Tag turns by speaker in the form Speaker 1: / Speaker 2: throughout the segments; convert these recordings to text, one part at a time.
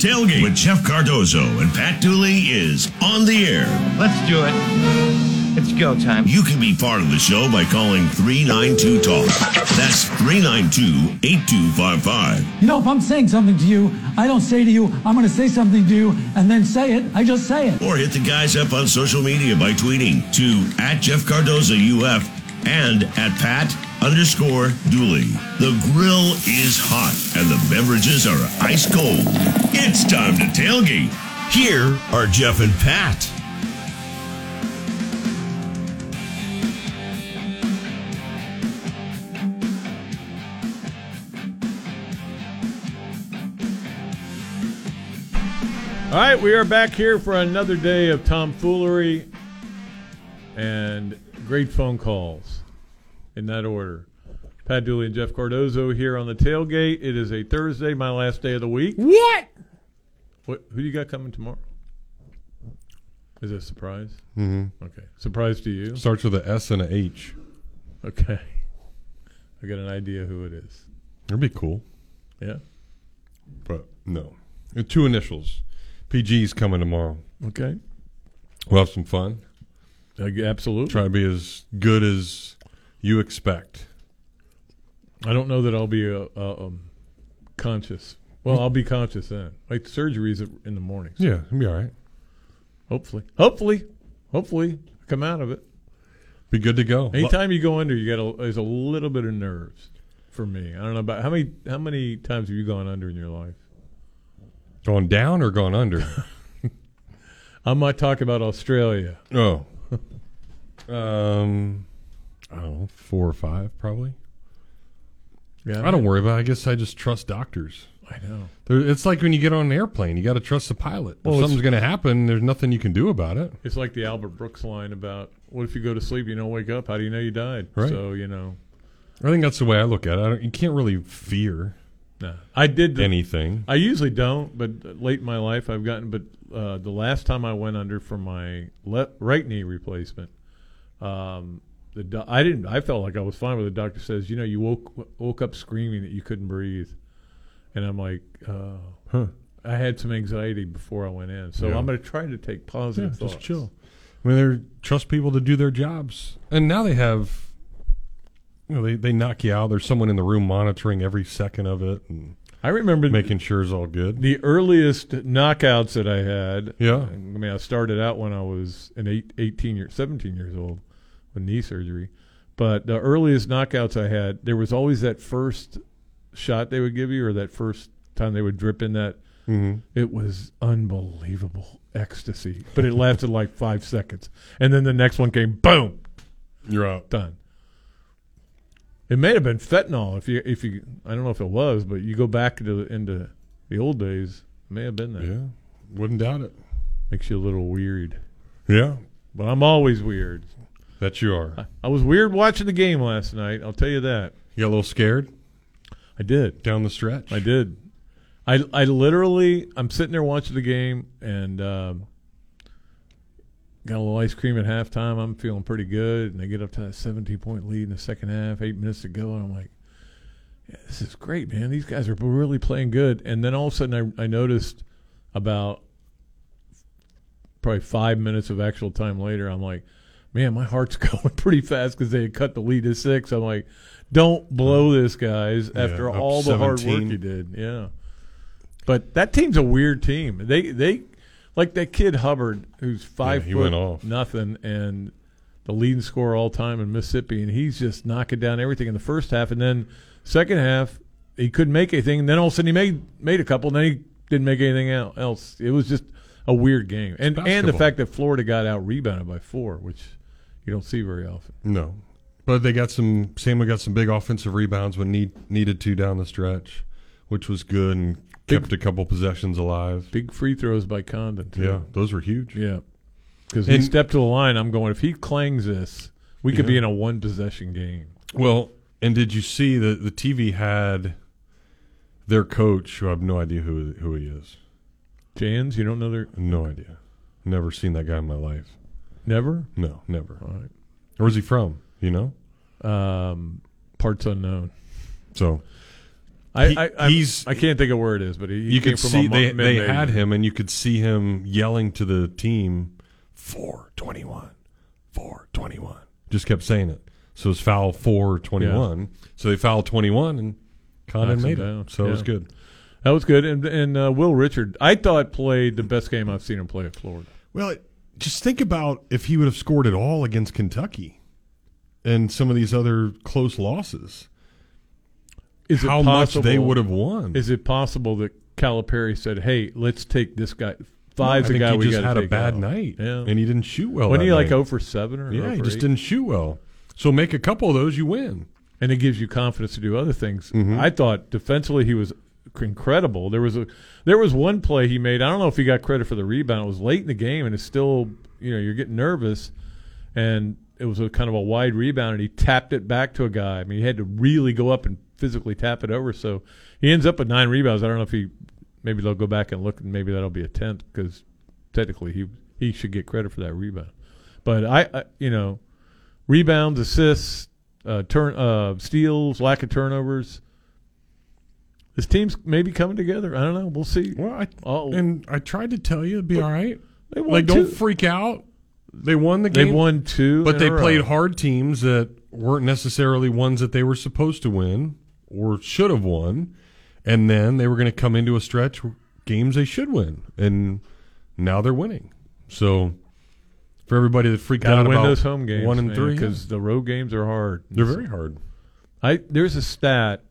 Speaker 1: Tailgate with Jeff Cardozo and Pat Dooley is on the air.
Speaker 2: Let's do it. It's go time.
Speaker 1: You can be part of the show by calling 392 Talk. That's 392 8255.
Speaker 3: You know, if I'm saying something to you, I don't say to you, I'm going to say something to you and then say it. I just say it.
Speaker 1: Or hit the guys up on social media by tweeting to at Jeff Cardozo UF and at Pat underscore Dooley. The grill is hot and the beverages are ice cold. It's time to tailgate. Here are Jeff and Pat.
Speaker 4: All right, we are back here for another day of tomfoolery and great phone calls in that order. Pat Dooley and Jeff Cardozo here on the tailgate. It is a Thursday, my last day of the week.
Speaker 5: What?
Speaker 4: What? Who do you got coming tomorrow? Is it a surprise?
Speaker 5: Mm-hmm.
Speaker 4: Okay, surprise to you.
Speaker 5: Starts with a S and a H.
Speaker 4: Okay, I got an idea who it is.
Speaker 5: That'd be cool,
Speaker 4: Yeah.
Speaker 5: but no. Uh, Two initials. PG's coming tomorrow.
Speaker 4: Okay.
Speaker 5: We'll have some fun.
Speaker 4: Uh, absolutely.
Speaker 5: Try to be as good as you expect.
Speaker 4: I don't know that I'll be uh, uh, um, conscious. Well, I'll be conscious then. Like the surgery's in the mornings.
Speaker 5: Yeah, it'll be all right.
Speaker 4: Hopefully, hopefully, hopefully, come out of it.
Speaker 5: Be good to go.
Speaker 4: Anytime you go under, you got a, there's a little bit of nerves. For me, I don't know about how many how many times have you gone under in your life?
Speaker 5: Gone down or gone under?
Speaker 4: I'm not talking about Australia.
Speaker 5: oh. Um, I don't know, four or five probably.
Speaker 4: Yeah,
Speaker 5: I don't worry about. it. I guess I just trust doctors.
Speaker 4: I know.
Speaker 5: There- It's like when you get on an airplane, you got to trust the pilot.
Speaker 4: Well,
Speaker 5: if something's going to happen, there's nothing you can do about it.
Speaker 4: It's like the Albert Brooks line about what if you go to sleep, you don't wake up? How do you know you died?
Speaker 5: Right.
Speaker 4: So you know,
Speaker 5: I think that's the way I look at it. I don't, you can't really fear
Speaker 4: nah. I did the,
Speaker 5: anything.
Speaker 4: I usually don't, but late in my life I've gotten. But uh, the last time I went under for my le- right knee replacement, um, the do- I didn't. I felt like I was fine. But the doctor says, you know, you woke woke up screaming that you couldn't breathe, and I'm like, uh,
Speaker 5: Huh.
Speaker 4: I had some anxiety before I went in, so
Speaker 5: Yeah.
Speaker 4: I'm going to try to take
Speaker 5: Yeah,
Speaker 4: positive
Speaker 5: just
Speaker 4: thoughts.
Speaker 5: chill. I mean, they trust people to do their jobs, and now they have. You know, they, they knock you out. There's someone in the room monitoring every second of it and
Speaker 4: I remember
Speaker 5: making sure it's all good.
Speaker 4: the earliest knockouts that I had.
Speaker 5: Yeah.
Speaker 4: I mean, I started out when I was an eight, 18 years, 17 years old with knee surgery. But the earliest knockouts I had, there was always that first shot they would give you or that first time they would drip in that.
Speaker 5: hmm
Speaker 4: It was unbelievable ecstasy. But it lasted like five seconds. And then the next one came, boom,
Speaker 5: You're out.
Speaker 4: done. It may have been fentanyl if you if you I don't know if it was, but you go back to into the old days, it may have been that.
Speaker 5: Yeah, wouldn't doubt it.
Speaker 4: Makes you a little weird.
Speaker 5: Yeah,
Speaker 4: But I'm always weird.
Speaker 5: that you are.
Speaker 4: I, I was weird watching the game last night. I'll tell you that.
Speaker 5: You got a little scared
Speaker 4: I did.
Speaker 5: down the stretch.
Speaker 4: I did. I I literally I'm sitting there watching the game and um, got a little ice cream at halftime. I'm feeling pretty good, and they get up to that 17 point lead in the second half. Eight minutes to go, and I'm like, yeah, "This is great, man. These guys are really playing good." And then all of a sudden, I, I noticed about probably five minutes of actual time later, I'm like, "Man, my heart's going pretty fast because they had cut the lead to six. I'm like, "Don't blow this, guys!"
Speaker 5: Yeah,
Speaker 4: After all the hard work
Speaker 5: 17.
Speaker 4: you did, yeah. But that team's a weird team. They they like that kid Hubbard, who's five
Speaker 5: he
Speaker 4: foot nothing, and the leading scorer all time in Mississippi, and he's just knocking down everything in the first half, and then second half he couldn't make anything. And then all of a sudden he made made a couple, and then he didn't make anything else. It was just a weird game, and and the fact that Florida got out rebounded by four, which you don't see very often.
Speaker 5: No, but they got some. Samuel got some big offensive rebounds when need needed to down the stretch, which was good and
Speaker 4: Big-
Speaker 5: kept a couple possessions alive.
Speaker 4: Big free throws by Condon. Too.
Speaker 5: Yeah, those were huge.
Speaker 4: Yeah. Because he stepped to the line. I'm going, if he clangs this, we could be in a one possession game.
Speaker 5: Well, and did you see that the TV had their coach, who I have no idea who who he is,
Speaker 4: Jans, you don't know their.
Speaker 5: no idea, never seen that guy in my life.
Speaker 4: Never?
Speaker 5: No, never.
Speaker 4: All right.
Speaker 5: Where's he from? You know.
Speaker 4: Um, parts unknown.
Speaker 5: So
Speaker 4: I,
Speaker 5: He-
Speaker 4: I, I'm-
Speaker 5: he's-
Speaker 4: I can't think of where it is, but he, he
Speaker 5: you
Speaker 4: came
Speaker 5: could
Speaker 4: from
Speaker 5: see
Speaker 4: a
Speaker 5: they they had him, and you could see him yelling to the team, four twenty one, four twenty one. Just kept saying it. So it's foul four twenty one. So they fouled twenty one, and Condon
Speaker 4: Knocks him
Speaker 5: made it.
Speaker 4: down.
Speaker 5: So it was good.
Speaker 4: That was good. And and uh, Will Richard, I thought played the best game I've seen him play at Florida.
Speaker 5: Well, just think about if he would have scored at all against Kentucky and some of these other close losses.
Speaker 4: Is it
Speaker 5: how much they would have won.
Speaker 4: Is it possible that Calipari said, "Hey, let's take this guy"? Five's the guy
Speaker 5: he
Speaker 4: we
Speaker 5: just had a bad
Speaker 4: out.
Speaker 5: night,
Speaker 4: Yeah,
Speaker 5: and he didn't shoot well.
Speaker 4: Wasn't he like
Speaker 5: night.
Speaker 4: 0 for seven or 0
Speaker 5: Yeah, he just
Speaker 4: 8?
Speaker 5: didn't shoot well. So make a couple of those, you win.
Speaker 4: and it gives you confidence to do other things.
Speaker 5: Mm-hmm.
Speaker 4: I thought defensively he was incredible. There was a there was one play he made. I don't know if he got credit for the rebound. It was late in the game, and it's still you know you're getting nervous, and it was a kind of a wide rebound, and he tapped it back to a guy. I mean, he had to really go up and physically tap it over. So he ends up with nine rebounds. I don't know if he maybe they'll go back and look, and maybe that'll be a tenth because technically he he should get credit for that rebound. But I, I you know rebounds, assists, uh, turn, uh, steals, lack of turnovers. This team's maybe coming together. I don't know. We'll see.
Speaker 5: Well, I,
Speaker 4: Oh.
Speaker 5: and I tried to tell you it'd be all right.
Speaker 4: They won
Speaker 5: Like,
Speaker 4: two.
Speaker 5: don't freak out. They won the game.
Speaker 4: They won two,
Speaker 5: but
Speaker 4: in
Speaker 5: they
Speaker 4: a row.
Speaker 5: played hard teams that weren't necessarily ones that they were supposed to win or should have won, and then they were going to come into a stretch games they should win, and now they're winning. So for everybody that freaked
Speaker 4: Gotta
Speaker 5: out
Speaker 4: win
Speaker 5: about
Speaker 4: those home games,
Speaker 5: one and three,
Speaker 4: because the road games are hard.
Speaker 5: they're very hard.
Speaker 4: I there's a stat.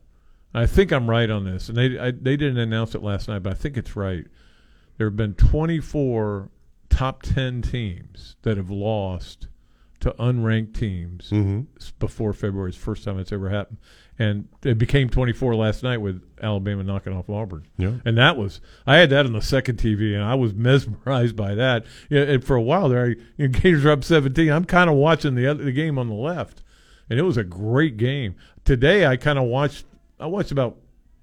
Speaker 4: I think I'm right on this, and they I, they didn't announce it last night, but I think it's right. There have been 24 top 10 teams that have lost to unranked teams
Speaker 5: Mm-hmm.
Speaker 4: before February. It's the first time it's ever happened, and it became 24 last night with Alabama knocking off Auburn.
Speaker 5: Yeah.
Speaker 4: And that was I had that on the second TV, and I was mesmerized by that. Yeah, and for a while there, I, you know, Gators are up 17. I'm kind of watching the other the game on the left, and it was a great game. Today, I kind of watched. I watched about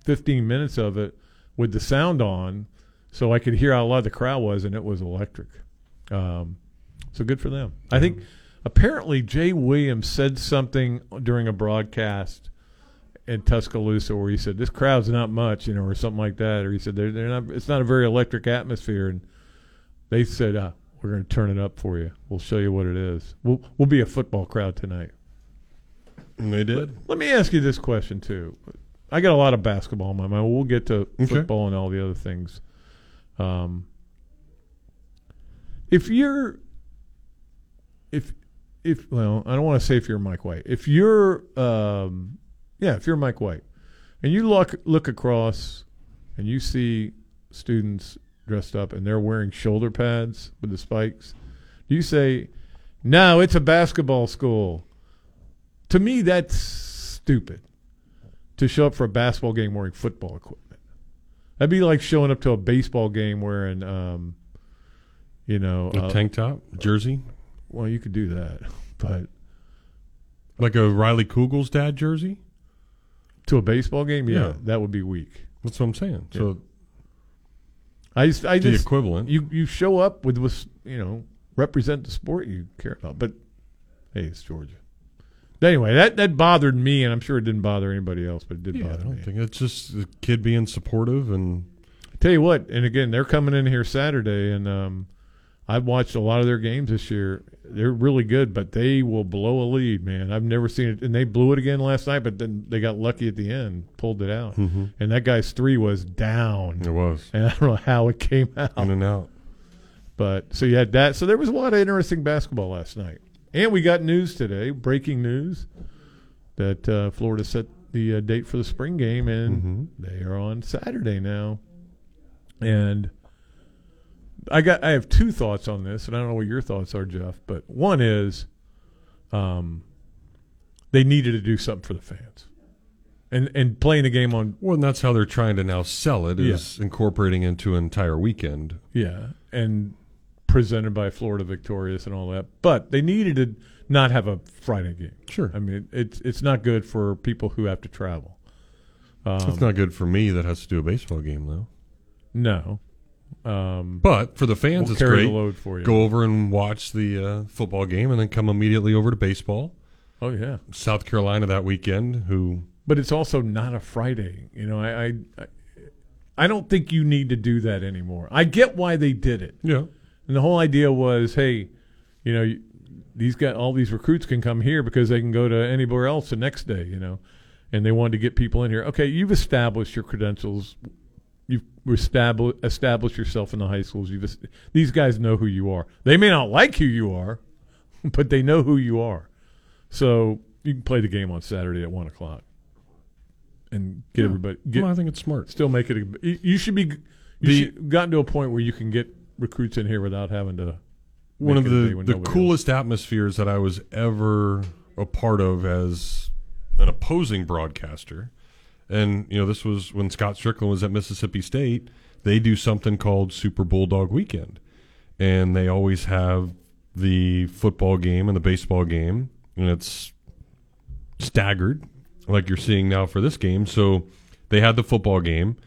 Speaker 4: 15 minutes of it with the sound on, so I could hear how loud the crowd was, and it was electric. Um, so good for them. I think apparently Jay Williams said something during a broadcast in Tuscaloosa where he said this crowd's not much, you know, or something like that, or he said they're, they're not. It's not a very electric atmosphere, and they said ah, we're going to turn it up for you. We'll show you what it is. We'll we'll be a football crowd tonight.
Speaker 5: And they did.
Speaker 4: Let me ask you this question too. I got a lot of basketball in my mind. We'll get to
Speaker 5: Okay.
Speaker 4: football and all the other things. Um, if you're, if if well, I don't want to say if you're Mike White. If you're, um, yeah, if you're Mike White, and you look look across, and you see students dressed up and they're wearing shoulder pads with the spikes, do you say, "No, it's a basketball school"? To me, that's stupid. To show up for a basketball game wearing football equipment, that'd be like showing up to a baseball game wearing, um, you know,
Speaker 5: A
Speaker 4: uh,
Speaker 5: tank top, jersey,
Speaker 4: well, you could do that, but
Speaker 5: like a Riley Kugel's dad jersey.
Speaker 4: to a baseball game, yeah,
Speaker 5: Yeah.
Speaker 4: that would be weak.
Speaker 5: That's what I'm saying. So
Speaker 4: I just, I
Speaker 5: the
Speaker 4: just,
Speaker 5: equivalent.
Speaker 4: you you show up with with you know represent the sport you care about. But hey, it's Georgia. Anyway, that that bothered me, and I'm sure it didn't bother anybody else, but it did
Speaker 5: yeah, I
Speaker 4: bother
Speaker 5: don't
Speaker 4: me.
Speaker 5: think it's just the kid being supportive and
Speaker 4: Tell you what, and again, they're coming in here Saturday, and um, I've watched a lot of their games this year. They're really good, but they will blow a lead, man. I've never seen it, and they blew it again last night, but then they got lucky at the end, pulled it out, and that guy's three was down,
Speaker 5: it was
Speaker 4: and I don't know how it came out.
Speaker 5: in and out.
Speaker 4: But so you had that. So there was a lot of interesting basketball last night, and we got news today, breaking news, that uh, Florida set the uh, date for the spring game, and they are on Saturday now. And I got I have two thoughts on this, and I don't know what your thoughts are, Jeff. But one is, um, they needed to do something for the fans, and and playing the game on
Speaker 5: Well, and that's how they're trying to now sell it is incorporating into an entire weekend.
Speaker 4: Yeah, and presented by Florida Victorious and all that. But they needed to not have a Friday game.
Speaker 5: Sure.
Speaker 4: I mean, it's it's not good for people who have to travel. Um,
Speaker 5: it's not good for me that has to do a baseball game though.
Speaker 4: No. Um,
Speaker 5: But for the fans,
Speaker 4: we'll
Speaker 5: it's
Speaker 4: carry
Speaker 5: great.
Speaker 4: the load for you.
Speaker 5: Go over and watch the uh, football game, and then come immediately over to baseball.
Speaker 4: Oh yeah.
Speaker 5: South Carolina that weekend, who
Speaker 4: but it's also not a Friday. You know, I, I I- I don't think you need to do that anymore. I get why they did it.
Speaker 6: Yeah.
Speaker 4: And the whole idea was, hey, you know, these guys, all these recruits can come here because they can go to anywhere else the next day, you know, and they wanted to get people in here. Okay, you've established your credentials. You've established established yourself in the high schools. You've these guys know who you are. They may not like who you are, but they know who you are. So you can play the game on Saturday at one o'clock, and get everybody get
Speaker 6: well, I think it's smart.
Speaker 4: still make it. A, you- you should be. You
Speaker 6: The-
Speaker 4: should gotten to a point where you can get recruits in here without having to.
Speaker 6: One of
Speaker 4: it a day
Speaker 6: the, the coolest atmospheres that I was ever a part of as an opposing broadcaster. And, you know, this was when Scott Strickland was at Mississippi State. They do something called Super Bulldog Weekend. And they always have the football game and the baseball game. And it's staggered, like you're seeing now for this game. So they had the football game,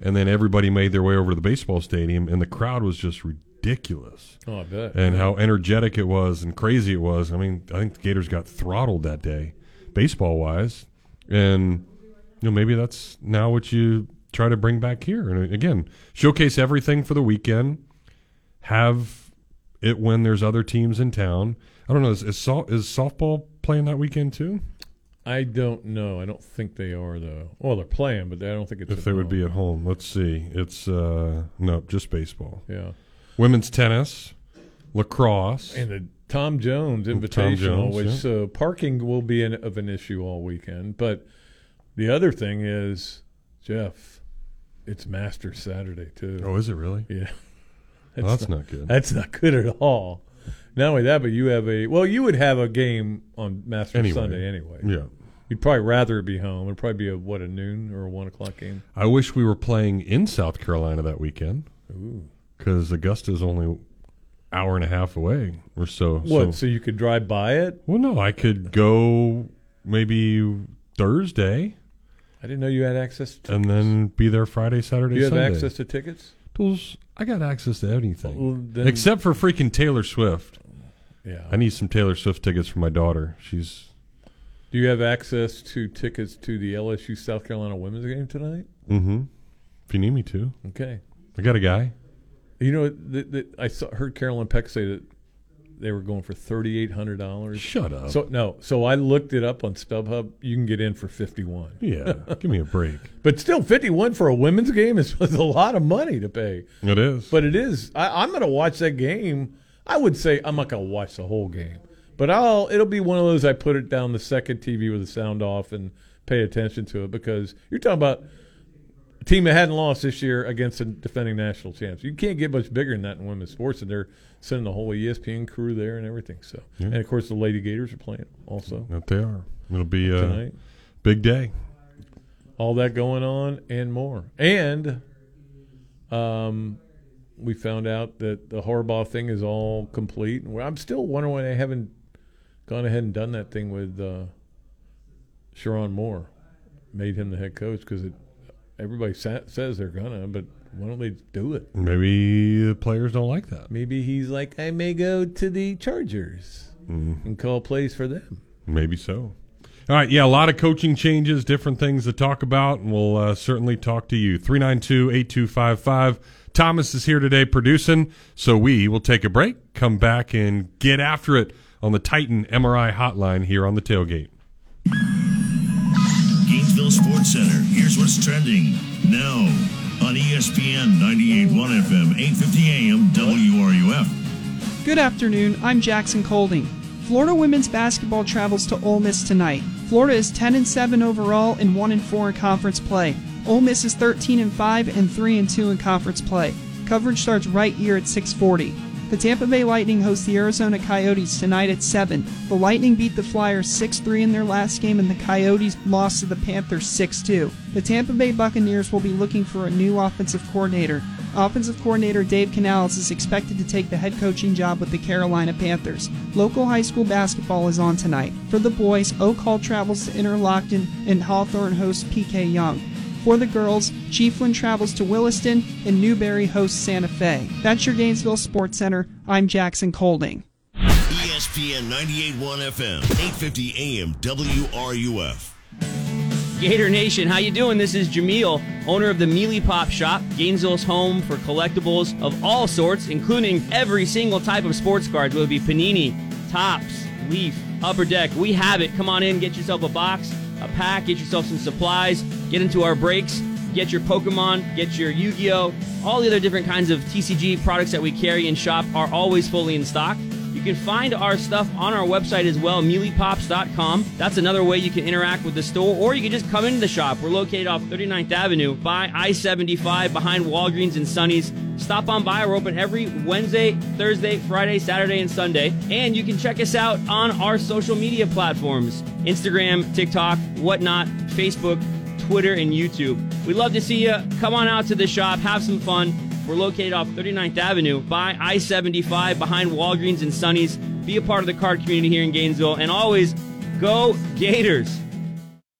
Speaker 6: and then everybody made their way over to the baseball stadium, and the crowd was just ridiculous.
Speaker 4: Oh, I bet.
Speaker 6: And how energetic it was and crazy it was. I mean, I think the Gators got throttled that day, baseball wise. And, you know, maybe that's now what you try to bring back here. And uh, again, showcase everything for the weekend, have it when there's other teams in town. I don't know. Is, is, is softball playing that weekend too?
Speaker 4: I don't know. I don't think they are though. Well, they're playing, but I don't think it's.
Speaker 6: If they would be at home, let's see. It's uh no, just baseball.
Speaker 4: Yeah.
Speaker 6: Women's tennis, lacrosse.
Speaker 4: And the Tom Jones
Speaker 6: Tom
Speaker 4: Invitational,
Speaker 6: Jones,
Speaker 4: which
Speaker 6: yeah.
Speaker 4: uh, parking will be an, of an issue all weekend. But the other thing is, Jeff, it's Masters Saturday too.
Speaker 6: oh, is it really?
Speaker 4: Yeah.
Speaker 6: Well, that's not good.
Speaker 4: That's not good at all. Not only that, but you have a well, you would have a game on Masters
Speaker 6: Anyway.
Speaker 4: Sunday anyway.
Speaker 6: Yeah.
Speaker 4: You'd probably rather be home. It'd probably be a what a noon or a one o'clock game.
Speaker 6: I wish we were playing in South Carolina that weekend because Augusta's only hour and a half away or so.
Speaker 4: What?
Speaker 6: So,
Speaker 4: So you could drive by it?
Speaker 6: well, no, I could go maybe Thursday
Speaker 4: I didn't know you had access. to
Speaker 6: and then be there Friday, Saturday,
Speaker 4: Do you have
Speaker 6: Sunday.
Speaker 4: access to tickets?
Speaker 6: Those- I got access to anything
Speaker 4: Well, then-
Speaker 6: except for freaking Taylor Swift.
Speaker 4: Yeah.
Speaker 6: I need some Taylor Swift tickets for my daughter. She's
Speaker 4: Do you have access to tickets to the LSU South Carolina women's game tonight?
Speaker 6: mm-hmm. If you need me to,
Speaker 4: Okay.
Speaker 6: I got a guy.
Speaker 4: You know, the, the, I saw, heard Carolyn Peck say that they were going for thirty eight hundred dollars.
Speaker 6: Shut up.
Speaker 4: So no, so I looked it up on StubHub. You can get in for fifty one,
Speaker 6: yeah, give me a break.
Speaker 4: but still fifty one for a women's game is, is a lot of money to pay.
Speaker 6: It is.
Speaker 4: But it is. I, I'm going to watch that game. I would say I'm not going to watch the whole game, but I'll. It'll be one of those I put it down the second TV with the sound off and pay attention to it because you're talking about a team that hadn't lost this year against a defending national champs. You can't get much bigger than that in women's sports, and they're sending the whole ESPN crew there and everything. So,
Speaker 6: Yeah.
Speaker 4: and of course the Lady Gators are playing also
Speaker 6: that they are. It'll be a
Speaker 4: tonight.
Speaker 6: big day.
Speaker 4: all that going on and more. And um, we found out that the Harbaugh thing is all complete. I'm still wondering why they haven't gone ahead and done that thing with uh, Sherrone Moore, made him the head coach because everybody sa- says they're gonna, but why don't they do it?
Speaker 6: Maybe the players don't like that.
Speaker 4: Maybe he's like, I may go to the Chargers and call plays for them.
Speaker 6: Maybe so. All right, yeah, a lot of coaching changes, different things to talk about, and we'll uh, certainly talk to you. 392 8255. Thomas is here today producing, so we will take a break, come back, and get after it on the Titan MRI hotline here on the tailgate.
Speaker 1: Gainesville Sports Center. Here's what's trending now on ESPN 98.1 FM, 8:50 AM, WRUF.
Speaker 7: Good afternoon. I'm Jackson Colding. Florida women's basketball travels to Ole Miss tonight. Florida is 10 and 7 overall and 1 and 4 in conference play. Ole Miss is 13 and 5 and 3 and 2 in conference play. Coverage starts right here at 6:40. The Tampa Bay Lightning host the Arizona Coyotes tonight at 7. The Lightning beat the Flyers 6-3 in their last game and the Coyotes lost to the Panthers 6-2. The Tampa Bay Buccaneers will be looking for a new offensive coordinator. Offensive coordinator Dave Canales is expected to take the head coaching job with the Carolina Panthers. Local high school basketball is on tonight. For the boys, Oak Hall travels to Interlachen and Hawthorne hosts PK Yonge. For the girls, Chiefland travels to Williston and Newberry hosts Santa Fe. That's your Gainesville Sports Center. I'm Jackson Colding.
Speaker 1: ESPN 98.1 FM, 8:50 AM, WRUF.
Speaker 8: Gator Nation, how you doing? This is Jameel, owner of the Mealy Pop Shop, Gainesville's home for collectibles of all sorts, including every single type of sports cards, whether it be Panini, Topps, Leaf, Upper Deck. We have it. Come on in, get yourself a box, a pack, get yourself some supplies, get into our breaks, get your Pokemon, get your Yu-Gi-Oh! All the other different kinds of TCG products that we carry and shop are always fully in stock. You can find our stuff on our website as well, mealypops.com. That's another way you can interact with the store, or you can just come into the shop. We're located off 39th Avenue by I 75 behind Walgreens and Sunny's. Stop on by. We're open every Wednesday, Thursday, Friday, Saturday, and Sunday. And you can check us out on our social media platforms Instagram, TikTok, whatnot, Facebook, Twitter, and YouTube. We'd love to see you. Come on out to the shop, have some fun. We're located off 39th Avenue by I 75 behind Walgreens and Sunny's. Be a part of the card community here in Gainesville. And always go Gators.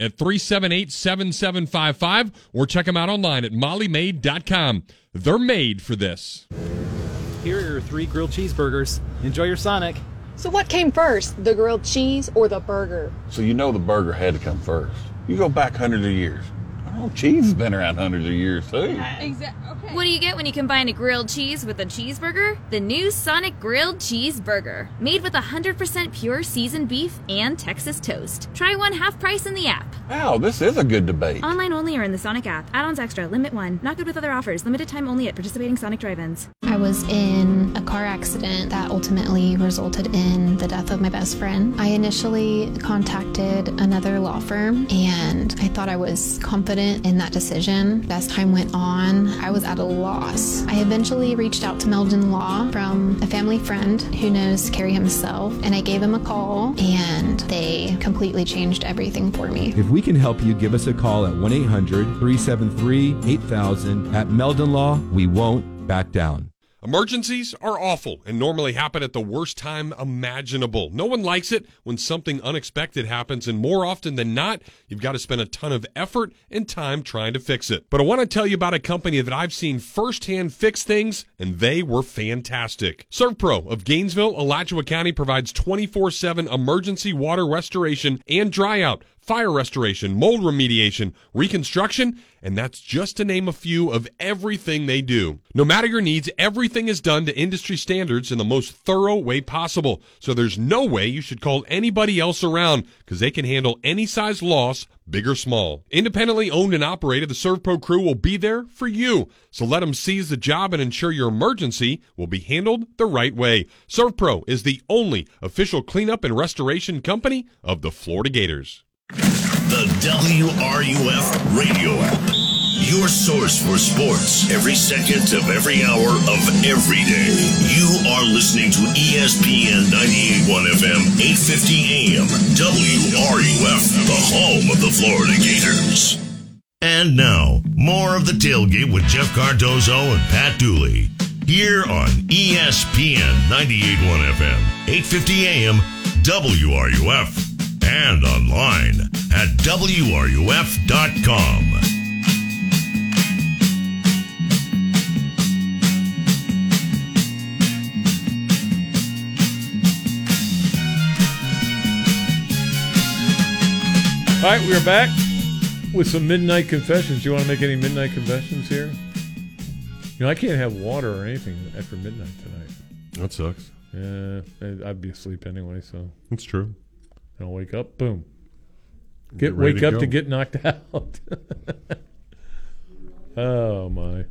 Speaker 6: at 378 7755 or check them out online at mollymaid.com. They're made for this.
Speaker 9: Here are your three grilled cheeseburgers. Enjoy your Sonic.
Speaker 10: So, what came first, the grilled cheese or the burger?
Speaker 11: So, you know the burger had to come first. You go back hundreds of years. Oh, cheese has been around hundreds of years, too.
Speaker 12: Exactly. Okay. What do you get when you combine a grilled cheese with a cheeseburger? The new Sonic Grilled Cheeseburger, made with 100% pure seasoned beef and Texas toast. Try one half price in the app.
Speaker 11: Wow, this is a good debate.
Speaker 12: Online only or in the Sonic app. Add-ons extra. Limit one. Not good with other offers. Limited time only at participating Sonic drive-ins.
Speaker 13: I was in a car accident that ultimately resulted in the death of my best friend. I initially contacted another law firm and I thought I was confident in that decision. As time went on, I was at a loss. I eventually reached out to Meldon Law from a family friend who knows Kerry himself, and I gave him a call, and they completely changed everything for me.
Speaker 14: If we can help you, give us a call at 1 800 373 8000. At Meldon Law, we won't back down.
Speaker 6: Emergencies are awful and normally happen at the worst time imaginable. No one likes it when something unexpected happens, and more often than not, you've got to spend a ton of effort and time trying to fix it. But I want to tell you about a company that I've seen firsthand fix things, and they were fantastic. ServPro of Gainesville, Alachua County provides 24 7 emergency water restoration and dryout fire restoration, mold remediation, reconstruction, and that's just to name a few of everything they do. No matter your needs, everything is done to industry standards in the most thorough way possible. So there's no way you should call anybody else around because they can handle any size loss, big or small. Independently owned and operated, the ServPro crew will be there for you. So let them seize the job and ensure your emergency will be handled the right way. ServPro is the only official cleanup and restoration company of the Florida Gators.
Speaker 1: The WRUF radio app. Your source for sports every second of every hour of every day. You are listening to ESPN 98.1 FM, 850 AM, WRUF, the home of the Florida Gators. And now, more of the tailgate with Jeff Cardozo and Pat Dooley. Here on ESPN 98.1 FM, 850 AM, WRUF and online at WRUF.com.
Speaker 4: All right, we're back with some midnight confessions. Do you want to make any midnight confessions here? You know, I can't have water or anything after midnight tonight.
Speaker 15: That sucks.
Speaker 4: Yeah, I- I'd be asleep anyway, so
Speaker 15: That's true.
Speaker 4: I'll wake up, boom.
Speaker 15: Get
Speaker 4: wake
Speaker 15: to
Speaker 4: up
Speaker 15: go.
Speaker 4: to get knocked out. oh my.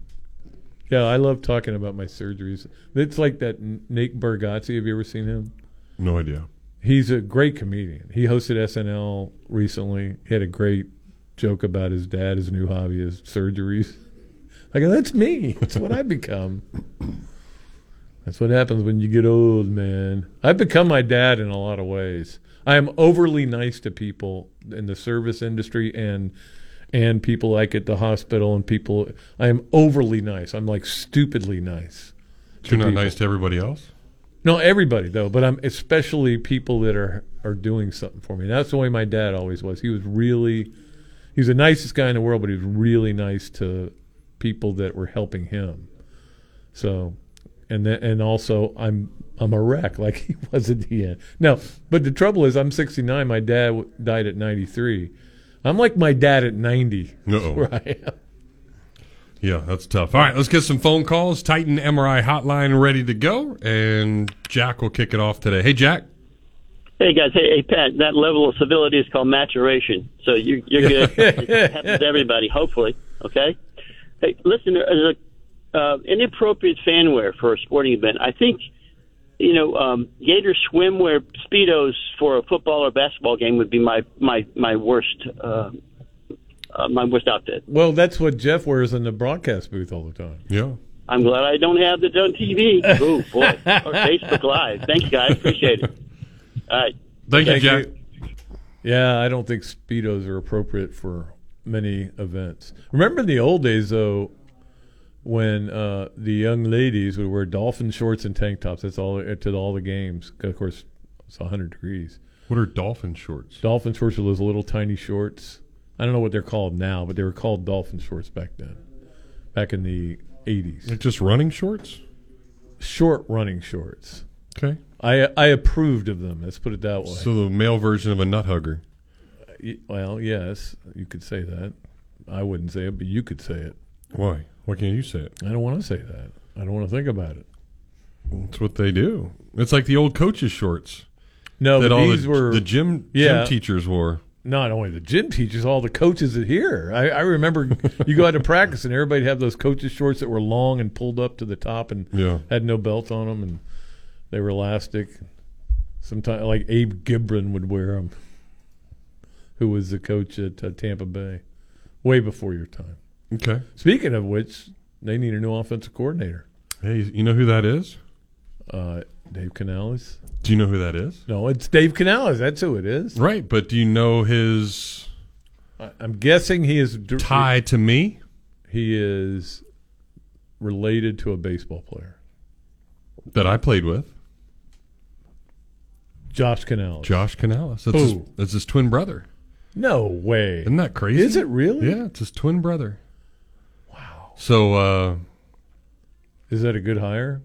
Speaker 4: Yeah, I love talking about my surgeries. It's like that N- Nate Bargatze. Have you ever seen him?
Speaker 15: No idea.
Speaker 4: He's a great comedian. He hosted SNL recently. He had a great joke about his dad. His new hobby is surgeries. I go, that's me. That's what I become. That's what happens when you get old, man. I've become my dad in a lot of ways. I am overly nice to people in the service industry and and people like at the hospital and people. I am overly nice. I'm like stupidly nice.
Speaker 6: You're not
Speaker 4: people.
Speaker 6: nice to everybody else.
Speaker 4: No, everybody though, but I'm especially people that are are doing something for me. That's the way my dad always was. He was really, he was the nicest guy in the world, but he was really nice to people that were helping him. So, and then and also I'm I'm a wreck like he was at the end. No, but the trouble is I'm 69. My dad w- died at 93. I'm like my dad at 90.
Speaker 6: Uh-oh.
Speaker 4: Where I am.
Speaker 6: Yeah, that's tough. All right, let's get some phone calls. Titan MRI hotline ready to go, and Jack will kick it off today. Hey, Jack.
Speaker 16: Hey guys, hey, hey Pat, that level of civility is called maturation. So you, you're good. it happens to everybody, hopefully. Okay. Hey, listen, as a uh, inappropriate fan wear for a sporting event, I think you know um, Gator swimwear speedos for a football or basketball game would be my my my worst uh, uh, my worst outfit.
Speaker 4: Well, that's what Jeff wears in the broadcast booth all the time.
Speaker 6: Yeah.
Speaker 16: I'm glad I don't have it on TV. Oh boy, or Facebook Live. Thank you guys, appreciate it. All right.
Speaker 6: Thank you, Jack.
Speaker 4: Yeah, I don't think speedos are appropriate for many events. Remember in the old days though, when uh, the young ladies would wear dolphin shorts and tank tops. That's all to all the games. Of course, it's 100 degrees.
Speaker 6: What are dolphin shorts?
Speaker 4: Dolphin shorts are those little tiny shorts. I don't know what they're called now, but they were called dolphin shorts back then, back in the 80s.
Speaker 6: They're just running shorts?
Speaker 4: Short running shorts.
Speaker 6: Okay.
Speaker 4: I I approved of them. Let's put it that way.
Speaker 6: So the male version of a nut hugger.
Speaker 4: Well, yes, you could say that. I wouldn't say it, but you could say it.
Speaker 6: Why? Why can't you say it?
Speaker 4: I don't want to say that. I don't want to think about it.
Speaker 6: That's what they do. It's like the old coaches' shorts.
Speaker 4: No,
Speaker 6: that
Speaker 4: but
Speaker 6: all
Speaker 4: these
Speaker 6: the,
Speaker 4: were
Speaker 6: the gym
Speaker 4: yeah.
Speaker 6: gym teachers wore.
Speaker 4: Not only the gym teachers, all the coaches that here. I, I remember you go out to practice and everybody had those coaches shorts that were long and pulled up to the top and
Speaker 6: Yeah.
Speaker 4: had no belt on them and they were elastic. Sometimes, like Abe Gibron would wear them, who was the coach at uh, Tampa Bay, way before your time.
Speaker 6: Okay.
Speaker 4: Speaking of which, they need a new offensive coordinator.
Speaker 6: Hey, you know who that is?
Speaker 4: Uh, Dave Canales.
Speaker 6: Do you know who that is?
Speaker 4: No, it's Dave Canales. That's who it is.
Speaker 6: Right, but do you know his
Speaker 4: I'm guessing he is
Speaker 6: tie to me?
Speaker 4: He is related to a baseball player,
Speaker 6: That I played with.
Speaker 4: Josh Canales.
Speaker 6: Josh Canales. That's his, that's his twin brother.
Speaker 4: No way.
Speaker 6: Isn't that crazy?
Speaker 4: Is it really?
Speaker 6: Yeah, it's his twin brother. So uh
Speaker 4: Is that a good hire?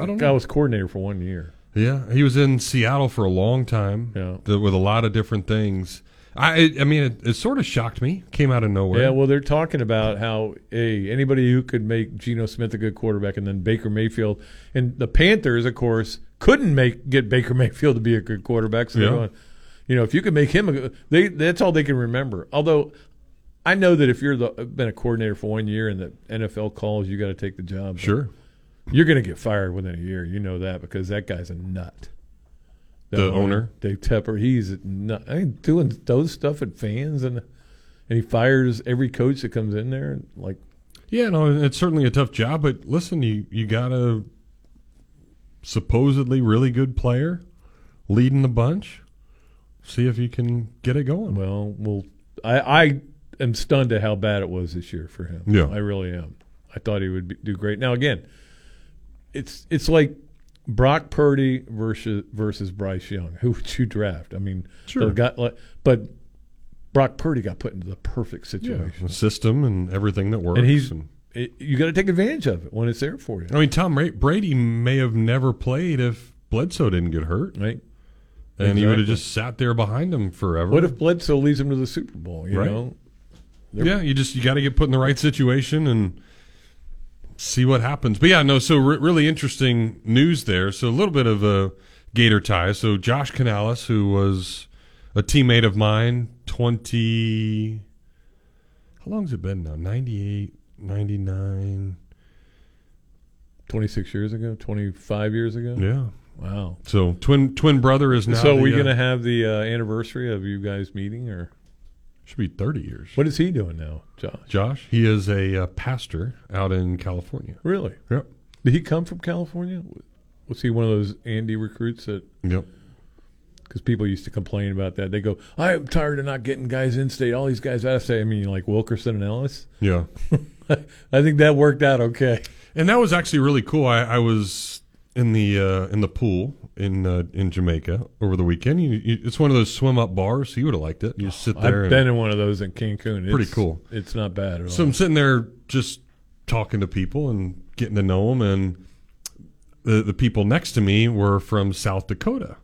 Speaker 6: I don't
Speaker 4: Guy
Speaker 6: know.
Speaker 4: was coordinator for one year.
Speaker 6: Yeah, he was in Seattle for a long time.
Speaker 4: Yeah.
Speaker 6: th- with a lot of different things. I I mean, it, it sort of shocked me. Came out of nowhere.
Speaker 4: Yeah, well, they're talking about how hey, anybody who could make Geno Smith a good quarterback, and then Baker Mayfield, and the Panthers, of course, couldn't make get Baker Mayfield to be a good quarterback. So they're going, you know, if you could make him a good, they that's all they can remember. Although I know that if you're the been a coordinator for one year and the NFL calls, you got to take the job.
Speaker 6: Sure.
Speaker 4: you're going to get fired within a year. You know that because that guy's a nut.
Speaker 6: The owner?
Speaker 4: Dave Tepper, he's a nut. I mean, doing those stuff at fans and and he fires every coach that comes in there. and Like,
Speaker 6: Yeah, no, it's certainly a tough job, but listen, you you got a supposedly really good player leading the bunch. See if you can get it going.
Speaker 4: well, well, I I am stunned at how bad it was this year for him.
Speaker 6: Yeah.
Speaker 4: I really am. I thought he would be, do great. Now again, it's it's like Brock Purdy versus versus Bryce Young. Who would you draft? I mean,
Speaker 6: Sure.
Speaker 4: like, but Brock Purdy got put into the perfect
Speaker 6: Yeah,
Speaker 4: situation,
Speaker 6: the system and everything that works.
Speaker 4: and he's
Speaker 6: and-
Speaker 4: it, you got to take advantage of it when it's there for you.
Speaker 6: I mean, Tom Brady may have never played if Bledsoe didn't get hurt,
Speaker 4: Right.
Speaker 6: and he would have just sat there behind him forever.
Speaker 4: What if Bledsoe leads him to the Super Bowl? You
Speaker 6: Right.
Speaker 4: know,
Speaker 6: Yeah, you just you got to get put in the right situation and see what happens. But yeah, no. So re- really interesting news there. So a little bit of a Gator tie. So Josh Canales, who was a teammate of mine, twenty. How long's it been now? 98, 99.
Speaker 4: twenty six years ago, twenty five years ago.
Speaker 6: Yeah.
Speaker 4: Wow.
Speaker 6: So twin twin brother is now.
Speaker 4: so are
Speaker 6: the,
Speaker 4: we
Speaker 6: uh,
Speaker 4: going to have the uh, anniversary of you guys meeting, or
Speaker 6: should be thirty years.
Speaker 4: what is he doing now, Josh?
Speaker 6: Josh, he is a uh, pastor out in California.
Speaker 4: Really?
Speaker 6: Yep.
Speaker 4: Did he come from California? Was he one of those Andy recruits that?
Speaker 6: Yep.
Speaker 4: because people used to complain about that. They go, "I'm tired of not getting guys in state. All these guys out of state." I mean, like Wilkerson and Ellis.
Speaker 6: Yeah.
Speaker 4: I think that worked out okay.
Speaker 6: And that was actually really cool. I, I was in the uh, in the pool in uh, in Jamaica over the weekend. You, you, it's one of those swim up bars. So you would have liked it. You just sit there.
Speaker 4: I've been in one of those in Cancun. It's, Pretty
Speaker 6: cool.
Speaker 4: It's not bad at
Speaker 6: So. I'm sitting there just talking to people and getting to know them, and the the people next to me were from South Dakota,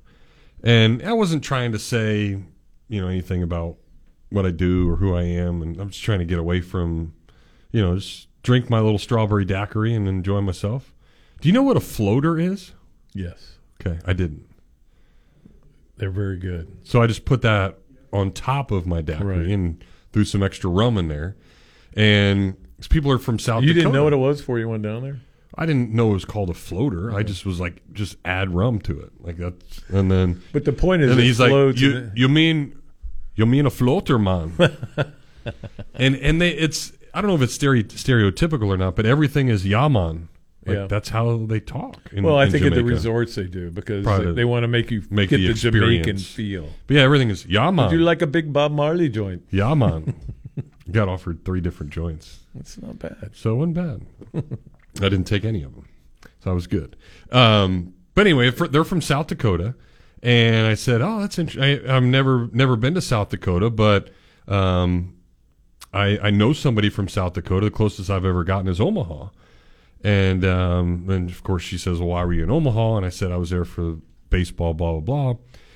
Speaker 6: and I wasn't trying to say you know anything about what I do or who I am, and I'm just trying to get away from you know just drink my little strawberry daiquiri and enjoy myself. Do you know what a floater is?
Speaker 4: Yes,
Speaker 6: Okay, I didn't.
Speaker 4: they're very good.
Speaker 6: So I just put that on top of my daiquiri
Speaker 4: Right.
Speaker 6: and threw some extra rum in there. And people are from South
Speaker 4: You
Speaker 6: Dakota.
Speaker 4: didn't know what it was before you went down there.
Speaker 6: I didn't know it was called a floater. I just was like, just add rum to it, like that's. And then,
Speaker 4: But the point is
Speaker 6: and
Speaker 4: it
Speaker 6: he's like, you, you mean, you mean a floater, man? and and they, it's I don't know if it's stereotypical or not, but everything is yaman. Like
Speaker 4: Yeah.
Speaker 6: that's how they talk. In,
Speaker 4: well, I
Speaker 6: in
Speaker 4: think at the resorts they do because
Speaker 6: Probably
Speaker 4: they, they want to make you
Speaker 6: make
Speaker 4: get
Speaker 6: the
Speaker 4: the, Jamaican feel.
Speaker 6: But yeah, everything is yaman.
Speaker 4: Would you like a big Bob Marley joint?
Speaker 6: Yeah. Got offered three different joints.
Speaker 4: That's not bad.
Speaker 6: So it wasn't bad. I didn't take any of them. So I was good. Um, but anyway, for, they're from South Dakota. And I said, oh, that's interesting. I've never, never been to South Dakota, but um, I, I know somebody from South Dakota. The closest I've ever gotten is Omaha. And um, of course, she says, well, why were you in Omaha? And I said, I was there for baseball, blah, blah, blah.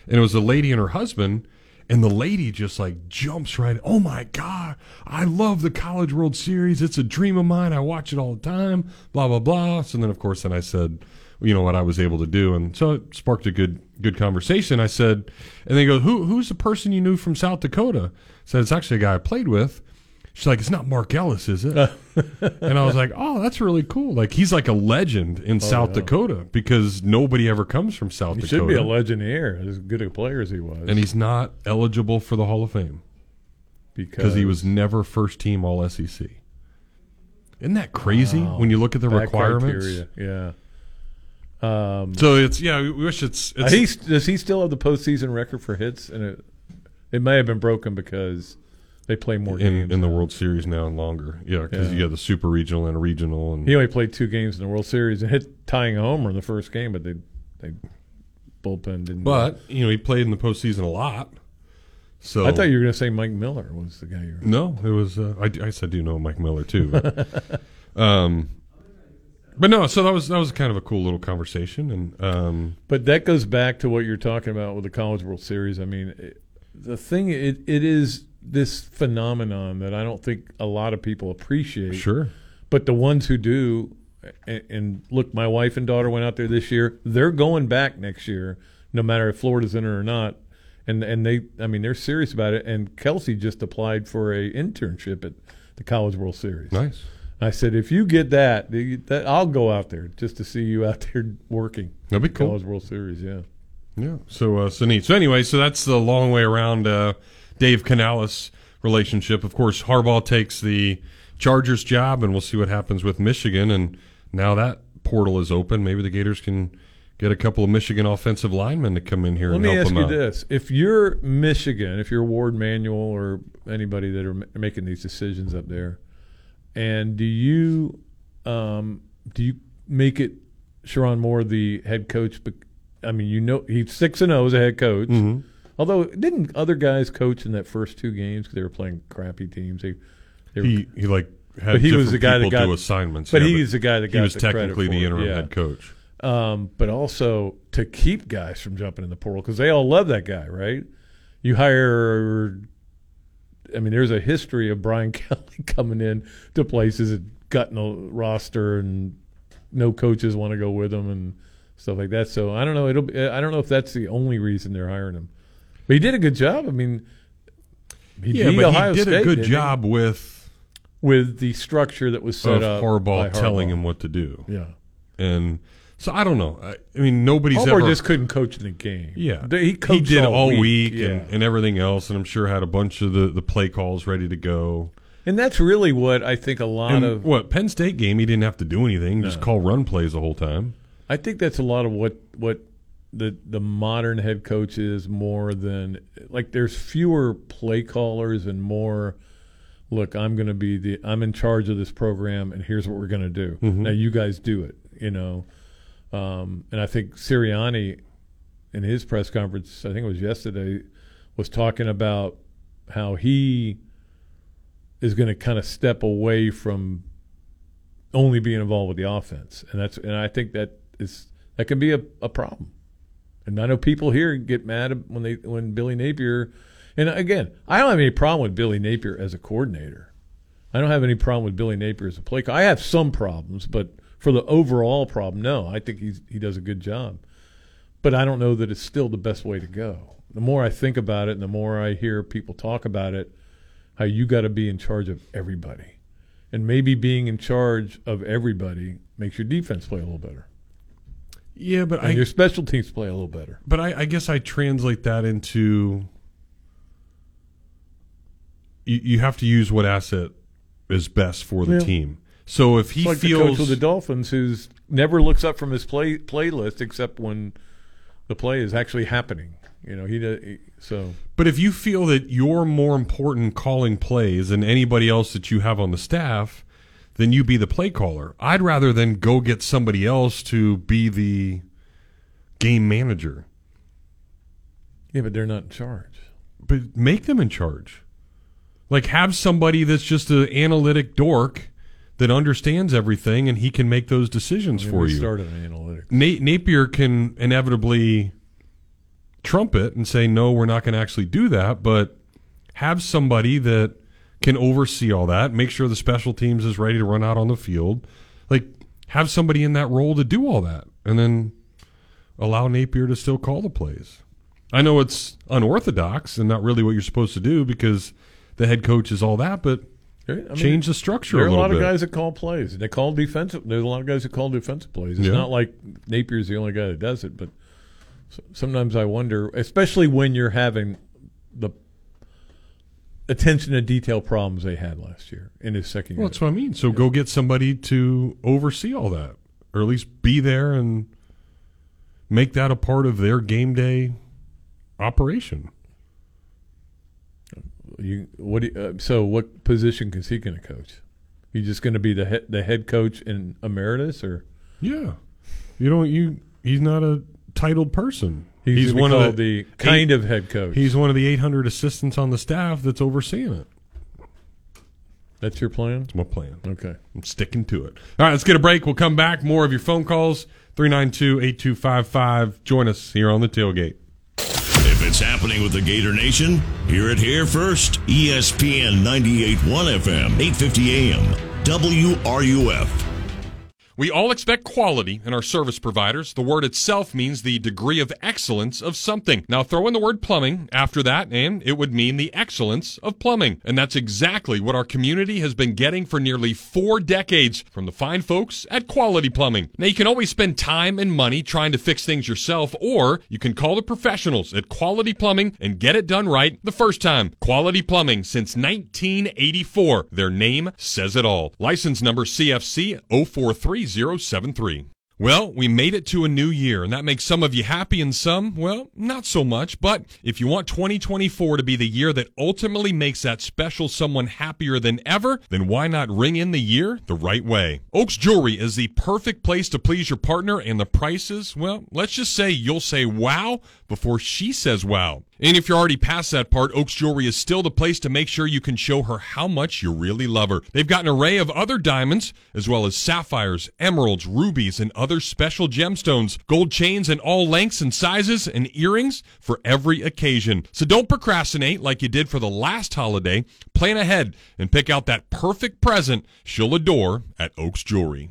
Speaker 6: And it was a lady and her husband. And the lady just like jumps right. Oh my God. I love the College World Series. It's a dream of mine. I watch it all the time. Blah, blah, blah. So then, of course, then I said, you know, what I was able to do. And so it sparked a good, good conversation. I said, and they go, Who, who's the person you knew from South Dakota? I said, it's actually a guy I played with. She's like, it's not Mark Ellis, is it? and I was like, oh, that's really cool. Like he's like a legend in South
Speaker 4: yeah.
Speaker 6: Dakota because nobody ever comes from South Dakota.
Speaker 4: He
Speaker 6: Dakota.
Speaker 4: should be a legend here, as good a player as he was.
Speaker 6: And he's not eligible for the Hall of Fame because he was never first team All SEC. Isn't that crazy
Speaker 4: Wow.
Speaker 6: when you look at the
Speaker 4: That
Speaker 6: requirements?
Speaker 4: criteria, Yeah. Um,
Speaker 6: So it's yeah, we wish it's, it's
Speaker 4: he, does he still have the postseason record for hits? And it it may have been broken because they play more
Speaker 6: in
Speaker 4: games.
Speaker 6: in the World Series now and longer. Yeah, because
Speaker 4: Yeah.
Speaker 6: you got the Super Regional and a Regional and
Speaker 4: He only played two games in the World Series and hit tying a homer in the first game, but they they bullpen didn't.
Speaker 6: but you know he played in the postseason a lot. So
Speaker 4: I thought you were going to say Mike Miller was the guy you were.
Speaker 6: No, it was. Uh, I, I said, do know Mike Miller too. But, um, but no. So that was that was kind of a cool little conversation, and um,
Speaker 4: But that goes back to what you're talking about with the College World Series. I mean, it, the thing it it is this phenomenon that I don't think a lot of people appreciate.
Speaker 6: Sure.
Speaker 4: But the ones who do, and, and look, my wife and daughter went out there this year. They're going back next year, no matter if Florida's in it or not. And and they, I mean, they're serious about it. And Kelsey just applied for a internship at the College World Series.
Speaker 6: Nice.
Speaker 4: I said, if you get that, that I'll go out there just to see you out there working.
Speaker 6: That'd be cool.
Speaker 4: College World Series, yeah.
Speaker 6: yeah. So uh, so neat. So anyway, so that's the long way around uh, Dave Canales relationship. Of course, Harbaugh takes the Chargers job, and we'll see what happens with Michigan. And now that portal is open, maybe the Gators can get a couple of Michigan offensive linemen to come in here
Speaker 4: Let
Speaker 6: and
Speaker 4: me ask you this: If you're Michigan, if you're Warde Manuel or anybody that are ma- making these decisions up there, and do you um, do you make it Sherrone Moore the head coach? I mean, you know he's six and zero as a head coach.
Speaker 6: Mhm.
Speaker 4: Although didn't other guys coach in that first two games because they were playing crappy teams? They, they were-
Speaker 6: He he like had
Speaker 4: but he was the guy that got
Speaker 6: do assignments.
Speaker 4: But
Speaker 6: yeah,
Speaker 4: he's the guy that got he
Speaker 6: was
Speaker 4: the
Speaker 6: technically the
Speaker 4: it,
Speaker 6: interim
Speaker 4: yeah.
Speaker 6: head coach.
Speaker 4: Um, but also to keep guys from jumping in the portal because they all love that guy, right? You hire. I mean, there's a history of Brian Kelly coming in to places and gutting a roster, and no coaches want to go with him and stuff like that. So I don't know. It'll. Be, I don't know if that's the only reason they're hiring him. But he did a good job. I mean, he
Speaker 6: yeah,
Speaker 4: beat
Speaker 6: but
Speaker 4: Ohio
Speaker 6: he did
Speaker 4: State,
Speaker 6: a good
Speaker 4: didn't he?
Speaker 6: job with
Speaker 4: with the structure that was set up.
Speaker 6: Harbaugh, telling him what to do.
Speaker 4: Yeah.
Speaker 6: and so I don't know. I, I mean, nobody's
Speaker 4: Harbaugh
Speaker 6: ever
Speaker 4: just couldn't coach in the game.
Speaker 6: Yeah,
Speaker 4: He coached
Speaker 6: did
Speaker 4: all
Speaker 6: all
Speaker 4: week,
Speaker 6: week,
Speaker 4: yeah.
Speaker 6: and, and everything else, and I'm sure had a bunch of the, the play calls ready to go.
Speaker 4: And that's really what I think a lot
Speaker 6: And
Speaker 4: of
Speaker 6: what Penn State game, he didn't have to do anything; just call run plays the whole time.
Speaker 4: I think that's a lot of what what the the modern head coaches more than like there's fewer play callers and more look i'm going to be the i'm in charge of this program and here's what we're going to do
Speaker 6: Mhm.
Speaker 4: now you guys do it you know um, and i think sirianni in his press conference i think it was yesterday was talking about how he is going to kind of step away from only being involved with the offense, and that's and I think that is that can be a, a problem. And I know people here get mad when they when Billy Napier, and again, I don't have any problem with Billy Napier as a coordinator. I don't have any problem with Billy Napier as a play. I have some problems, but for the overall problem, no, I think he's he does a good job. But I don't know that it's still the best way to go. The more I think about it, and the more I hear people talk about it, how you got to be in charge of everybody. And maybe being in charge of everybody makes your defense play a little better.
Speaker 6: Yeah, but
Speaker 4: and
Speaker 6: I
Speaker 4: your special teams play a little better.
Speaker 6: But I, I guess I translate that into you, you have to use what asset is best for the
Speaker 4: Yeah.
Speaker 6: team. So if he
Speaker 4: like the
Speaker 6: feels
Speaker 4: coach of the Dolphins who's never looks up from his play playlist except when the play is actually happening. You know, he, does, he so
Speaker 6: But if you feel that you're more important calling plays than anybody else that you have on the staff, then you be the play caller. I'd rather than go get somebody else to be the game manager.
Speaker 4: yeah, but they're not in charge.
Speaker 6: But make them in charge. Like have somebody that's just an analytic dork that understands everything and he can make those decisions
Speaker 4: I mean,
Speaker 6: for you.
Speaker 4: started on analytics.
Speaker 6: Na- Napier can inevitably trumpet and say, no, we're not going to actually do that, but have somebody that can oversee all that, make sure the special teams is ready to run out on the field. Like, have somebody in that role to do all that, and then allow Napier to still call the plays. I know it's unorthodox and not really what you're supposed to do because the head coach is all that, but
Speaker 4: I mean,
Speaker 6: change the structure
Speaker 4: There are a
Speaker 6: little
Speaker 4: lot
Speaker 6: bit.
Speaker 4: of guys that call plays. They call defensive. There's a lot of guys that call defensive plays. It's
Speaker 6: Yeah.
Speaker 4: not like Napier's the only guy that does it, but sometimes I wonder, especially when you're having the attention to detail problems they had last year in his second
Speaker 6: Well,
Speaker 4: year.
Speaker 6: that's what I mean. So go get somebody to oversee all that, or at least be there and make that a part of their game day operation.
Speaker 4: You what? Do you, uh, so what position is he going to coach? He just going to be the head, the head coach in emeritus, or
Speaker 6: Yeah, you don't. You he's not a titled person.
Speaker 4: He's gonna be called the kind of head coach.
Speaker 6: He's one of the 800 assistants on the staff that's overseeing it.
Speaker 4: that's your plan?
Speaker 6: That's my plan.
Speaker 4: Okay.
Speaker 6: I'm sticking to it. All right, let's get a break. We'll come back. More of your phone calls 392 8255. Join us here on the tailgate.
Speaker 1: If it's happening with the Gator Nation, hear it here first. ESPN 98.1 FM, 850 AM, WRUF.
Speaker 17: We all expect quality in our service providers. The word itself means the degree of excellence of something. Now throw in the word plumbing after that, and it would mean the excellence of plumbing. And that's exactly what our community has been getting for nearly four decades from the fine folks at Quality Plumbing. Now you can always spend time and money trying to fix things yourself, or you can call the professionals at Quality Plumbing and get it done right the first time. Quality Plumbing since 1984. Their name says it all. License number CFC 043073. Well, we made it to a new year, and that makes some of you happy and some, well, not so much. But if you want 2024 to be the year that ultimately makes that special someone happier than ever, then why not ring in the year the right way? Oaks Jewelry is the perfect place to please your partner, and the prices, well, let's just say you'll say wow before she says wow. And if you're already past that part, Oaks Jewelry is still the place to make sure you can show her how much you really love her. They've got an array of other diamonds, as well as sapphires, emeralds, rubies, and other special gemstones, gold chains in all lengths and sizes, and earrings for every occasion. So don't procrastinate like you did for the last holiday. Plan ahead and pick out that perfect present she'll adore at Oaks Jewelry.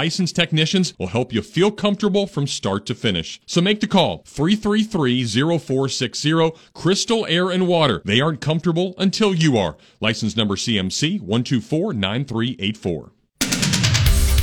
Speaker 17: licensed technicians will help you feel comfortable from start to finish. So make the call 333-0460 Crystal Air and Water. They aren't comfortable until you are. License number CMC 1249384.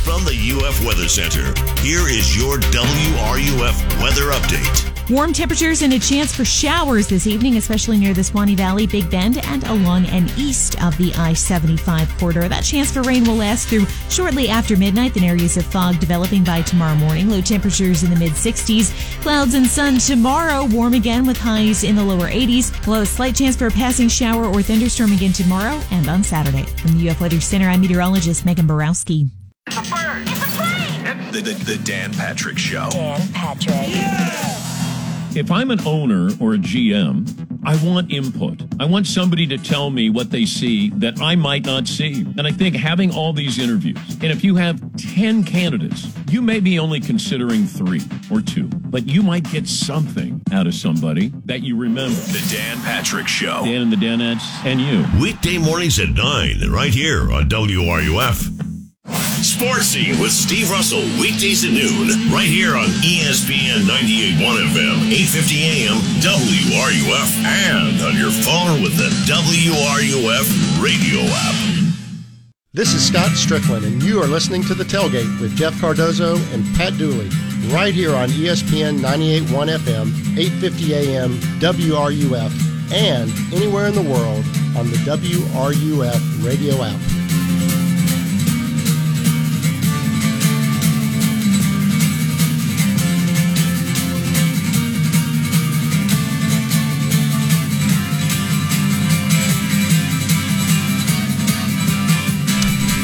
Speaker 1: From the UF Weather Center, here is your WRUF weather update.
Speaker 18: Warm temperatures and a chance for showers this evening, especially near the Suwannee Valley, Big Bend, and along and east of the I 75 corridor. That chance for rain will last through shortly after midnight, then areas of fog developing by tomorrow morning. Low temperatures in the mid 60s. Clouds and sun tomorrow, warm again with highs in the lower 80s. Below a slight chance for a passing shower or thunderstorm again tomorrow and on Saturday. From the UF Weather Center, I'm meteorologist Megan Borowski.
Speaker 1: The, the, the Dan Patrick Show.
Speaker 19: Dan Patrick.
Speaker 20: If I'm an owner or a GM, I want input. I want somebody to tell me what they see that I might not see. And I think having all these interviews, and if you have 10 candidates, you may be only considering three or two, but you might get something out of somebody that you remember.
Speaker 1: The Dan Patrick Show.
Speaker 20: Dan and the Danettes and you.
Speaker 1: Weekday mornings at 9, right here on WRUF. Sports Scene with Steve Russell, weekdays at noon, right here on ESPN 98.1 FM, 850 AM, WRUF, and on your phone with the WRUF radio app.
Speaker 21: This is Scott Strickland, and you are listening to The Tailgate with Jeff Cardozo and Pat Dooley, right here on ESPN 98.1 FM, 850 AM, WRUF, and anywhere in the world on the WRUF radio app.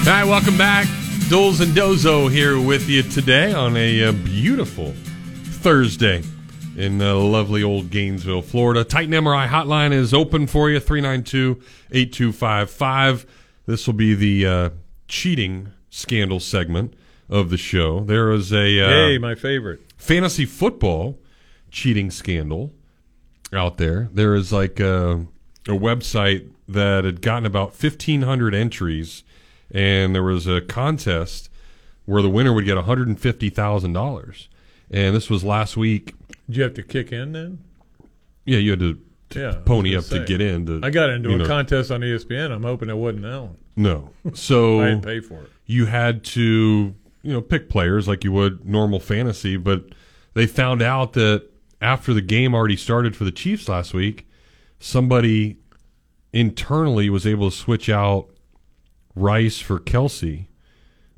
Speaker 6: All right, welcome back. Doles and Dozo here with you today on a uh, beautiful Thursday in uh, lovely old Gainesville, Florida. Titan MRI hotline is open for you 392 8255. This will be the uh, cheating scandal segment of the show. There is a uh,
Speaker 4: Hey, my favorite.
Speaker 6: fantasy football cheating scandal out there. There is like a, a website that had gotten about 1,500 entries, and there was a contest where the winner would get $150,000. And this was last week.
Speaker 4: Did you have to kick in then?
Speaker 6: Yeah, you had to, to
Speaker 4: Yeah,
Speaker 6: pony up to get in. To,
Speaker 4: I got into a
Speaker 6: know.
Speaker 4: contest on ESPN. I'm hoping it wasn't that one.
Speaker 6: No. So
Speaker 4: I didn't pay for it.
Speaker 6: You had to, you know, pick players like you would normal fantasy, but they found out that after the game already started for the Chiefs last week, somebody internally was able to switch out Rice for Kelce,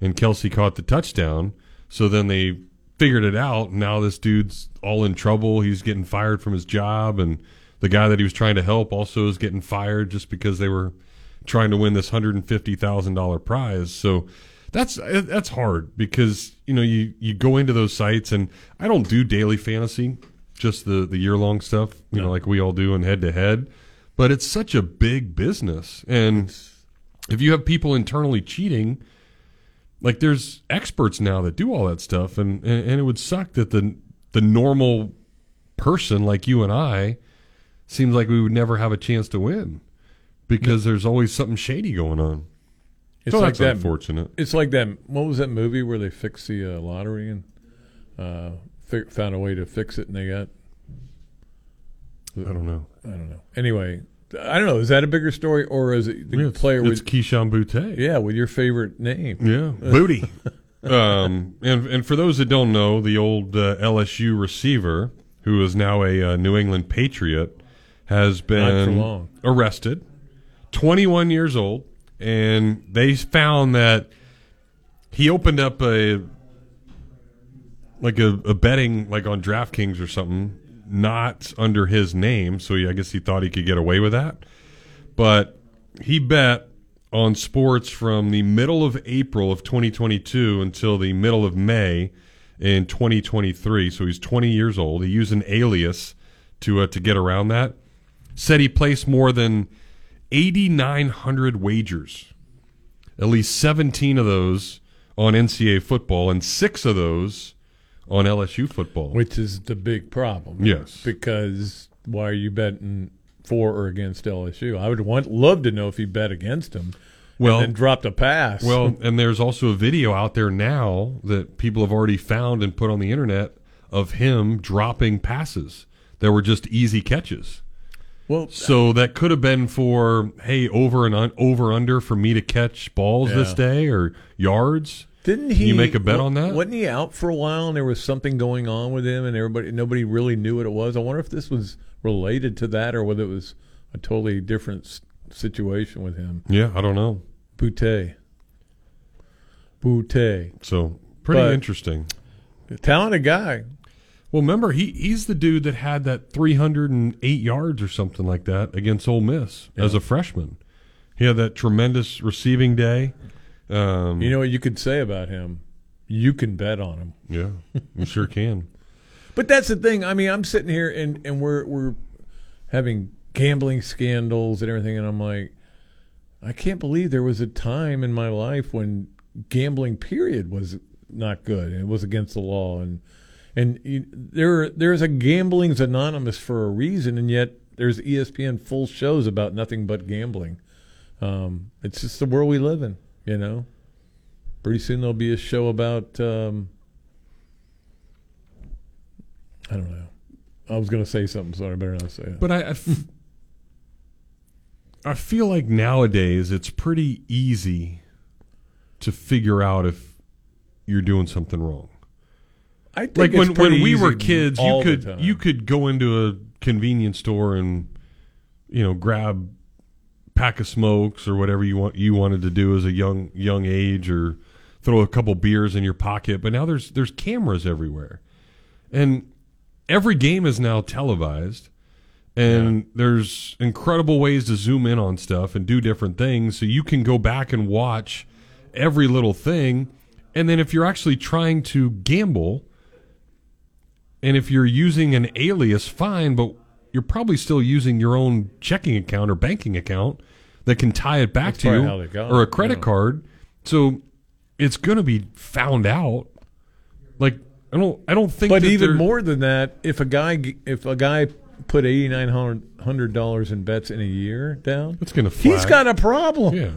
Speaker 6: and Kelce caught the touchdown. So then they figured it out. Now this dude's all in trouble. He's getting fired from his job, and the guy that he was trying to help also is getting fired just because they were trying to win this hundred and fifty thousand dollar prize. So that's that's hard because you know you you go into those sites, and I don't do daily fantasy, just the the year long stuff, you know, like we all do in head to head. But it's such a big business, and if you have people internally cheating, like there's experts now that do all that stuff, and and, it would suck that the the normal person like you and I seems like we would never have a chance to win because there's always something shady going on.
Speaker 4: It's
Speaker 6: so
Speaker 4: like
Speaker 6: that's
Speaker 4: that.
Speaker 6: unfortunate.
Speaker 4: It's like that. What was that movie where they fixed the uh, lottery and uh, fi- found a way to fix it, and they got
Speaker 6: I don't know.
Speaker 4: I don't know. Anyway, I don't know. Is that a bigger story, or is it the
Speaker 6: Yeah, it's,
Speaker 4: player
Speaker 6: it's
Speaker 4: with
Speaker 6: Kayshon Boutte.
Speaker 4: yeah with your favorite name?
Speaker 6: Yeah, booty. um, and and for those that don't know, the old uh, LSU receiver, who is now a uh, New England Patriot, has been arrested. Twenty one years old, and they found that he opened up a like a, a betting like on DraftKings or something, not under his name. So I guess he thought he could get away with that, but he bet on sports from the middle of April of 2022 until the middle of May in 2023. So he's 20 years old. He used an alias to uh, to get around that. Said he placed more than 8,900 wagers, at least 17 of those on NCAA football, and six of those on LSU football.
Speaker 4: Which is the big problem.
Speaker 6: Yes.
Speaker 4: Because why are you betting for or against LSU? I would want love to know if he bet against them.
Speaker 6: Well-
Speaker 4: and then dropped a pass.
Speaker 6: Well, and there's also a video out there now that people have already found and put on the internet of him dropping passes that were just easy catches.
Speaker 4: Well,
Speaker 6: so that could have been for hey over and un- over under for me to catch balls this day or yards.
Speaker 4: Didn't he?
Speaker 6: You make a bet on that?
Speaker 4: Wasn't he out for a while and there was something going on with him and everybody, nobody really knew what it was? I wonder if this was related to that or whether it was a totally different s- situation with him.
Speaker 6: Yeah, I don't know.
Speaker 4: Boutte. Boutte.
Speaker 6: So pretty
Speaker 4: But-
Speaker 6: interesting.
Speaker 4: Talented guy.
Speaker 6: Well, remember he he's the dude that had that 308 yards or something like that against Ole Miss as a freshman. He had that tremendous receiving day. Um,
Speaker 4: You know what you could say about him? You can bet on him.
Speaker 6: yeah, you sure can.
Speaker 4: But that's the thing. I mean, I'm sitting here and, and we're we're having gambling scandals and everything, and I'm like, I can't believe there was a time in my life when gambling period was not good and it was against the law and and you, there there's a gambling's anonymous for a reason, and yet there's ESPN full shows about nothing but gambling. Um, it's just the world we live in, you know. Pretty soon there'll be a show about um, I don't know. I was going to say something, so I better not say it.
Speaker 6: But I, I f- I feel like nowadays it's pretty easy to figure out if you're doing something wrong.
Speaker 4: I think
Speaker 6: like when when we were kids, you could you could go into a convenience store and you know grab pack of smokes or whatever you want you wanted to do as a young young age or throw a couple beers in your pocket. But now there's there's cameras everywhere, and every game is now televised. And there's incredible ways to zoom in on stuff and do different things, so you can go back and watch every little thing. And then if you're actually trying to gamble, and if you're using an alias, fine, but you're probably still using your own checking account or banking account that can tie it back
Speaker 4: That's
Speaker 6: to you
Speaker 4: probably how they got
Speaker 6: or a credit
Speaker 4: yeah.
Speaker 6: card. So it's going to be found out. Like I don't I don't think
Speaker 4: But even more than that, if a guy if a guy put eighty nine hundred dollars in bets in a year down,
Speaker 6: it's going to
Speaker 4: he's got a problem.
Speaker 6: Yeah.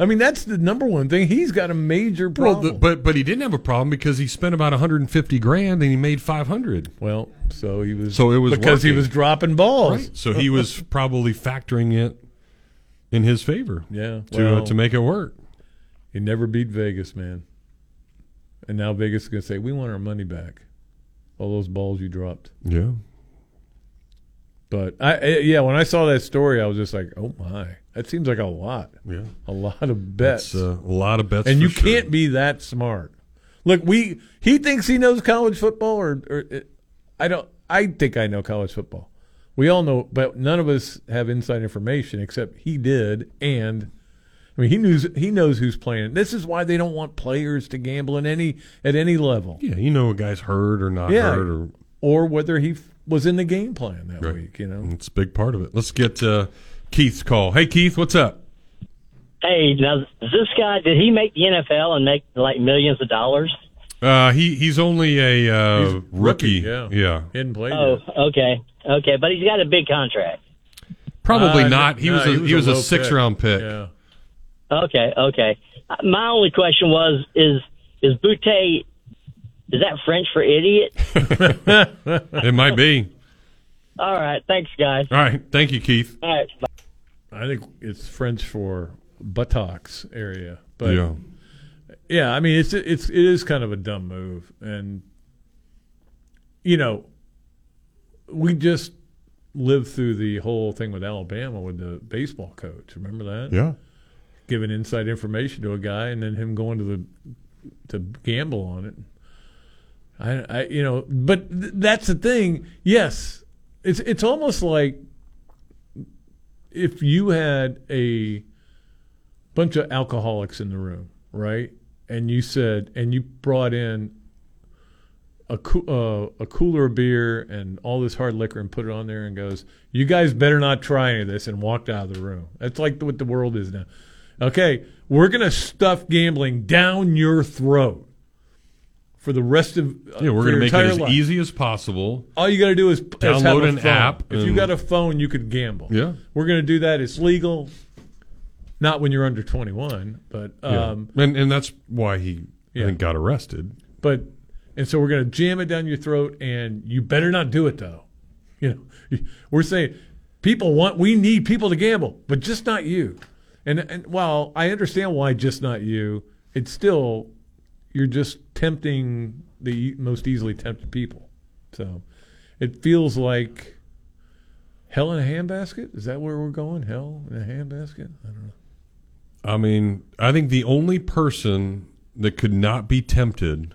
Speaker 4: I mean that's the number one thing. He's got a major
Speaker 6: Well,
Speaker 4: problem.
Speaker 6: the, but but he didn't have a problem because he spent about 150 grand and he made 500.
Speaker 4: Well, so he was
Speaker 6: so it was
Speaker 4: because he was dropping balls.
Speaker 6: Right. So he was probably factoring it in his favor.
Speaker 4: Yeah,
Speaker 6: To uh, to make it work.
Speaker 4: He never beat Vegas, man. And now Vegas is going to say, "We want our money back." All those balls you dropped.
Speaker 6: Yeah.
Speaker 4: But I yeah, when I saw that story, I was just like, "Oh my, that seems like a lot."
Speaker 6: Yeah,
Speaker 4: a lot of bets.
Speaker 6: Uh, a lot of bets
Speaker 4: and you
Speaker 6: sure.
Speaker 4: can't be that smart. Look, we he thinks he knows college football, or, or it, I don't. I think I know college football. We all know, but none of us have inside information except he did, and I mean he knows he knows who's playing. This is why they don't want players to gamble in any at any level.
Speaker 6: Yeah, you know a guy's hurt or not
Speaker 4: Yeah,
Speaker 6: hurt or
Speaker 4: or whether he f- was in the game plan that week. You know,
Speaker 6: it's a big part of it. Let's get uh, Keith's call. Hey Keith, what's up?
Speaker 19: Hey, now this guy did he make the NFL and make like millions of dollars?
Speaker 6: Uh, he he's only a uh,
Speaker 4: He's
Speaker 6: rookie.
Speaker 4: rookie, yeah.
Speaker 6: yeah.
Speaker 4: He hadn't played
Speaker 19: Oh,
Speaker 4: yet.
Speaker 19: okay, okay, but he's got a big contract.
Speaker 6: Probably
Speaker 4: Uh,
Speaker 6: not. He
Speaker 4: no,
Speaker 6: was a, he was a,
Speaker 4: low
Speaker 6: six
Speaker 4: pick.
Speaker 6: round pick.
Speaker 4: Yeah.
Speaker 19: Okay, okay. My only question was is is Boutte is that French for idiot?
Speaker 6: it might be.
Speaker 19: All right. Thanks, guys.
Speaker 6: All right. Thank you, Keith.
Speaker 19: All right.
Speaker 4: I think it's French for buttocks area, but
Speaker 6: Yeah.
Speaker 4: yeah, I mean it's it's it is kind of a dumb move, and you know, we just lived through the whole thing with Alabama with the baseball coach. Remember that?
Speaker 6: Yeah.
Speaker 4: Giving inside information to a guy, and then him going to the to gamble on it. I, I you know, but th- that's the thing. Yes, it's it's almost like if you had a bunch of alcoholics in the room, right? And you said, and you brought in a uh, a cooler of beer and all this hard liquor and put it on there and goes, "You guys better not try any of this," and walked out of the room. That's like what the world is now. Okay, we're gonna stuff gambling down your throat for the rest of uh,
Speaker 6: Yeah, we're going to make it as
Speaker 4: life.
Speaker 6: easy as possible.
Speaker 4: All you got to do is,
Speaker 6: Download an
Speaker 4: phone.
Speaker 6: app
Speaker 4: If you got a phone, you could gamble.
Speaker 6: Yeah.
Speaker 4: we're going to do that. It's legal. Not when you're under 21, but um,
Speaker 6: yeah. and and that's why he
Speaker 4: Yeah.
Speaker 6: I think got arrested.
Speaker 4: but and so we're going to jam it down your throat, and you better not do it though. You know, we're saying people want we need people to gamble, but just not you. And and while I understand why just not you, it's still you're just tempting the most easily tempted people. So it feels like hell in a handbasket. Is that where we're going? Hell in a handbasket? I don't know.
Speaker 6: I mean, I think the only person that could not be tempted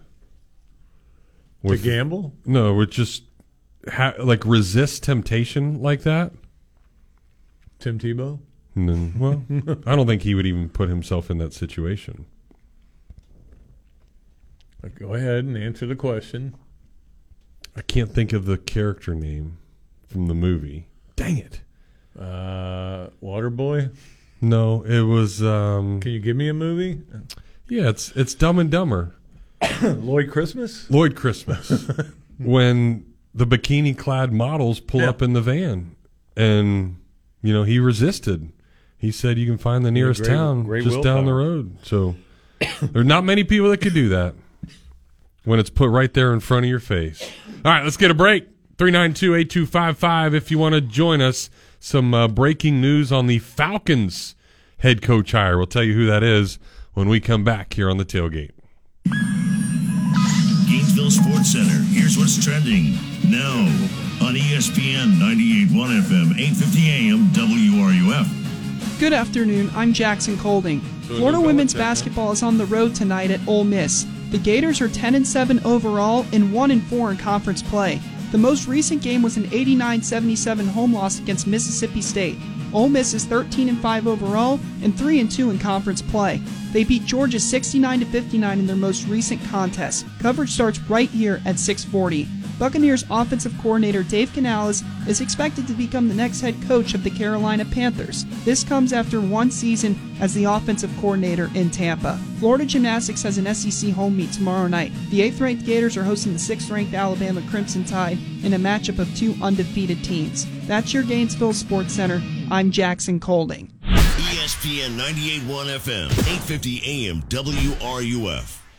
Speaker 4: To gamble?
Speaker 6: No, would just ha- like resist temptation like that.
Speaker 4: Tim Tebow.
Speaker 6: Then, well, I don't think he would even put himself in that situation.
Speaker 4: Go ahead and answer the question.
Speaker 6: I can't think of the character name from the movie. Dang it!
Speaker 4: Uh, Waterboy.
Speaker 6: No, it was. Um,
Speaker 4: Can you give me a movie?
Speaker 6: yeah, it's it's Dumb and Dumber.
Speaker 4: Lloyd Christmas.
Speaker 6: Lloyd Christmas. when the bikini clad models pull
Speaker 4: Yeah.
Speaker 6: up in the van and you know he resisted he said you can find the nearest
Speaker 4: great-
Speaker 6: town
Speaker 4: great
Speaker 6: just down the road so there's not many people that could do that when it's put right there in front of your face all right let's get a break 392-8255 if you want to join us some uh, breaking news on the falcons head coach hire we'll tell you who that is when we come back here on the tailgate
Speaker 1: Gainesville Sports Center. Here's what's trending now on ESPN 98.1 FM, 8:50 AM, WRUF.
Speaker 7: Good afternoon. I'm Jackson Colding. Florida women's basketball is on the road tonight at Ole Miss. The Gators are 10 and 7 overall and 1 and 4 in conference play. The most recent game was an 89-77 home loss against Mississippi State. Ole Miss is 13 and 5 overall and 3 and 2 in conference play. They beat Georgia 69 to 59 in their most recent contest. Coverage starts right here at 640. Buccaneers offensive coordinator Dave Canales is expected to become the next head coach of the Carolina Panthers. This comes after one season as the offensive coordinator in Tampa. Florida Gymnastics has an SEC home meet tomorrow night. The 8th ranked Gators are hosting the 6th ranked Alabama Crimson Tide in a matchup of two undefeated teams. That's your Gainesville Sports Center. I'm Jackson Colding.
Speaker 1: ESPN 98.1 FM, 8:50 AM, WRUF.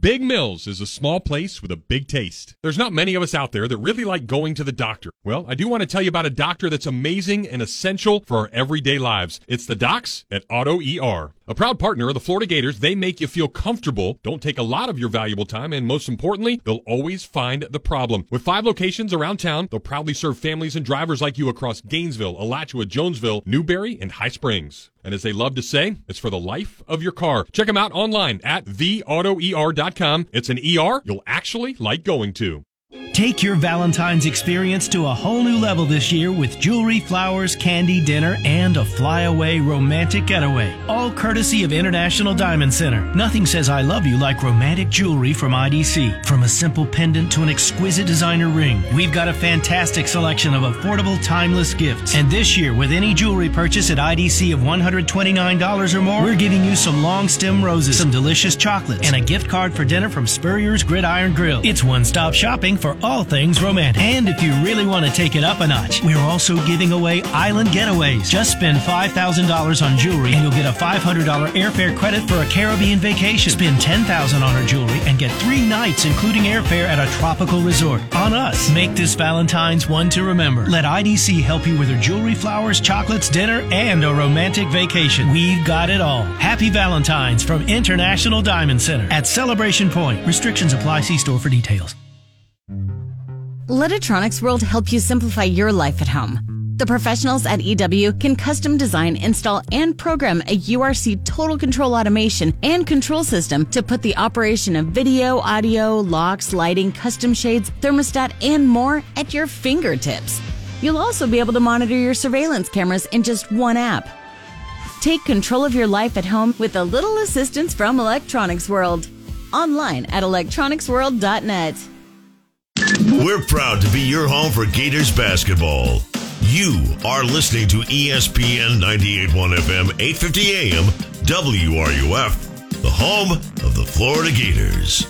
Speaker 17: Big Mills is a small place with a big taste. There's not many of us out there that really like going to the doctor. Well, I do want to tell you about a doctor that's amazing and essential for our everyday lives. It's the docs at Auto ER. A proud partner of the Florida Gators, they make you feel comfortable, don't take a lot of your valuable time, and most importantly, they'll always find the problem. With five locations around town, they'll proudly serve families and drivers like you across Gainesville, Alachua, Jonesville, Newberry, and High Springs. And as they love to say, it's for the life of your car. Check them out online at theautoer.com. It's an ER you'll actually like going to.
Speaker 22: Take your Valentine's experience to a whole new level this year with jewelry, flowers, candy, dinner, and a flyaway romantic getaway. All courtesy of International Diamond Center. Nothing says I love you like romantic jewelry from IDC. From a simple pendant to an exquisite designer ring, we've got a fantastic selection of affordable, timeless gifts. And this year, with any jewelry purchase at IDC of $129 or more, we're giving you some long stem roses, some delicious chocolates, and a gift card for dinner from Spurrier's Gridiron Grill. It's one stop shopping for all things romantic. And if you really want to take it up a notch, we're also giving away island getaways. Just spend $5,000 on jewelry and you'll get a $500 airfare credit for a Caribbean vacation. Spend $10,000 on our jewelry and get three nights, including airfare at a tropical resort. On us. Make this Valentine's one to remember. Let IDC help you with your jewelry, flowers, chocolates, dinner, and a romantic vacation. We've got it all. Happy Valentine's from International Diamond Center at Celebration Point. Restrictions apply. See store for details.
Speaker 23: Let Electronics World help you simplify your life at home. The professionals at EW can custom design, install, and program a URC total control automation and control system to put the operation of video, audio, locks, lighting, custom shades, thermostat, and more at your fingertips. You'll also be able to monitor your surveillance cameras in just one app. Take control of your life at home with a little assistance from Electronics World. Online at electronicsworld.net.
Speaker 1: We're proud to be your home for Gators basketball. You are listening to ESPN 98.1 FM, 8:50 AM, WRUF, the home of the Florida Gators.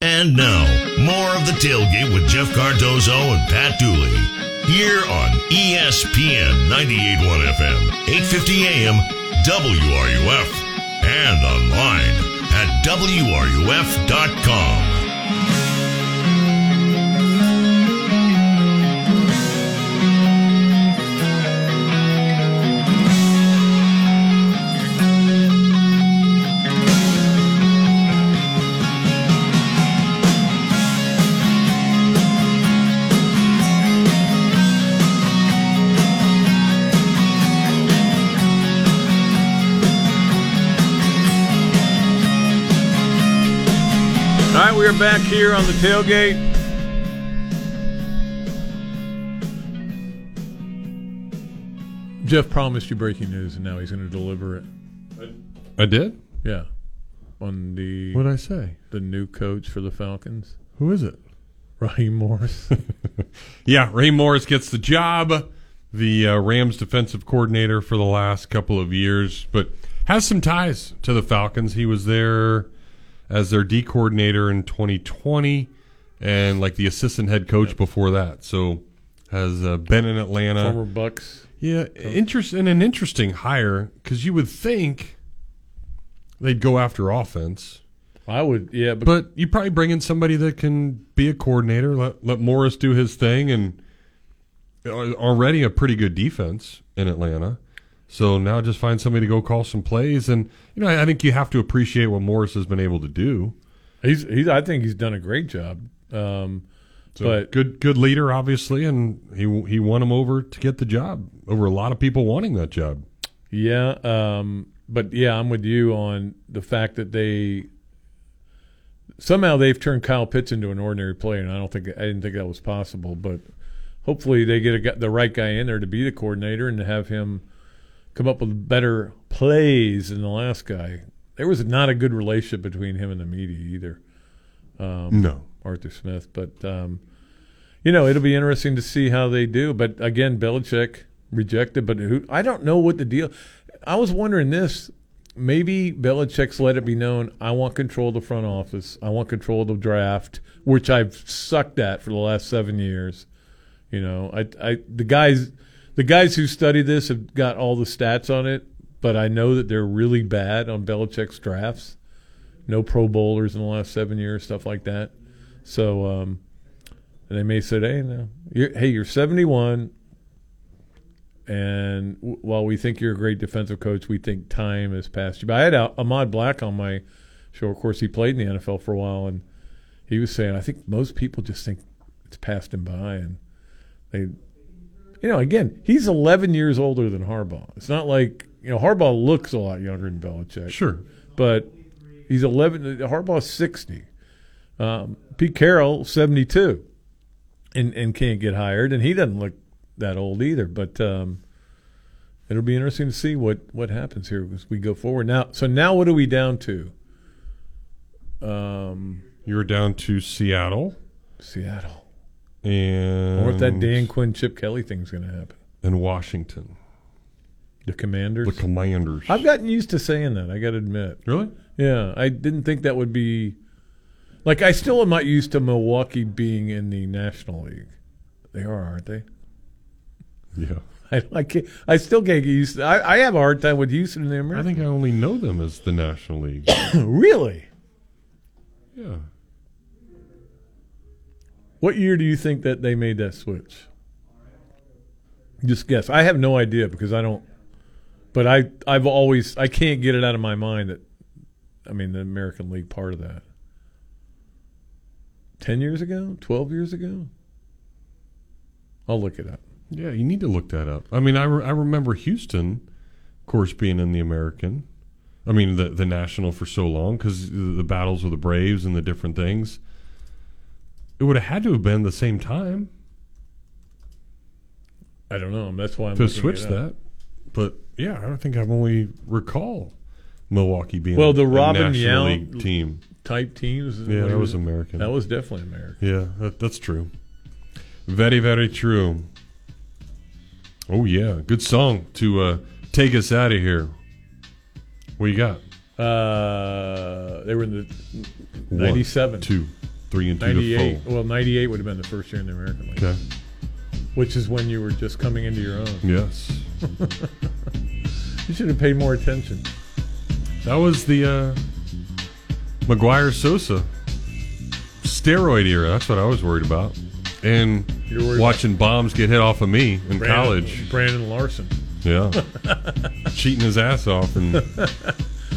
Speaker 1: And now, more of the tailgate with Jeff Cardozo and Pat Dooley here on ESPN 98.1 FM, 8:50 AM, WRUF, and online at WRUF.com.
Speaker 4: back here on the tailgate. Jeff promised you breaking news, and now he's going to deliver it.
Speaker 6: I did?
Speaker 4: Yeah. On the
Speaker 6: What'd I say?
Speaker 4: The new coach for the Falcons,
Speaker 6: Who is it?
Speaker 4: Raheem Morris.
Speaker 6: Yeah, Ray Morris gets the job, the uh, Rams defensive coordinator for the last couple of years, but has some ties to the Falcons. He was there as their D coordinator in 2020 and like the assistant head coach before that. So has uh, been in Atlanta.
Speaker 4: Former Bucs.
Speaker 6: Yeah, interest and an interesting hire because you would think they'd go after offense.
Speaker 4: I would, yeah, but,
Speaker 6: But you probably bring in somebody that can be a coordinator. Let let Morris do his thing, and uh, already a pretty good defense in Atlanta. So now just find somebody to go call some plays, and you know I, I think you have to appreciate what Morris has been able to do.
Speaker 4: he's he's. I think he's done a great job. Um,
Speaker 6: So
Speaker 4: but
Speaker 6: good good leader, obviously, and he he won him over to get the job over a lot of people wanting that job.
Speaker 4: Yeah, um, but yeah, I'm with you on the fact that they somehow they've turned Kyle Pitts into an ordinary player, and I don't think I didn't think that was possible. But hopefully, they get a, the right guy in there to be the coordinator and to have him come up with better plays than the last guy. There was not a good relationship between him and the media either. Um,
Speaker 6: No.
Speaker 4: Arthur Smith, but um, you know it'll be interesting to see how they do. But again, Belichick rejected, but who I don't know what the deal. I was wondering this. Maybe Belichick's let it be known. I want control of the front office. I want control of the draft, which I've sucked at for the last seven years. You know, I, I, the guys, the guys who study this have got all the stats on it, but I know that they're really bad on Belichick's drafts. No Pro Bowlers in the last seven years, stuff like that. So, um, and they may say, "Hey, no, you're, hey, you're 71, and w- while we think you're a great defensive coach, we think time has passed you." But I had Ahmad Black on my show. Of course, he played in the NFL for a while, and he was saying, "I think most people just think it's passed him by, and they, you know, again, he's 11 years older than Harbaugh. It's not like you know Harbaugh looks a lot younger than Belichick,
Speaker 6: Sure,
Speaker 4: but he's 11. Harbaugh's 60." Um, Pete Carroll, 72, and, and can't get hired, and he doesn't look that old either. But um, it'll be interesting to see what, what happens here as we go forward. Now, so now what are we down to? Um,
Speaker 6: You're down to Seattle.
Speaker 4: Seattle.
Speaker 6: And
Speaker 4: Or if that Dan Quinn Chip Kelly thing's going to happen.
Speaker 6: in Washington.
Speaker 4: The Commanders.
Speaker 6: The Commanders.
Speaker 4: I've gotten used to saying that. I got to admit.
Speaker 6: Really?
Speaker 4: Yeah, I didn't think that would be. Like, I still am not used to Milwaukee being in the National League. They are, aren't they?
Speaker 6: Yeah.
Speaker 4: I, I can't. I still can't get used to. I, I have a hard time with Houston in the American.
Speaker 6: I think I only know them as the National League.
Speaker 4: really?
Speaker 6: yeah.
Speaker 4: What year do you think that they made that switch? Just guess. I have no idea because I don't. But I, I've always, I can't get it out of my mind that, I mean, the American League part of that. Ten years ago, twelve years ago. I'll look it up.
Speaker 6: Yeah, you need to look that up. I mean, I, re- I remember Houston, of course, being in the American. I mean, the the national for so long because the, the battles with the Braves and the different things. It would have had to have been the same time
Speaker 4: I don't know. That's why I'm
Speaker 6: to switch that. But yeah, I don't think I've only recall Milwaukee being
Speaker 4: Well, the
Speaker 6: a
Speaker 4: Robin
Speaker 6: National
Speaker 4: Yount
Speaker 6: team.
Speaker 4: type teams.
Speaker 6: Yeah, that was American.
Speaker 4: That was definitely American.
Speaker 6: Yeah, that, that's true. Very, very true. Oh yeah, good song to uh, take us out of here. What you got?
Speaker 4: Uh, they were in the
Speaker 6: One,
Speaker 4: ninety-seven,
Speaker 6: two, three, and two to
Speaker 4: ninety-eight.
Speaker 6: full.
Speaker 4: Well, ninety-eight would have been the first year in the American League,
Speaker 6: Okay.
Speaker 4: which is when you were just coming into your own.
Speaker 6: Yes.
Speaker 4: You should have paid more attention.
Speaker 6: That was the uh, McGwire Sosa steroid era. That's what I was worried about. And
Speaker 4: You're worried
Speaker 6: watching bombs get hit off of me in
Speaker 4: Brandon-
Speaker 6: college.
Speaker 4: Brandon Larson.
Speaker 6: Yeah. Cheating his ass off. And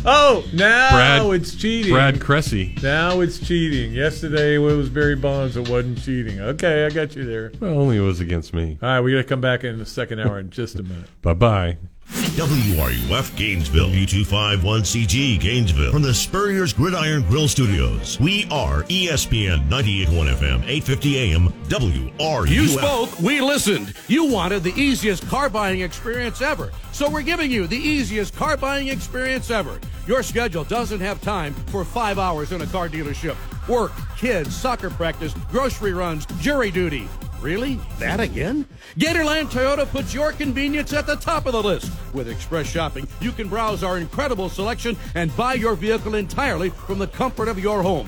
Speaker 4: Oh, now
Speaker 6: Brad-
Speaker 4: it's cheating.
Speaker 6: Brad Cresse.
Speaker 4: Now it's cheating. Yesterday it was Barry Bonds. It wasn't cheating. Okay, I got you there.
Speaker 6: Well, only it was against me.
Speaker 4: All right, we got to come back in the second hour in just a minute.
Speaker 6: Bye bye.
Speaker 1: WRUF Gainesville, U251CG Gainesville, from the Spurrier's Gridiron Grill Studios. We are ESPN 98.1 FM, 850 AM, WRUF.
Speaker 24: You spoke, we listened. You wanted the easiest car buying experience ever. So we're giving you the easiest car buying experience ever. Your schedule doesn't have time for five hours in a car dealership. Work, kids, soccer practice, grocery runs, jury duty. Really? That again? Gatorland Toyota puts your convenience at the top of the list. With Express Shopping, you can browse our incredible selection and buy your vehicle entirely from the comfort of your home.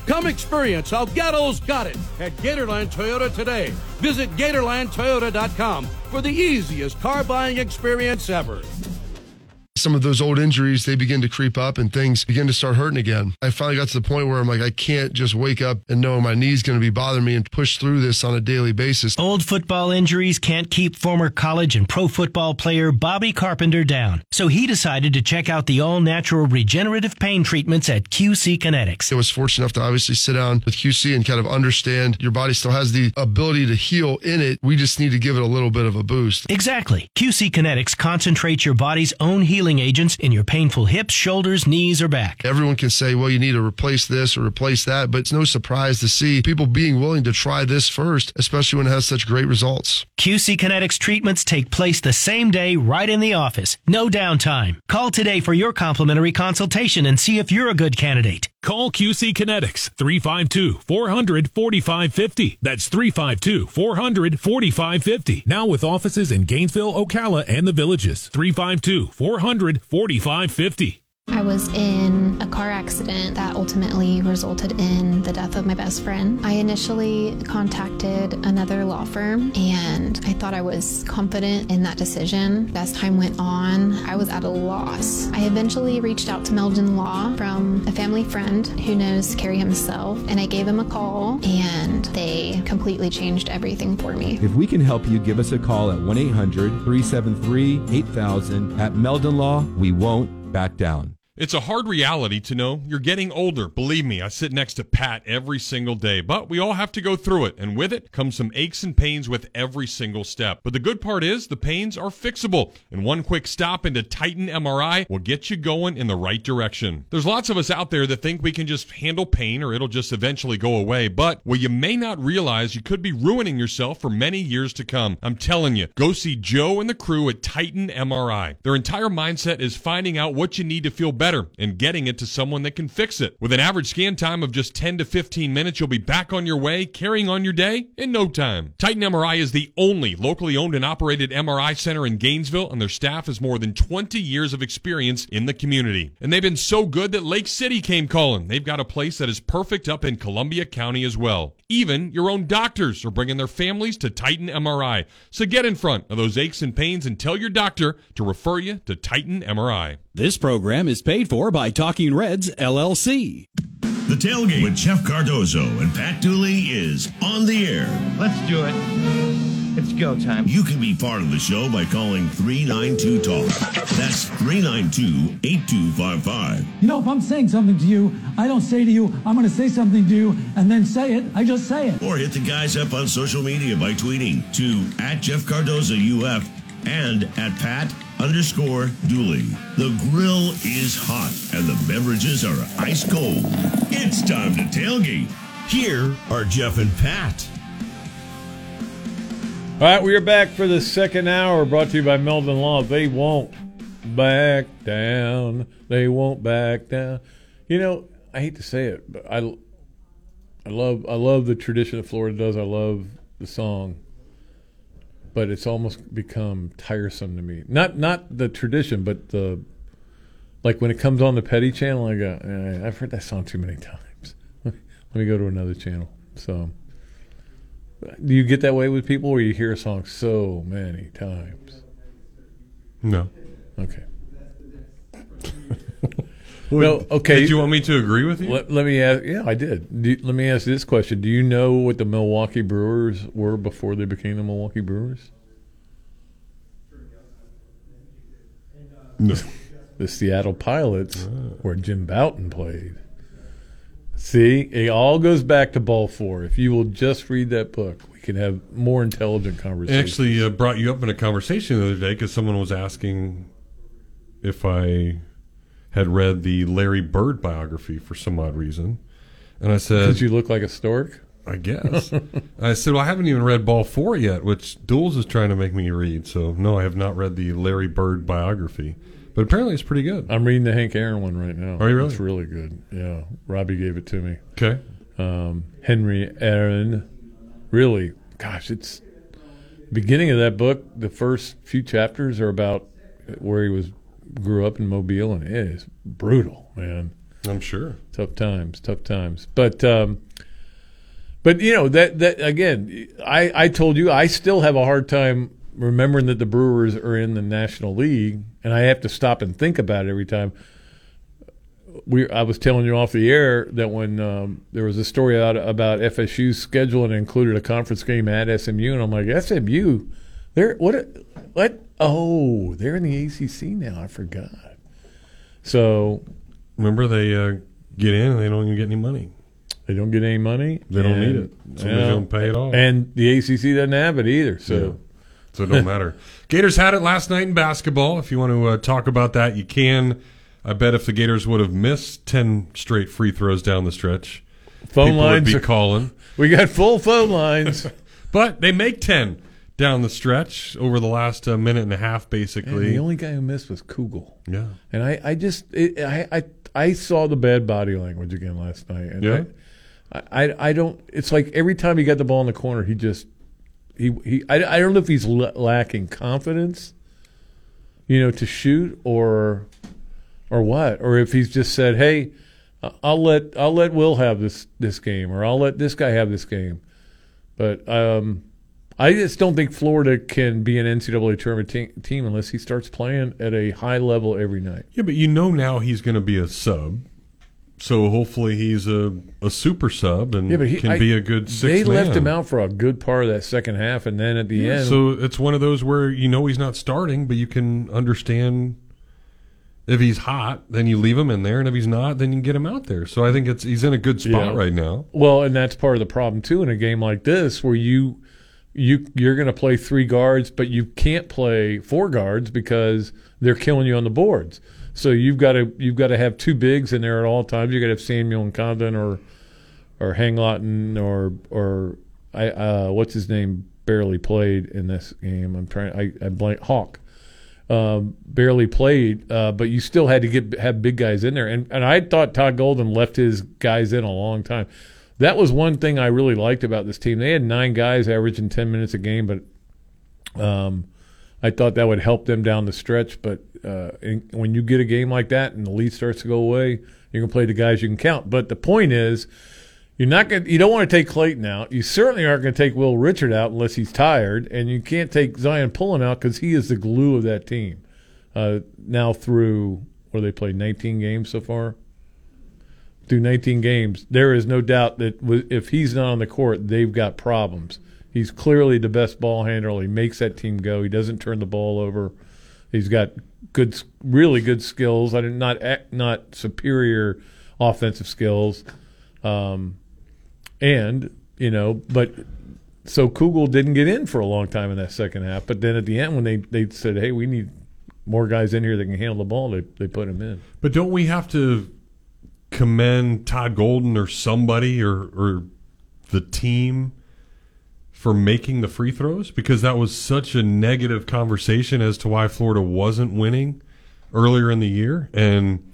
Speaker 24: Come experience how Gatto's got it at Gatorland Toyota today. Visit GatorlandToyota.com for the easiest car buying experience ever.
Speaker 25: Some of those old injuries they begin to creep up and things begin to start hurting again. I finally got to the point where I'm like, I can't just wake up and know my knee's going to be bothering me and push through this on a daily basis.
Speaker 22: Old football injuries can't keep former college and pro football player Bobby Carpenter down. So he decided to check out the all natural regenerative pain treatments at QC Kinetics.
Speaker 25: I was fortunate enough to obviously sit down with QC and kind of understand your body still has the ability to heal in it. We just need to give it a little bit of a boost.
Speaker 22: Exactly. QC Kinetics concentrates your body's own healing agents in your painful hips, shoulders, knees, or back.
Speaker 25: Everyone can say, well, you need to replace this or replace that, but it's no surprise to see people being willing to try this first, especially when it has such great results.
Speaker 22: QC Kinetics treatments take place the same day right in the office. No downtime. Call today for your complimentary consultation and see if you're a good candidate.
Speaker 26: Call QC Kinetics 352 400 4550. That's 352 400 4550. Now with offices in Gainesville, Ocala, and the villages. 352 400 4550.
Speaker 13: I was in a car accident that ultimately resulted in the death of my best friend. I initially contacted another law firm and I thought I was confident in that decision. As time went on, I was at a loss. I eventually reached out to Meldon Law from a family friend who knows Kerry himself and I gave him a call and they completely changed everything for me.
Speaker 14: If we can help you, give us a call at 1 800 373 8000. At Meldon Law, we won't back down.
Speaker 17: It's a hard reality to know you're getting older. Believe me, I sit next to Pat every single day, but we all have to go through it. And with it comes some aches and pains with every single step. But the good part is the pains are fixable. And one quick stop into Titan MRI will get you going in the right direction. There's lots of us out there that think we can just handle pain or it'll just eventually go away. But what you may not realize, you could be ruining yourself for many years to come. I'm telling you, go see Joe and the crew at Titan MRI. Their entire mindset is finding out what you need to feel better and getting it to someone that can fix it. With an average scan time of just 10 to 15 minutes, you'll be back on your way, carrying on your day in no time. Titan MRI is the only locally owned and operated MRI center in Gainesville, and their staff has more than 20 years of experience in the community. And they've been so good that Lake City came calling. They've got a place that is perfect up in Columbia County as well. Even your own doctors are bringing their families to Titan MRI. So get in front of those aches and pains and tell your doctor to refer you to Titan MRI.
Speaker 27: This program is paid for by Talking Reds LLC.
Speaker 1: The tailgate with Jeff Cardozo and Pat Dooley is on the air.
Speaker 28: Let's do it. It's go time.
Speaker 1: You can be part of the show by calling 392 Talk. That's 392 8255.
Speaker 3: You know, if I'm saying something to you, I don't say to you, I'm going to say something to you and then say it. I just say it.
Speaker 1: Or hit the guys up on social media by tweeting to at Jeff Cardozo UF and at Pat underscore Dooley. The grill is hot and the beverages are ice cold. It's time to tailgate. Here are Jeff and Pat.
Speaker 4: All right, we are back for the second hour brought to you by Meldon Law. They won't back down. They won't back down. You know, I hate to say it, but I, I love I love the tradition that Florida does. I love the song, but it's almost become tiresome to me. Not not the tradition, but the like when it comes on the Petty channel, I go, eh, I've heard that song too many times. Let me go to another channel. So. Do you get that way with people where you hear a song so many times?
Speaker 6: No.
Speaker 4: Okay. well, okay.
Speaker 6: Did you want me to agree with you?
Speaker 4: Let, let me ask. Yeah, I did. Do, let me ask this question: Do you know what the Milwaukee Brewers were before they became the Milwaukee Brewers?
Speaker 6: No.
Speaker 4: The Seattle Pilots, where Jim Bouton played. See, it all goes back to ball four. If you will just read that book, we can have more intelligent
Speaker 6: It
Speaker 4: conversations.
Speaker 6: actually uh, brought you up in a conversation the other day because someone was asking if I had read the Larry Bird biography for some odd reason, and I said,
Speaker 4: Because you look like a stork.
Speaker 6: I guess. I said, well, I haven't even read Ball Four yet, which Duels is trying to make me read. So no, I have not read the Larry Bird biography, but apparently it's pretty good.
Speaker 4: I'm reading the Hank Aaron one right now.
Speaker 6: Are you really?
Speaker 4: It's really good. Yeah, Robbie gave it to me.
Speaker 6: Okay.
Speaker 4: Um, Henry Aaron, really, gosh, it's beginning of that book. The first few chapters are about where he was grew up in Mobile, and it is brutal, man.
Speaker 6: I'm sure.
Speaker 4: Tough times, tough times. But um, but you know that that again, I I told you I still have a hard time remembering that the Brewers are in the National League, and I have to stop and think about it every time. We I was telling you off the air that when um, there was a story out about FSU's schedule and included a conference game at SMU, and I'm like SMU, they're what what oh they're in the ACC now. I forgot. So
Speaker 6: remember they uh, get in and they don't even get any money.
Speaker 4: They don't get any money.
Speaker 6: They don't need it. Somebody's
Speaker 4: yeah.
Speaker 6: gonna pay it off.
Speaker 4: And the ACC doesn't have it either. So.
Speaker 6: Yeah. So it don't matter. Gators had it last night in basketball. If you want to uh, talk about that, you can. I bet if the Gators would have missed ten straight free throws down the stretch,
Speaker 4: Phone lines
Speaker 6: would
Speaker 4: are-
Speaker 6: be calling.
Speaker 4: We got full phone lines,
Speaker 6: but they make ten down the stretch over the last uh, minute and a half, basically.
Speaker 4: the only guy who missed was Kugel.
Speaker 6: Yeah.
Speaker 4: And I, I just, it, I, I, I saw the bad body language again last night. And
Speaker 6: Yeah.
Speaker 4: I, I, I don't. It's like every time he got the ball in the corner, he just, he, he. I, I don't know if he's l- lacking confidence, you know, to shoot or. or what, or if he's just said, "Hey, I'll let I'll let Will have this this game, or I'll let this guy have this game." But um, I just don't think Florida can be an NCAA tournament te- team unless he starts playing at a high level every night.
Speaker 6: Yeah, but you know now he's going to be a sub. So hopefully he's a, a super sub and
Speaker 4: Yeah, but he,
Speaker 6: can
Speaker 4: I-
Speaker 6: be a good six
Speaker 4: They left him out for a good part of that second half, and then at the
Speaker 6: Yeah,
Speaker 4: end,
Speaker 6: So it's one of those where you know he's not starting, but you can understand if he's hot, then you leave him in there, and if he's not, then you get him out there. So I think it's he's in a good spot
Speaker 4: Yeah.
Speaker 6: right now.
Speaker 4: Well, and that's part of the problem too in a game like this, where you you you're going to play three guards, but you can't play four guards because they're killing you on the boards. So you've got to you've got to have two bigs in there at all times. You got to have Samuel and Condon or or Handlogten or or I uh, what's his name barely played in this game. I'm trying I I blank Hawk. Um, barely played, uh, but you still had to get have big guys in there. And and I thought Todd Golden left his guys in a long time. That was one thing I really liked about this team. They had nine guys averaging ten minutes a game, but um, I thought that would help them down the stretch. But uh, in, when you get a game like that and the lead starts to go away, you can play the guys you can count. But the point is, you're not going. You don't want to take Clayton out. You certainly aren't going to take Will Richard out unless he's tired, and you can't take Zyon Pullin out because he is the glue of that team. Uh, now through where they played 19 games so far. Through 19 games, there is no doubt that if he's not on the court, they've got problems. He's clearly the best ball handler. He makes that team go. He doesn't turn the ball over. He's got good, really good skills. I did not not superior offensive skills. Um, and you know, but so Kugel didn't get in for a long time in that second half. But then at the end, when they they said, "Hey, we need more guys in here that can handle the ball," they they put him in.
Speaker 6: But don't we have to commend Todd Golden or somebody or or the team for making the free throws because that was such a negative conversation as to why Florida wasn't winning earlier in the year and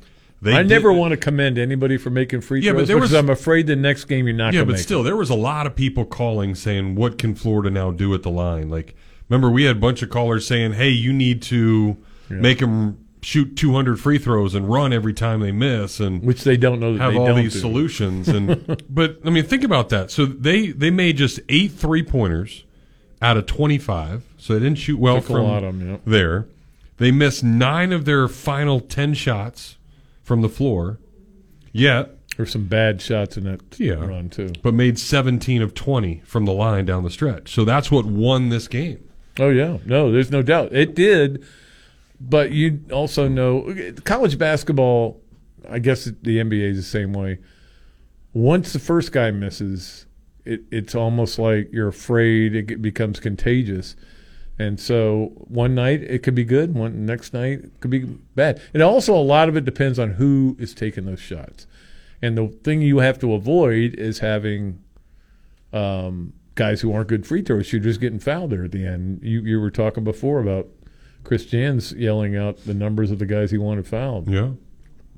Speaker 6: they
Speaker 4: I
Speaker 6: did-
Speaker 4: never want to commend anybody for making free
Speaker 6: Yeah, but
Speaker 4: throws
Speaker 6: there
Speaker 4: because
Speaker 6: was-
Speaker 4: I'm afraid the next game you're not
Speaker 6: yeah, but still, there was a lot of people calling saying, "What can Florida now do at the line?" Like, remember we had a bunch of callers saying, "Hey, you need to
Speaker 4: Yeah.
Speaker 6: make them shoot 200 free throws and run every time they miss," and
Speaker 4: which they don't know that
Speaker 6: have
Speaker 4: they
Speaker 6: all these
Speaker 4: do.
Speaker 6: solutions. And but I mean, think about that. So they they made just eight three pointers out of 25, so they didn't shoot well
Speaker 4: Took a
Speaker 6: from
Speaker 4: lot of 'em, yep.
Speaker 6: there. They missed nine of their final 10 shots from the floor. Yet
Speaker 4: There's some bad shots in that
Speaker 6: Yeah.
Speaker 4: run too.
Speaker 6: but made 17 of 20 from the line down the stretch. So that's what won this game.
Speaker 4: Oh yeah, no, there's no doubt it did. But you also know college basketball. I guess the NBA is the same way. Once the first guy misses, it, it's almost like you're afraid it becomes contagious. And so one night it could be good, one next night it could be bad. And also a lot of it depends on who is taking those shots. And the thing you have to avoid is having um, guys who aren't good free throw shooters getting fouled there at the end. You you were talking before about Chris Jans yelling out the numbers of the guys he wanted fouled.
Speaker 6: Yeah.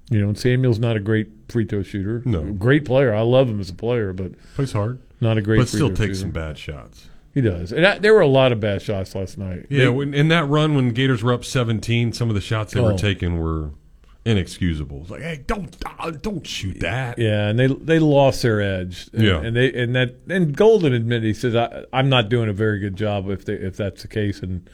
Speaker 4: You know, and Samuel's not a great free throw shooter.
Speaker 6: No.
Speaker 4: Great player. I love him as a player, but
Speaker 6: Plays hard.
Speaker 4: Not a great
Speaker 6: But still takes
Speaker 4: shooter.
Speaker 6: some bad shots.
Speaker 4: He does. And I, there were a lot of bad shots last night.
Speaker 6: Yeah,
Speaker 4: They-
Speaker 6: when, in that run when Gators were up 17, some of the shots they
Speaker 4: Oh.
Speaker 6: were taking were inexcusable. It's like, hey, don't uh, don't shoot that.
Speaker 4: Yeah, and they they lost their edge. And,
Speaker 6: Yeah.
Speaker 4: and they and that and Golden admitted he says I, I'm not doing a very good job if they, if that's the case, and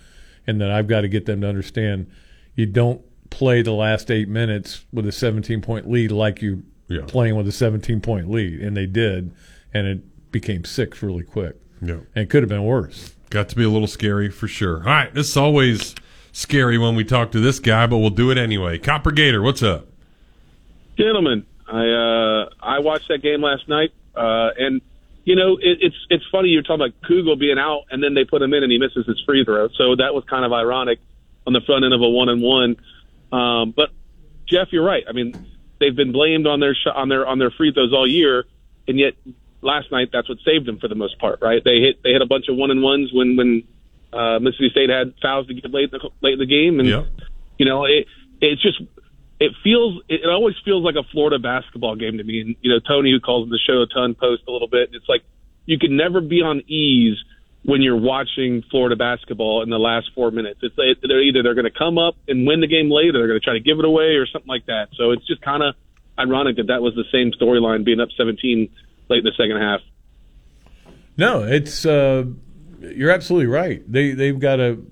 Speaker 4: and that I've got to get them to understand you don't play the last eight minutes with a 17 point lead like you
Speaker 6: Yeah.
Speaker 4: playing with a 17 point lead, and they did, and it became six really quick.
Speaker 6: Yeah.
Speaker 4: and it could have been worse.
Speaker 6: Got to be a little scary for sure. All right, this is always scary when we talk to this guy, but we'll do it anyway. Copper Gator, what's up?
Speaker 29: Gentlemen, I uh, I watched that game last night, uh, and you know it, it's it's funny you're talking about Kugel being out, and then they put him in, and he misses his free throw. So that was kind of ironic on the front end of a one and one. Um, but Jeff, you're right. I mean, they've been blamed on their sh- on their on their free throws all year, and yet last night that's what saved them for the most part. Right? They hit they hit a bunch of one and ones when when uh, Mississippi State had fouls to get late in the, late in the game, and you know it it's just it feels it always feels like a Florida basketball game to me. And you know Tony, who calls the show a ton, post a little bit. It's like you can never be on ease when you're watching Florida basketball in the last four minutes. It's they're either they're going to come up and win the game late, or they're going to try to give it away, or something like that. So it's just kind of ironic that that was the same storyline, being up 17 late in the second half.
Speaker 4: No, it's uh, you're absolutely right. They they've got to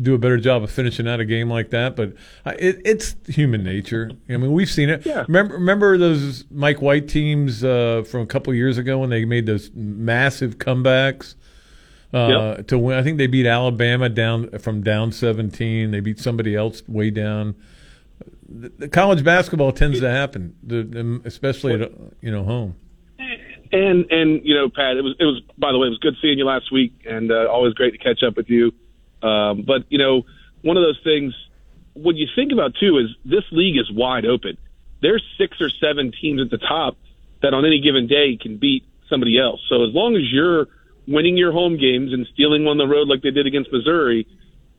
Speaker 4: do a better job of finishing out a game like that. But it, it's human nature. I mean, we've seen it.
Speaker 29: Yeah.
Speaker 4: Remember, remember those Mike White teams uh, from a couple years ago when they made those massive comebacks uh,
Speaker 29: Yep.
Speaker 4: to win. I think they beat Alabama down from down 17. They beat somebody else way down. The, the college basketball tends to happen, the, especially at you know home.
Speaker 29: And and you know, Pat, it was it was by the way, it was good seeing you last week, and uh, always great to catch up with you. Um, but you know, one of those things. What you think about too is this league is wide open. There's six or seven teams at the top that on any given day can beat somebody else. So as long as you're winning your home games and stealing on the road like they did against Missouri,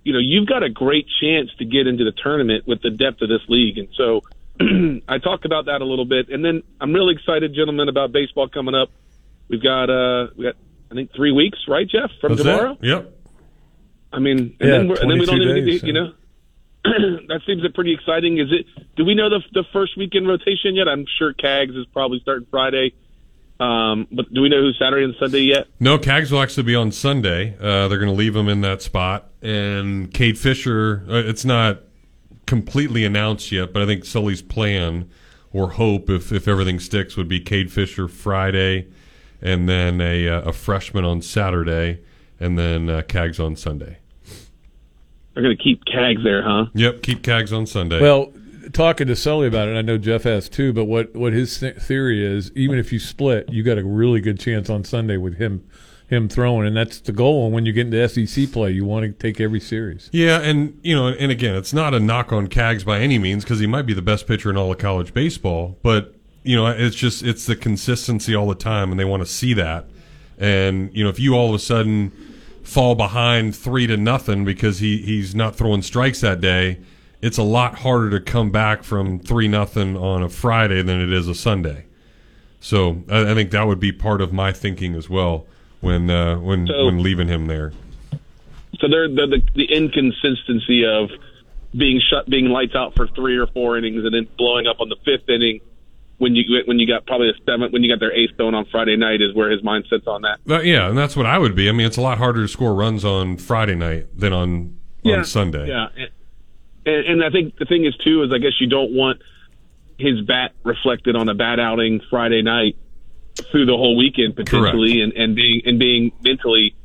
Speaker 29: you know you've got a great chance to get into the tournament with the depth of this league. And so I talked about that a little bit, and then I'm really excited, gentlemen, about baseball coming up. We've got uh, we got I think three weeks, right, Jeff, from
Speaker 6: That's
Speaker 29: tomorrow.
Speaker 6: it. Yep.
Speaker 29: I mean, and
Speaker 4: Yeah,
Speaker 29: then we're, and then we don't
Speaker 4: 22
Speaker 29: even need
Speaker 4: days,
Speaker 29: to, you know. that seems pretty exciting. Is it? Do we know the the first weekend rotation yet? I'm sure Cags is probably starting Friday. Um, but do we know who Saturday and Sunday yet?
Speaker 6: No, Cags will actually be on Sunday. Uh, they're going to leave him in that spot. And Cade Fisher, uh, it's not completely announced yet, but I think Sully's plan or hope, if, if everything sticks, would be Cade Fisher Friday and then a, uh, a freshman on Saturday and then uh, Cags on Sunday.
Speaker 29: They're going to keep Cags there, huh?
Speaker 6: Yep, keep Cags on Sunday.
Speaker 4: Well, talking to Sully about it, I know Jeff has too. But what what his th- theory is, even if you split, you got a really good chance on Sunday with him him throwing, and that's the goal. And when you get into SEC play, you want to take every series.
Speaker 6: Yeah, and you know, and again, it's not a knock on Cags by any means because he might be the best pitcher in all of college baseball, but you know, it's just it's the consistency all the time, and they want to see that. And you know, if you all of a sudden fall behind three to nothing because he he's not throwing strikes that day, it's a lot harder to come back from three nothing on a Friday than it is a Sunday. So I, I think that would be part of my thinking as well when uh, when
Speaker 29: So-
Speaker 6: when leaving him there.
Speaker 29: So they're, they're the the inconsistency of being shut, being lights out for three or four innings, and then blowing up on the fifth inning when you when you got probably a seventh when you got their eighth going on Friday night is where his mind sits on that.
Speaker 6: But yeah, and that's what I would be. I mean, it's a lot harder to score runs on Friday night than on
Speaker 29: Yeah,
Speaker 6: on Sunday.
Speaker 29: Yeah, and, and I think the thing is too is I guess you don't want his bat reflected on a bad outing Friday night through the whole weekend potentially, and, and being and being mentally,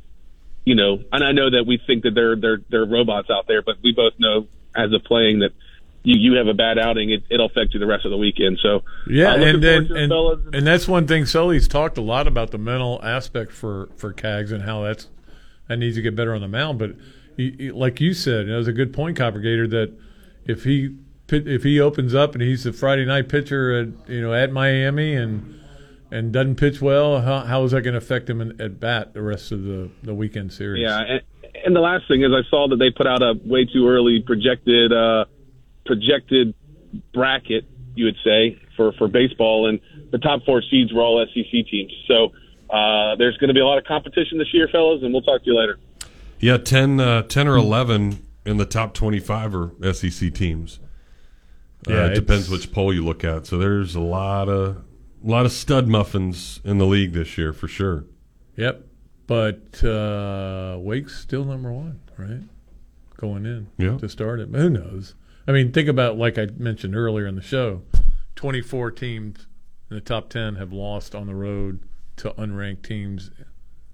Speaker 29: you know. And I know that we think that they're they're they're robots out there, but we both know as of playing that. You, you have a bad outing, it, it'll affect you the rest of the weekend. So,
Speaker 4: Yeah,
Speaker 29: uh,
Speaker 4: and then and, and that's one thing Sully's talked a lot about the mental aspect for for Cags and how that's that needs to get better on the mound. But he, he- like you said, it was a good point, Coppergator, that if he if he opens up and he's the Friday night pitcher at you know at Miami and and doesn't pitch well, how, how is that going to affect him in, at bat the rest of the the weekend series?
Speaker 29: Yeah, and, and the last thing is I saw that they put out a way too early projected uh, projected bracket, you would say, for for baseball, and the top four seeds were all SEC teams. So uh, there's going to be a lot of competition this year, fellas, and we'll talk to you later.
Speaker 6: Yeah, 10, uh, 10 or eleven in the top twenty-five are SEC teams.
Speaker 4: Yeah,
Speaker 6: uh, it depends which poll you look at. So there's a lot of a lot of stud muffins in the league this year for sure.
Speaker 4: Yep. But uh, Wake's still number one, right? Going in
Speaker 6: Yeah.
Speaker 4: to start it. But who knows? I mean, think about like I mentioned earlier in the show, 24 teams in the top 10 have lost on the road to unranked teams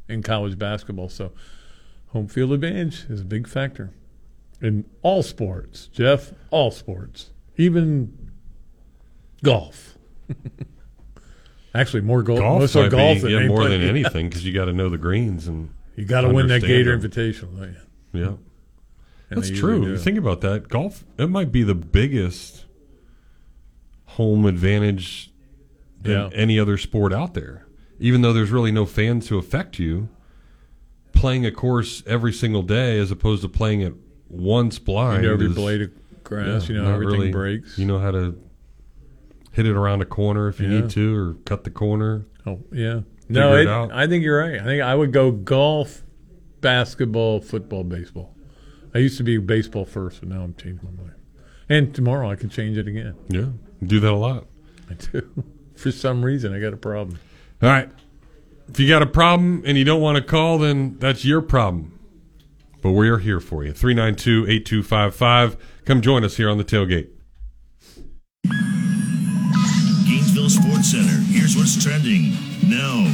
Speaker 4: in college basketball. So home field advantage is a big factor in all sports. Jeff, all sports, even golf. Actually, more golf.
Speaker 6: Golf
Speaker 4: most are golf
Speaker 6: be,
Speaker 4: than
Speaker 6: yeah, more than anything because you got to know the greens and
Speaker 4: You got to win that Gator
Speaker 6: them.
Speaker 4: Invitational. don't you?
Speaker 6: Yeah, that's true. Think about that. Golf it might be the biggest home advantage than
Speaker 4: Yeah.
Speaker 6: any other sport out there. Even though there's really no fans to affect you, playing a course every single day as opposed to playing it once blind.
Speaker 4: You know every
Speaker 6: is-
Speaker 4: blade of grass.
Speaker 6: yeah,
Speaker 4: you know everything
Speaker 6: really-
Speaker 4: breaks.
Speaker 6: You know how to hit it around a corner if you
Speaker 4: Yeah.
Speaker 6: need to, or cut the corner.
Speaker 4: Oh yeah. No,
Speaker 6: it
Speaker 4: it. I think you're right. I think I would go golf basketball, football, baseball. I used to be baseball first, but now I'm changing my mind. And tomorrow I can change it again.
Speaker 30: Yeah, do that a lot.
Speaker 4: I do. For some reason, I got a problem.
Speaker 30: All right. If you got a problem and you don't want to call, then that's your problem. But we're here for you. 392 8255. Come join us here on the tailgate.
Speaker 1: Gainesville Sports Center. Here's what's trending now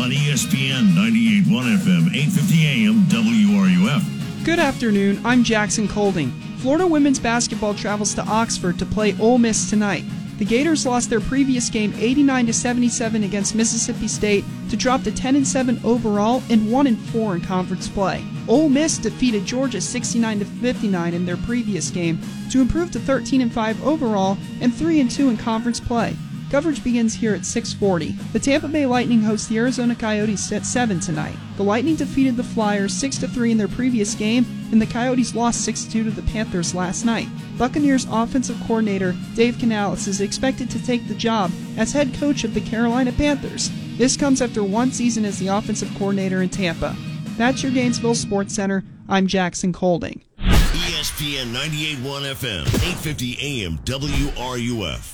Speaker 1: on ESPN 98.1 FM, 8:50 AM, WRUF.
Speaker 7: Good afternoon. I'm Jackson Colding. Florida women's basketball travels to Oxford to play Ole Miss tonight. The Gators lost their previous game 89 to 77 against Mississippi State to drop to 10 and 7 overall and 1 and 4 in conference play. Ole Miss defeated Georgia 69 to 59 in their previous game to improve to 13 and 5 overall and 3 and 2 in conference play. Coverage begins here at 6:40. The Tampa Bay Lightning host the Arizona Coyotes at 7 tonight. The Lightning defeated the Flyers 6 to 3 in their previous game, and the Coyotes lost 6-2 to the Panthers last night. Buccaneers offensive coordinator Dave Canales is expected to take the job as head coach of the Carolina Panthers. This comes after one season as the offensive coordinator in Tampa. That's your Gainesville Sports Center. I'm Jackson Colding.
Speaker 1: ESPN 98.1 FM, 8:50 AM, WRUF.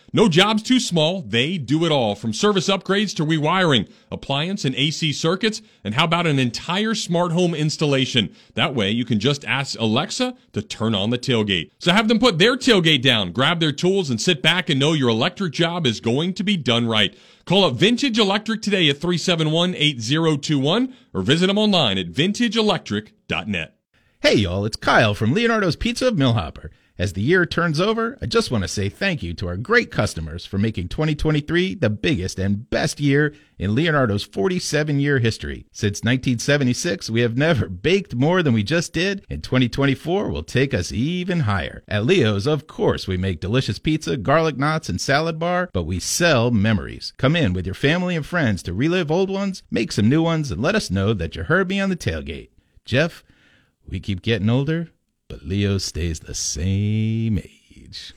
Speaker 6: No job's too small. They do it all from service upgrades to rewiring, appliance and AC circuits. And how about an entire smart home installation? That way you can just ask Alexa to turn on the tailgate. So have them put their tailgate down, grab their tools and sit back and know your electric job is going to be done right. Call up Vintage Electric today at 371-8021 or visit them online at vintageelectric.net.
Speaker 31: Hey y'all, it's Kyle from Leonardo's Pizza of Millhopper. As the year turns over, I just want to say thank you to our great customers for making 2023 the biggest and best year in Leonardo's 47 year history. Since 1976, we have never baked more than we just did, and 2024 will take us even higher. At Leo's, of course, we make delicious pizza, garlic knots, and salad bar, but we sell memories. Come in with your family and friends to relive old ones, make some new ones, and let us know that you heard me on the tailgate. Jeff, we keep getting older, but Leo stays the same age.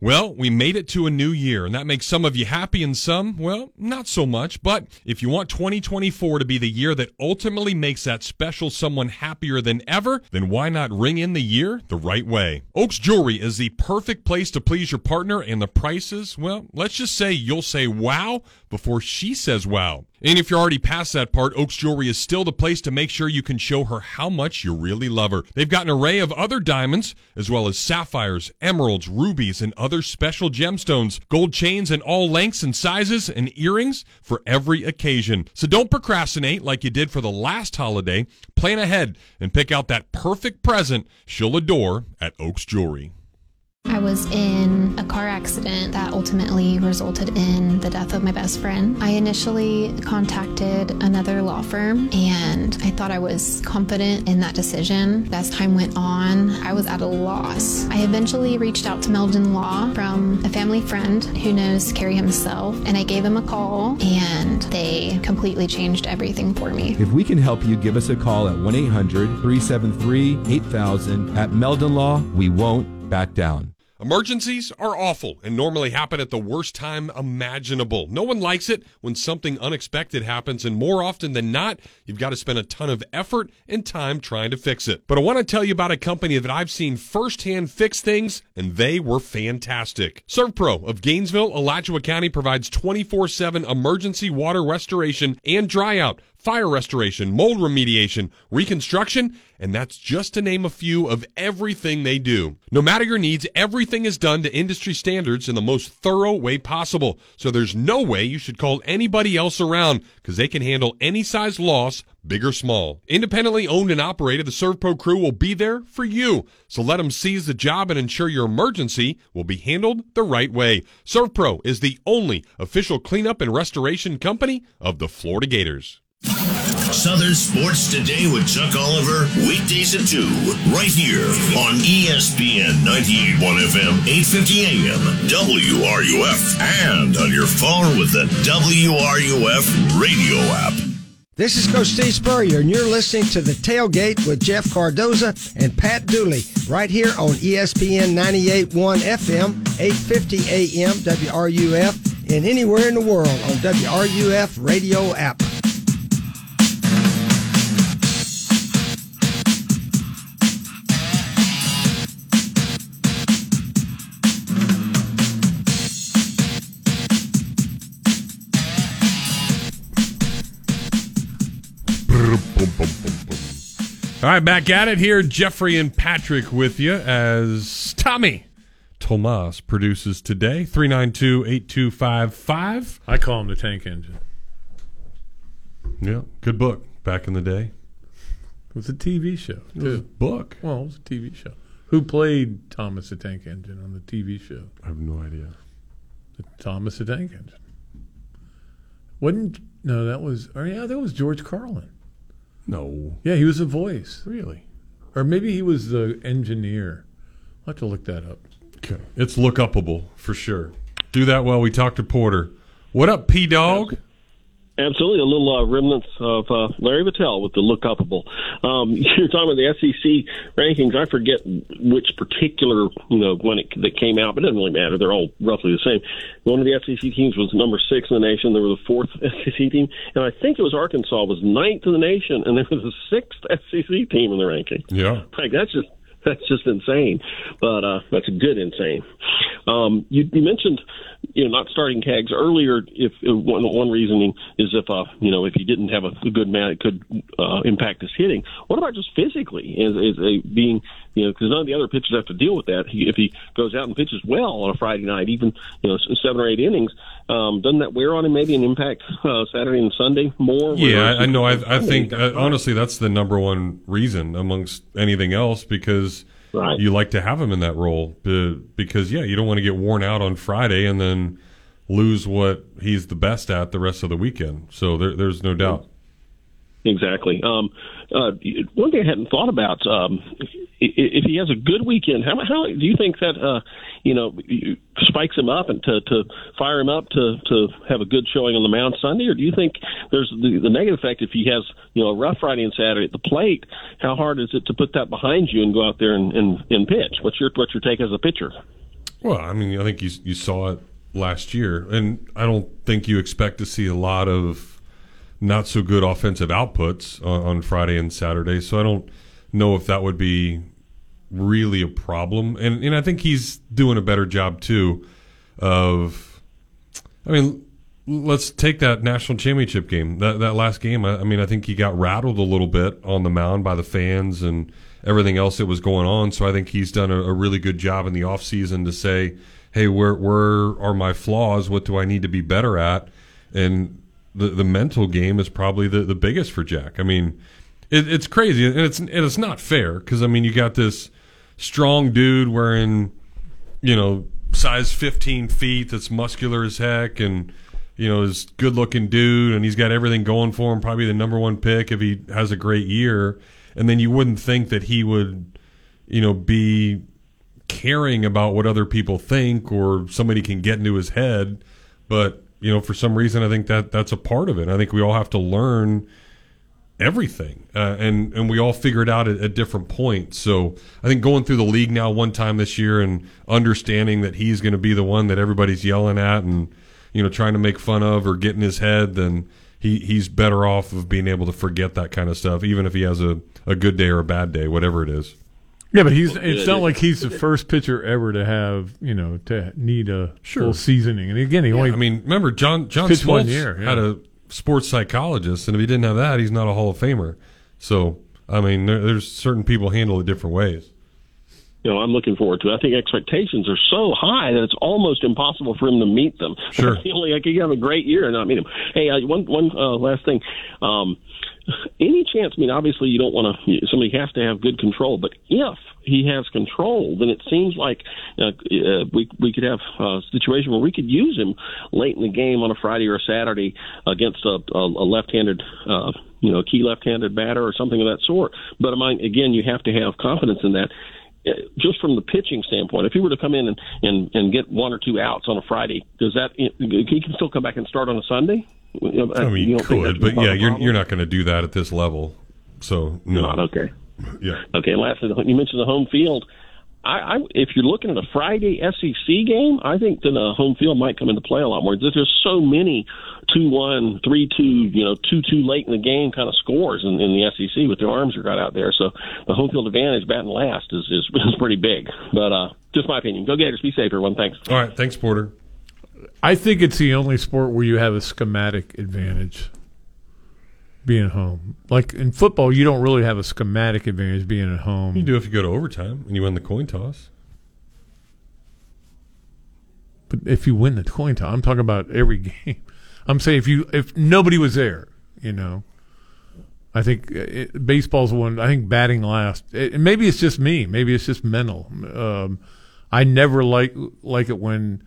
Speaker 6: Well, we made it to a new year, and that makes some of you happy and some, well, not so much. But if you want 2024 to be the year that ultimately makes that special someone happier than ever, then why not ring in the year the right way? Oaks Jewelry is the perfect place to please your partner, and the prices, well, let's just say you'll say wow before she says wow. And if you're already past that part, Oaks Jewelry is still the place to make sure you can show her how much you really love her. They've got an array of other diamonds, as well as sapphires, emeralds, rubies, and other special gemstones, gold chains in all lengths and sizes, and earrings for every occasion. So don't procrastinate like you did for the last holiday. Plan ahead and pick out that perfect present she'll adore at Oaks Jewelry.
Speaker 13: I was in a car accident that ultimately resulted in the death of my best friend. I initially contacted another law firm and I thought I was confident in that decision. As time went on, I was at a loss. I eventually reached out to Meldon Law from a family friend who knows Carrie himself and I gave him a call and they completely changed everything for me.
Speaker 14: If we can help you, give us a call at 1 800 373 8000. At Meldon Law, we won't back down.
Speaker 6: Emergencies are awful and normally happen at the worst time imaginable. No one likes it when something unexpected happens, and more often than not, you've got to spend a ton of effort and time trying to fix it. But I want to tell you about a company that I've seen firsthand fix things, and they were fantastic. ServPro of Gainesville, Alachua County provides 24 7 emergency water restoration and dryout
Speaker 17: fire restoration, mold remediation, reconstruction, and that's just to name a few of everything they do. No matter your needs, everything is done to industry standards in the most thorough way possible. So there's no way you should call anybody else around because they can handle any size loss, big or small. Independently owned and operated, the ServPro crew will be there for you. So let them seize the job and ensure your emergency will be handled the right way. ServPro is the only official cleanup and restoration company of the Florida Gators.
Speaker 1: Southern Sports Today with Chuck Oliver, weekdays at 2, right here on ESPN 98.1 FM, 850 AM, WRUF, and on your phone with the WRUF radio app.
Speaker 32: This is Coach Steve Spurrier, and you're listening to The Tailgate with Jeff Cardozo and Pat Dooley, right here on ESPN 98.1 FM, 850 AM, WRUF, and anywhere in the world on WRUF radio app.
Speaker 6: All right, back at it here. Jeffrey and Patrick with you as Tommy Tomas produces today. 392 8255.
Speaker 4: I call him the tank engine.
Speaker 6: Yeah, good book back in the day.
Speaker 4: It was a TV show,
Speaker 6: It was a book.
Speaker 4: Well, it was a TV show. Who played Thomas the Tank Engine on the TV show?
Speaker 6: I have no idea.
Speaker 4: Thomas the Tank Engine. Wasn't no? That was or yeah, that was George Carlin.
Speaker 6: No.
Speaker 4: Yeah, he was a voice,
Speaker 6: Really?
Speaker 4: or maybe he was the engineer. I'll have to look that up.
Speaker 6: Okay. It's look upable for sure. Do that while we talk to Porter. What up, P Dog?
Speaker 33: Absolutely, a little uh, remnants of uh, Larry Vettel with the look upable. Um, you're talking about the SEC rankings. I forget which particular, you know, when it that came out, but it doesn't really matter. They're all roughly the same. One of the SEC teams was number six in the nation. They were the fourth SEC team, and I think it was Arkansas was ninth in the nation, and they were the sixth SEC team in the ranking.
Speaker 6: Yeah.
Speaker 33: Like that's just that's just insane, but uh, that's a good insane. Um, you, you mentioned you know not starting Cags earlier. If uh, one one reasoning is if uh you know if he didn't have a, a good man, it could uh, impact his hitting. What about just physically? Is, is a being you know because none of the other pitchers have to deal with that. He, if he goes out and pitches well on a Friday night, even you know seven or eight innings, um, doesn't that wear on him maybe an impact uh, Saturday and Sunday more?
Speaker 6: Yeah, I, I know. I, I think uh, honestly that's the number one reason amongst anything else because you like to have him in that role because yeah, you don't want to get worn out on Friday and then lose what he's the best at the rest of the weekend. So there, there's no doubt.
Speaker 33: Exactly. Um, uh, one thing I hadn't thought about: um, if he has a good weekend, how, how do you think that uh, you know spikes him up and to, to fire him up to to have a good showing on the mound Sunday, or do you think there's the, the negative effect if he has you know a rough Friday and Saturday at the plate? How hard is it to put that behind you and go out there and, and, and pitch? What's your what's your take as a pitcher?
Speaker 6: Well, I mean, I think you you saw it last year, and I don't think you expect to see a lot of not so good offensive outputs on, on Friday and Saturday. So I don't know if that would be really a problem. And and I think he's doing a better job too of I mean, let's take that national championship game. That that last game, I, I mean, I think he got rattled a little bit on the mound by the fans and everything else that was going on. So I think he's done a, a really good job in the offseason to say, "Hey, where where are my flaws? What do I need to be better at?" And the the mental game is probably the, the biggest for Jac. I mean, it, it's crazy and it's and it's not fair because I mean you got this strong dude wearing you know size 15 feet that's muscular as heck and you know is good looking dude and he's got everything going for him probably the number one pick if he has a great year and then you wouldn't think that he would you know be caring about what other people think or somebody can get into his head but you know for some reason i think that that's a part of it. I think we all have to learn everything uh, and and we all figure it out at, at different points. So i think going through the league now one time this year and understanding that he's going to be the one that everybody's yelling at and you know trying to make fun of or get in his head then he he's better off of being able to forget that kind of stuff even if he has a, a good day or a bad day whatever it is
Speaker 4: Yeah, but he's it's not like he's the first pitcher ever to have, you know, to need a
Speaker 6: Sure.
Speaker 4: full seasoning. And again, he
Speaker 6: Yeah,
Speaker 4: only
Speaker 6: I mean, remember John John
Speaker 4: pitched one year, yeah.
Speaker 6: had a sports psychologist, and if he didn't have that, he's not a Hall of Famer. So, I mean, there, there's certain people handle it different ways.
Speaker 33: You know, I'm looking forward to. it. I think expectations are so high that it's almost impossible for him to meet them.
Speaker 6: Sure.
Speaker 33: Only like you have a great year and not meet him. Hey, uh, one one uh, last thing. Um, any chance? I mean, obviously, you don't want to. Somebody has to have good control, but if he has control, then it seems like uh, uh, we we could have a situation where we could use him late in the game on a Friday or a Saturday against a, a, a left-handed. Uh, you know, key left-handed batter or something of that sort. But mean, again, you have to have confidence in that Uh, just from the pitching standpoint, if he were to come in and, and, and get one or two outs on a Friday, does that he can still come back and start on a Sunday? You know,
Speaker 6: I mean, you could, but yeah, you're you're not going to do that at this level. So no,
Speaker 33: Not okay.
Speaker 6: Yeah.
Speaker 33: Okay, lastly, you mentioned the home field. I, I, if you're looking at a Friday SEC game, I think that the home field might come into play a lot more. There's there's so many two one, three two, you know, two two late in the game kind of scores in, in the SEC with their arms are got out there. So the home field advantage, batting last, is is, is pretty big. But uh, just my opinion. Go Gators. Be safe, everyone. Thanks.
Speaker 6: All right, thanks, Porter.
Speaker 4: I think it's the only sport where you have a schematic advantage being home. Like in football, you don't really have a schematic advantage being at home.
Speaker 6: You do if you go to overtime and you win the coin toss.
Speaker 4: But if you win the coin toss, I'm talking about every game. I'm saying if you if nobody was there, you know, I think it, baseball's one. I think batting last. It, maybe it's just me. Maybe it's just mental. Um, I never like like it when,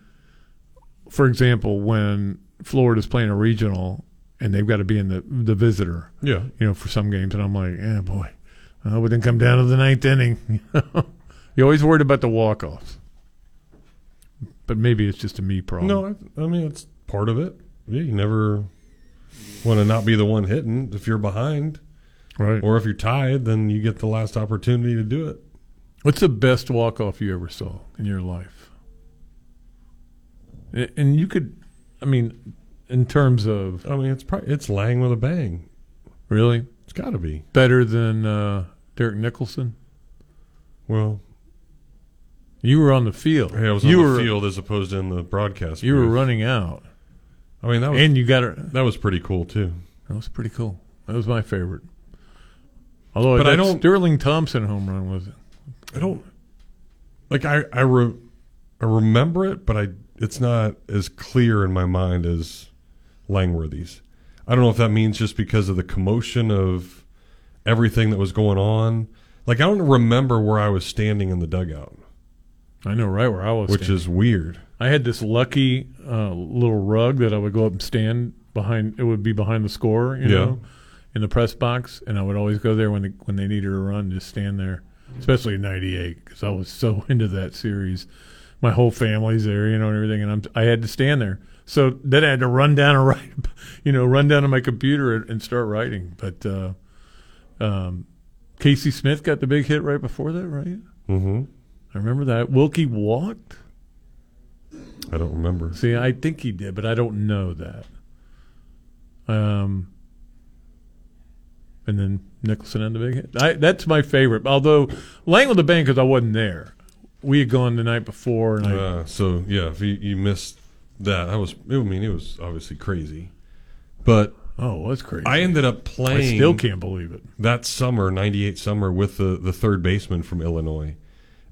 Speaker 4: for example, when Florida's playing a regional and they've got to be in the the visitor.
Speaker 6: Yeah.
Speaker 4: you know, for some games, and I'm like, yeah, boy, I didn't come down to the ninth inning. You're always worried about the walk offs. But maybe it's just a me problem.
Speaker 6: No, I, I mean it's part of it. Yeah, you never want to not be the one hitting if you're behind,
Speaker 4: right?
Speaker 6: Or if you're tied, then you get the last opportunity to do it.
Speaker 4: What's the best walk off you ever saw in your life? And you could, I mean, in terms of,
Speaker 6: I mean, it's probably it's Lang with a bang.
Speaker 4: really,
Speaker 6: It's got to be.
Speaker 4: better than uh, Derek Nicholson.
Speaker 6: Well,
Speaker 4: You were on the field.
Speaker 6: hey, I was
Speaker 4: you
Speaker 6: on
Speaker 4: were,
Speaker 6: the field as opposed to in the broadcast.
Speaker 4: You were running out,
Speaker 6: I mean, that was
Speaker 4: and you got it.
Speaker 6: that was pretty cool too.
Speaker 4: That was pretty cool. That was my favorite. Although
Speaker 6: But I don't-
Speaker 4: Sterling Thompson home run was
Speaker 6: I don't like I I, re, I remember it, but I it's not as clear in my mind as Langworthy's. I don't know if that means just because of the commotion of everything that was going on. Like I don't remember where I was standing in the dugout,
Speaker 4: I know right where I was,
Speaker 6: which
Speaker 4: standing.
Speaker 6: is weird.
Speaker 4: I had this lucky uh, little rug that I would go up and stand behind. It would be behind the score, you
Speaker 6: Yeah.
Speaker 4: know, in the press box, and I would always go there when they, when they needed a run, just stand there. Especially in '98, because I was so into that series. My whole family's there, you know, and everything, and I'm I had to stand there. So then I had to run down and write, you know, run down to my computer and, and start writing. But uh, um, Casey Smith got the big hit right before that, right?
Speaker 6: Mm-hmm.
Speaker 4: I remember that. Wilkie walked.
Speaker 6: I don't remember.
Speaker 4: See, I think he did, but I don't know that. Um, and then Nicholson had the big hit. I, that's my favorite. Although Lang with the bang because I wasn't there. We had gone the night before, and I,
Speaker 6: Uh, so yeah, if you, you missed that, I was I mean it was obviously crazy, but
Speaker 4: oh, was crazy.
Speaker 6: I ended up
Speaker 4: I
Speaker 6: playing.
Speaker 4: still can't believe it.
Speaker 6: that summer, '98 summer, with the the third baseman from Illinois,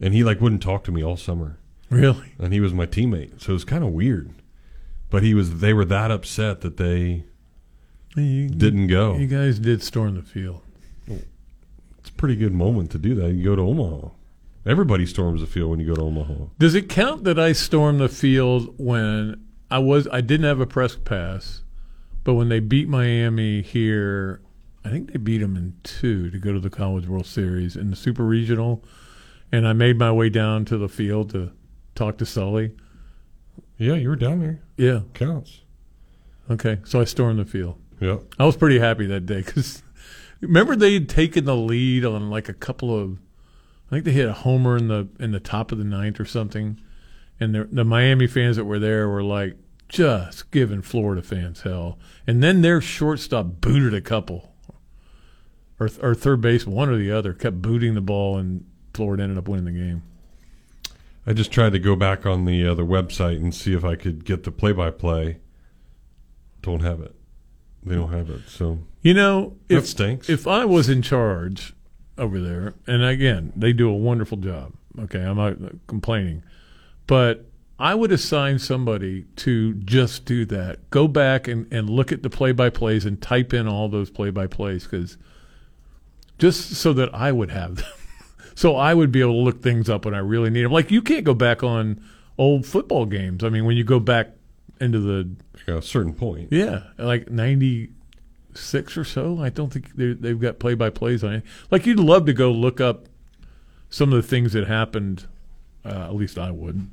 Speaker 6: and he like wouldn't talk to me all summer,
Speaker 4: Really?
Speaker 6: and he was my teammate, so it was kind of weird. But he was they were that upset that they
Speaker 4: You,
Speaker 6: didn't go.
Speaker 4: You guys did storm the field.
Speaker 6: It's a pretty good moment to do that. You go to Omaha. Everybody storms the field when you go to Omaha.
Speaker 4: Does it count that I stormed the field when I was I didn't have a press pass, but when they beat Miami here, I think they beat them in two to go to the College World Series in the Super Regional, and I made my way down to the field to talk to Sully.
Speaker 6: Yeah, you were down there.
Speaker 4: Yeah.
Speaker 6: Counts.
Speaker 4: Okay, so I stormed the field.
Speaker 6: Yeah.
Speaker 4: I was pretty happy that day because remember they had taken the lead on like a couple of, I think they hit a homer in the in the top of the ninth or something, and the the Miami fans that were there were like just giving Florida fans hell, and then their shortstop booted a couple, or or third base one or the other kept booting the ball, and Florida ended up winning the game.
Speaker 6: I just tried to go back on the uh, other website and see if I could get the play-by-play. Don't have it.
Speaker 34: They don't have it. So
Speaker 4: You know,
Speaker 34: That
Speaker 4: if
Speaker 34: stinks.
Speaker 4: if I was in charge over there, and again, they do a wonderful job. Okay, I'm not complaining, but I would assign somebody to just do that. Go back and, and look at the play by plays and type in all those play by plays because just so that I would have them. so I would be able to look things up when I really need them. Like you can't go back on old football games. I mean, when you go back into the
Speaker 34: a certain point.
Speaker 4: yeah, like ninety six or so. I don't think they- they've got play by plays on it. Like you'd love to go look up some of the things that happened. Uh, at least I would.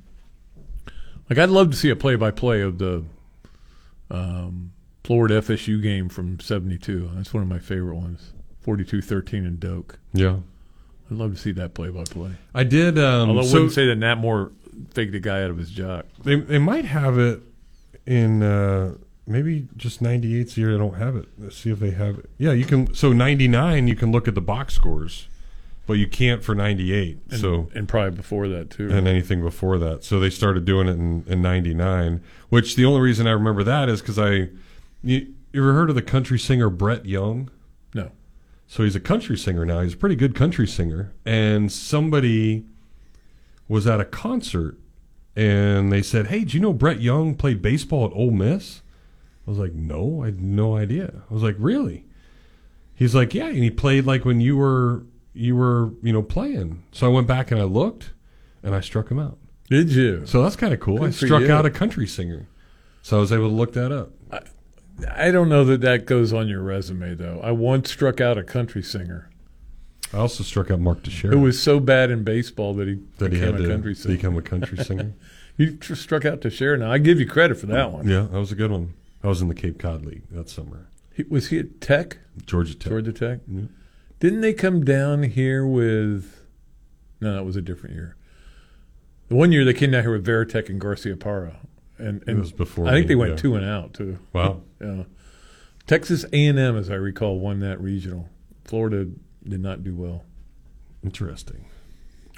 Speaker 4: Like I'd love to see a play by play of the um, Florida FSU game from '72. That's one of my favorite ones. 42-13 in Doak.
Speaker 34: Yeah.
Speaker 4: I'd love to see that play by play.
Speaker 34: I did. Um,
Speaker 4: Although I
Speaker 34: so-
Speaker 4: wouldn't say that Nat Moore faked a guy out of his jock.
Speaker 34: They they might have it in uh, maybe just 98's year. I don't have it. Let's see if they have it. Yeah, you can. So 99, you can look at the box scores, but you can't for 98.
Speaker 4: And,
Speaker 34: so
Speaker 4: and probably before that too.
Speaker 34: and anything before that. So they started doing it in, in 99, which the only reason I remember that is because I. You, you ever heard of the country singer Brett Young?
Speaker 4: No.
Speaker 34: So he's a country singer now. He's a pretty good country singer. And somebody was at a concert and they said, Hey, do you know Brett Young played baseball at Ole Miss? I was like, No, I had no idea. I was like, Really? He's like, Yeah, and he played like when you were you were, you know, playing. So I went back and I looked and I struck him out.
Speaker 4: Did you?
Speaker 34: So that's kind of cool.
Speaker 4: Good
Speaker 34: I struck
Speaker 4: you.
Speaker 34: out a country singer. So I was able to look that up.
Speaker 4: I don't know that that goes on your resume though. I once struck out a country singer
Speaker 34: I also struck out Mark Teixeira.
Speaker 4: who was so bad in baseball that he
Speaker 34: that he
Speaker 4: became
Speaker 34: had
Speaker 4: a
Speaker 34: to
Speaker 4: country singer.
Speaker 34: become a country singer.
Speaker 4: you tr- struck out Teixeira. Now I give you credit for that one.
Speaker 34: Yeah, that was a good one. I was in the Cape Cod League that summer.
Speaker 4: He, was he at Tech?
Speaker 34: Georgia Tech.
Speaker 4: Georgia Tech.
Speaker 34: Yeah.
Speaker 4: Didn't they come down here with? No, that was a different year. The one year they came down here with Varitek and Garciaparra, and, and
Speaker 34: It was before
Speaker 4: I think
Speaker 34: me,
Speaker 4: they went
Speaker 34: yeah.
Speaker 4: two and out too.
Speaker 34: Wow.
Speaker 4: yeah. Texas A and M, as I recall, won that regional. Florida did not do well.
Speaker 34: Interesting.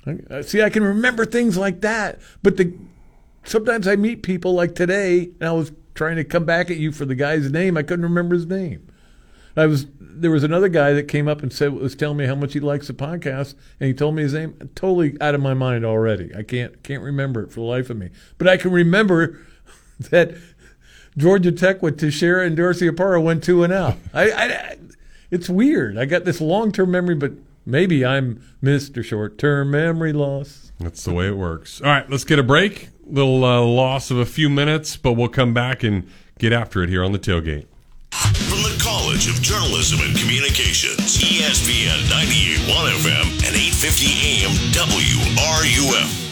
Speaker 4: I, I- see, I can remember things like that, but the sometimes I meet people like today, and I was trying to come back at you for the guy's name. I couldn't remember his name. I was there was another guy that came up and said was telling me how much he likes the podcast, and he told me his name. Totally out of my mind already. I can't can't remember it for the life of me. But I can remember that Georgia Tech with Teixeira and Dorsey Parra went two and out. I, I it's weird. I got this long term memory, but maybe I'm Mister Short Term Memory Loss.
Speaker 34: That's the way it works. All right, let's get a break. Little uh, loss of a few minutes, but we'll come back and get after it here on the tailgate.
Speaker 1: From the College of Journalism and Communications, ESPN 98.1 FM and 850 AM WRUF.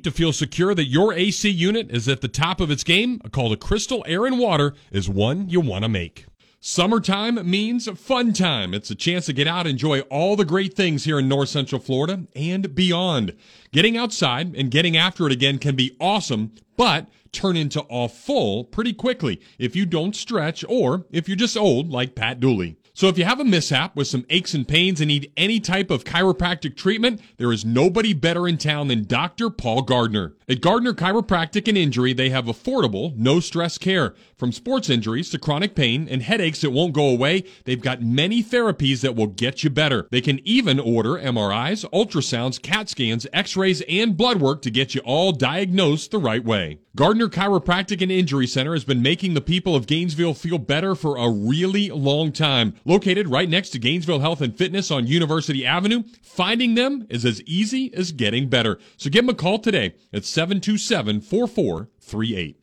Speaker 6: to feel secure that your AC unit is at the top of its game, a call to Crystal Air and Water is one you want to make. Summertime means fun time. It's a chance to get out enjoy all the great things here in North Central Florida and beyond. Getting outside and getting after it again can be awesome, but turn into awful pretty quickly if you don't stretch or if you're just old like Pat Dooley. So if you have a mishap with some aches and pains and need any type of chiropractic treatment, there is nobody better in town than Dr. Paul Gardner. At Gardner Chiropractic and Injury, they have affordable, no stress care. From sports injuries to chronic pain and headaches that won't go away, they've got many therapies that will get you better. They can even order MRIs, ultrasounds, CAT scans, x-rays, and blood work to get you all diagnosed the right way. Gardner Chiropractic and Injury Center has been making the people of Gainesville feel better for a really long time. Located right next to Gainesville Health and Fitness on University Avenue, finding them is as easy as getting better. So give them a call today at 727 4438.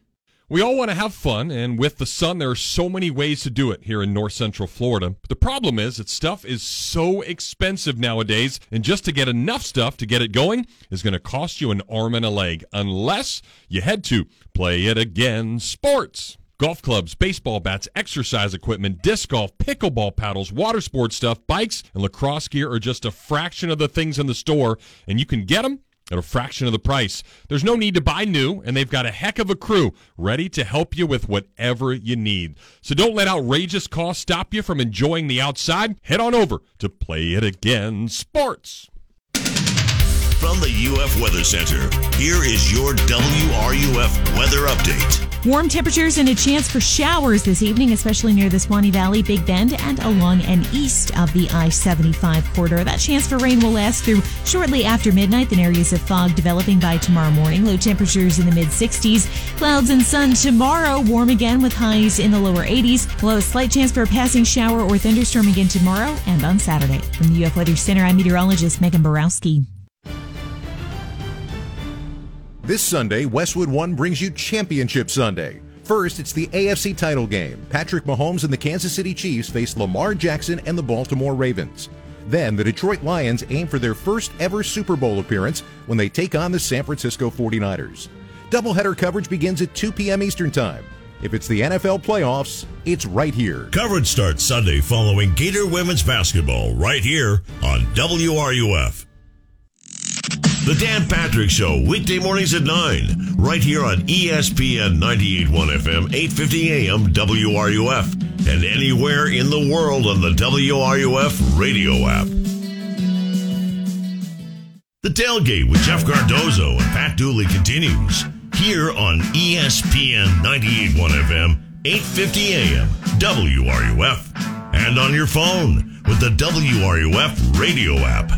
Speaker 6: We all want to have fun, and with the sun, there are so many ways to do it here in north central Florida. But the problem is that stuff is so expensive nowadays, and just to get enough stuff to get it going is going to cost you an arm and a leg, unless you head to Play It Again Sports. Golf clubs, baseball bats, exercise equipment, disc golf, pickleball paddles, water sports stuff, bikes, and lacrosse gear are just a fraction of the things in the store, and you can get them at a fraction of the price. There's no need to buy new, and they've got a heck of a crew ready to help you with whatever you need. So don't let outrageous costs stop you from enjoying the outside. Head on over to Play It Again Sports.
Speaker 1: From the UF Weather Center, here is your WRUF weather update.
Speaker 35: Warm temperatures and a chance for showers this evening, especially near the Suwannee Valley, Big Bend, and along and east of the I 75 corridor. That chance for rain will last through shortly after midnight, then areas of fog developing by tomorrow morning. Low temperatures in the mid 60s. Clouds and sun tomorrow, warm again with highs in the lower 80s. Low slight chance for a passing shower or thunderstorm again tomorrow and on Saturday. From the UF Weather Center, I'm meteorologist Megan Borowski.
Speaker 33: This Sunday, Westwood One brings you Championship Sunday. First, it's the AFC title game. Patrick Mahomes and the Kansas City Chiefs face Lamar Jackson and the Baltimore Ravens. Then, the Detroit Lions aim for their first ever Super Bowl appearance when they take on the San Francisco 49ers. Doubleheader coverage begins at 2 p.m. Eastern Time. If it's the NFL playoffs, it's right here.
Speaker 1: Coverage starts Sunday following Gator women's basketball right here on WRUF. The Dan Patrick Show, weekday mornings at 9, right here on ESPN 98.1 FM, 850 AM, WRUF, and anywhere in the world on the WRUF radio app. The tailgate with Jeff Cardozo and Pat Dooley continues here on ESPN 98.1 FM, 850 AM, WRUF, and on your phone with the WRUF radio app.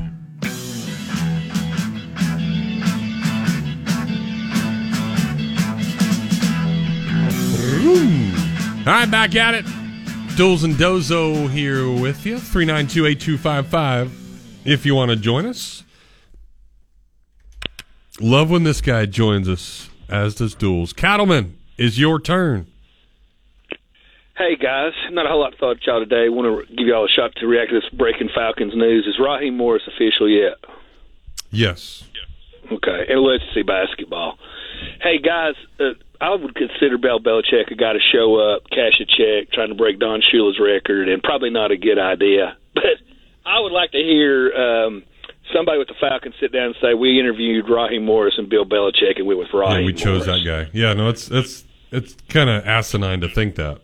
Speaker 6: All right, back at it. Duels and Dozo here with you. 392 8255 if you want to join us. Love when this guy joins us, as does Duels. Cattleman, is your turn.
Speaker 36: Hey guys, not a whole lot to thought y'all today. Want to give y'all a shot to react to this breaking Falcons news. Is Raheem Morris official yet?
Speaker 6: Yes.
Speaker 36: Okay, and let's see basketball. Hey guys, uh, I would consider Bill Belichick a guy to show up, cash a check, trying to break Don Shula's record, and probably not a good idea. But I would like to hear um, somebody with the Falcons sit down and say we interviewed Raheem Morris and Bill Belichick, and we went with Raheem.
Speaker 6: Yeah, we chose
Speaker 36: Morris.
Speaker 6: that guy. Yeah, no, it's it's it's kind of asinine to think that.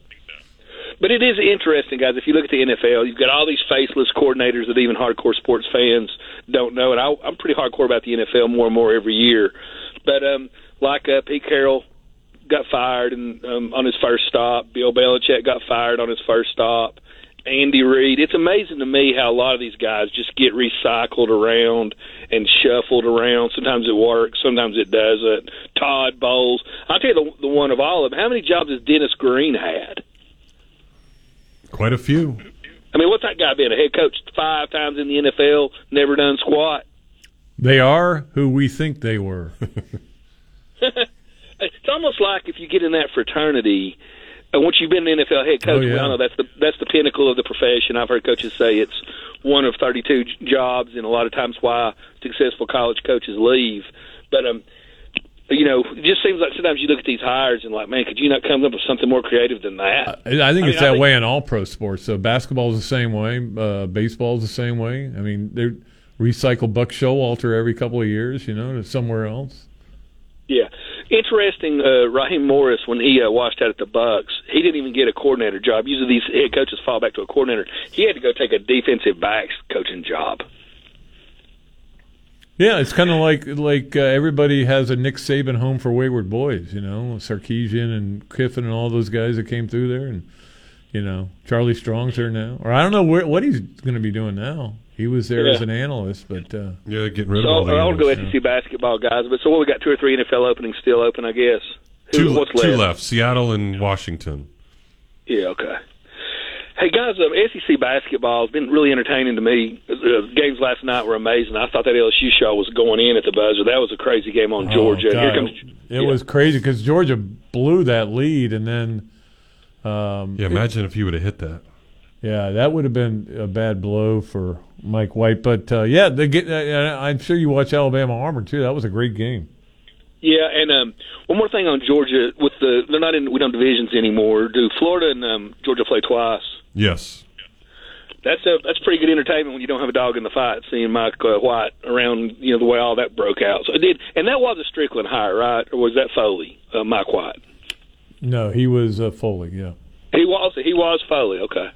Speaker 36: But it is interesting, guys. If you look at the NFL, you've got all these faceless coordinators that even hardcore sports fans don't know. And I, I'm pretty hardcore about the NFL more and more every year. But um, like uh, Pete Carroll got fired and um, on his first stop. Bill Belichick got fired on his first stop. Andy Reid. It's amazing to me how a lot of these guys just get recycled around and shuffled around. Sometimes it works, sometimes it doesn't. Todd Bowles. I'll tell you the, the one of all of them. How many jobs has Dennis Green had?
Speaker 6: Quite a few.
Speaker 36: I mean, what's that guy been? A head coach five times in the NFL, never done squat.
Speaker 4: They are who we think they were.
Speaker 36: it's almost like if you get in that fraternity, and once you've been an NFL head coach,
Speaker 4: Oh, yeah.
Speaker 36: we all know that's the that's the pinnacle of the profession. I've heard coaches say it's one of 32 jobs, and a lot of times why successful college coaches leave. But um, you know, it just seems like sometimes you look at these hires and like, man, could you not come up with something more creative than that?
Speaker 4: I think
Speaker 36: I
Speaker 4: it's
Speaker 36: mean,
Speaker 4: that
Speaker 36: think-
Speaker 4: way in all pro sports. So basketball is the same way. Uh, baseball is the same way. I mean, they recycle Buck Showalter every couple of years, you know, to somewhere else.
Speaker 36: Yeah, interesting. Uh, Raheem Morris, when he uh, washed out at the Bucs, he didn't even get a coordinator job. Usually, these head coaches fall back to a coordinator. He had to go take a defensive backs coaching job.
Speaker 4: Yeah, it's kind of like like uh, everybody has a Nick Saban home for wayward boys, you know, Sarkisian and Kiffin and all those guys that came through there, and you know, Charlie Strong's there now, or I don't know where, what he's going to be doing now. He was there
Speaker 36: Yeah.
Speaker 4: as an analyst, but uh,
Speaker 6: yeah, getting rid
Speaker 36: So of. So I want to go SEC basketball, guys. But so what? We got two or three NFL openings still open, I guess. Who,
Speaker 6: Two,
Speaker 36: what's
Speaker 6: two
Speaker 36: left?
Speaker 6: left: Seattle and Washington.
Speaker 36: Yeah, okay. Hey guys, um, SEC basketball has been really entertaining to me. Uh, games last night were amazing. I thought that LSU show was going in at the buzzer. That was a crazy game on Georgia.
Speaker 4: Oh,
Speaker 36: Here comes
Speaker 4: it was crazy because Georgia blew that lead, and then um,
Speaker 6: Yeah, imagine if he would have hit that.
Speaker 4: Yeah, that would have been a bad blow for Mike White. But uh, yeah, they get. Uh, I'm sure you watch Alabama Auburn too. That was a great game.
Speaker 36: Yeah, and um, one more thing on Georgia with the they're not in we don't divisions anymore. Do Florida and um, Georgia play twice?
Speaker 6: Yes.
Speaker 36: That's a that's pretty good entertainment when you don't have a dog in the fight. Seeing Mike uh, White around, you know the way all that broke out. So it did, and that was a Stricklin hire, right? Or was that Foley, uh, Mike White?
Speaker 4: No, he was uh, Foley. Yeah.
Speaker 36: He was he was Foley. Okay.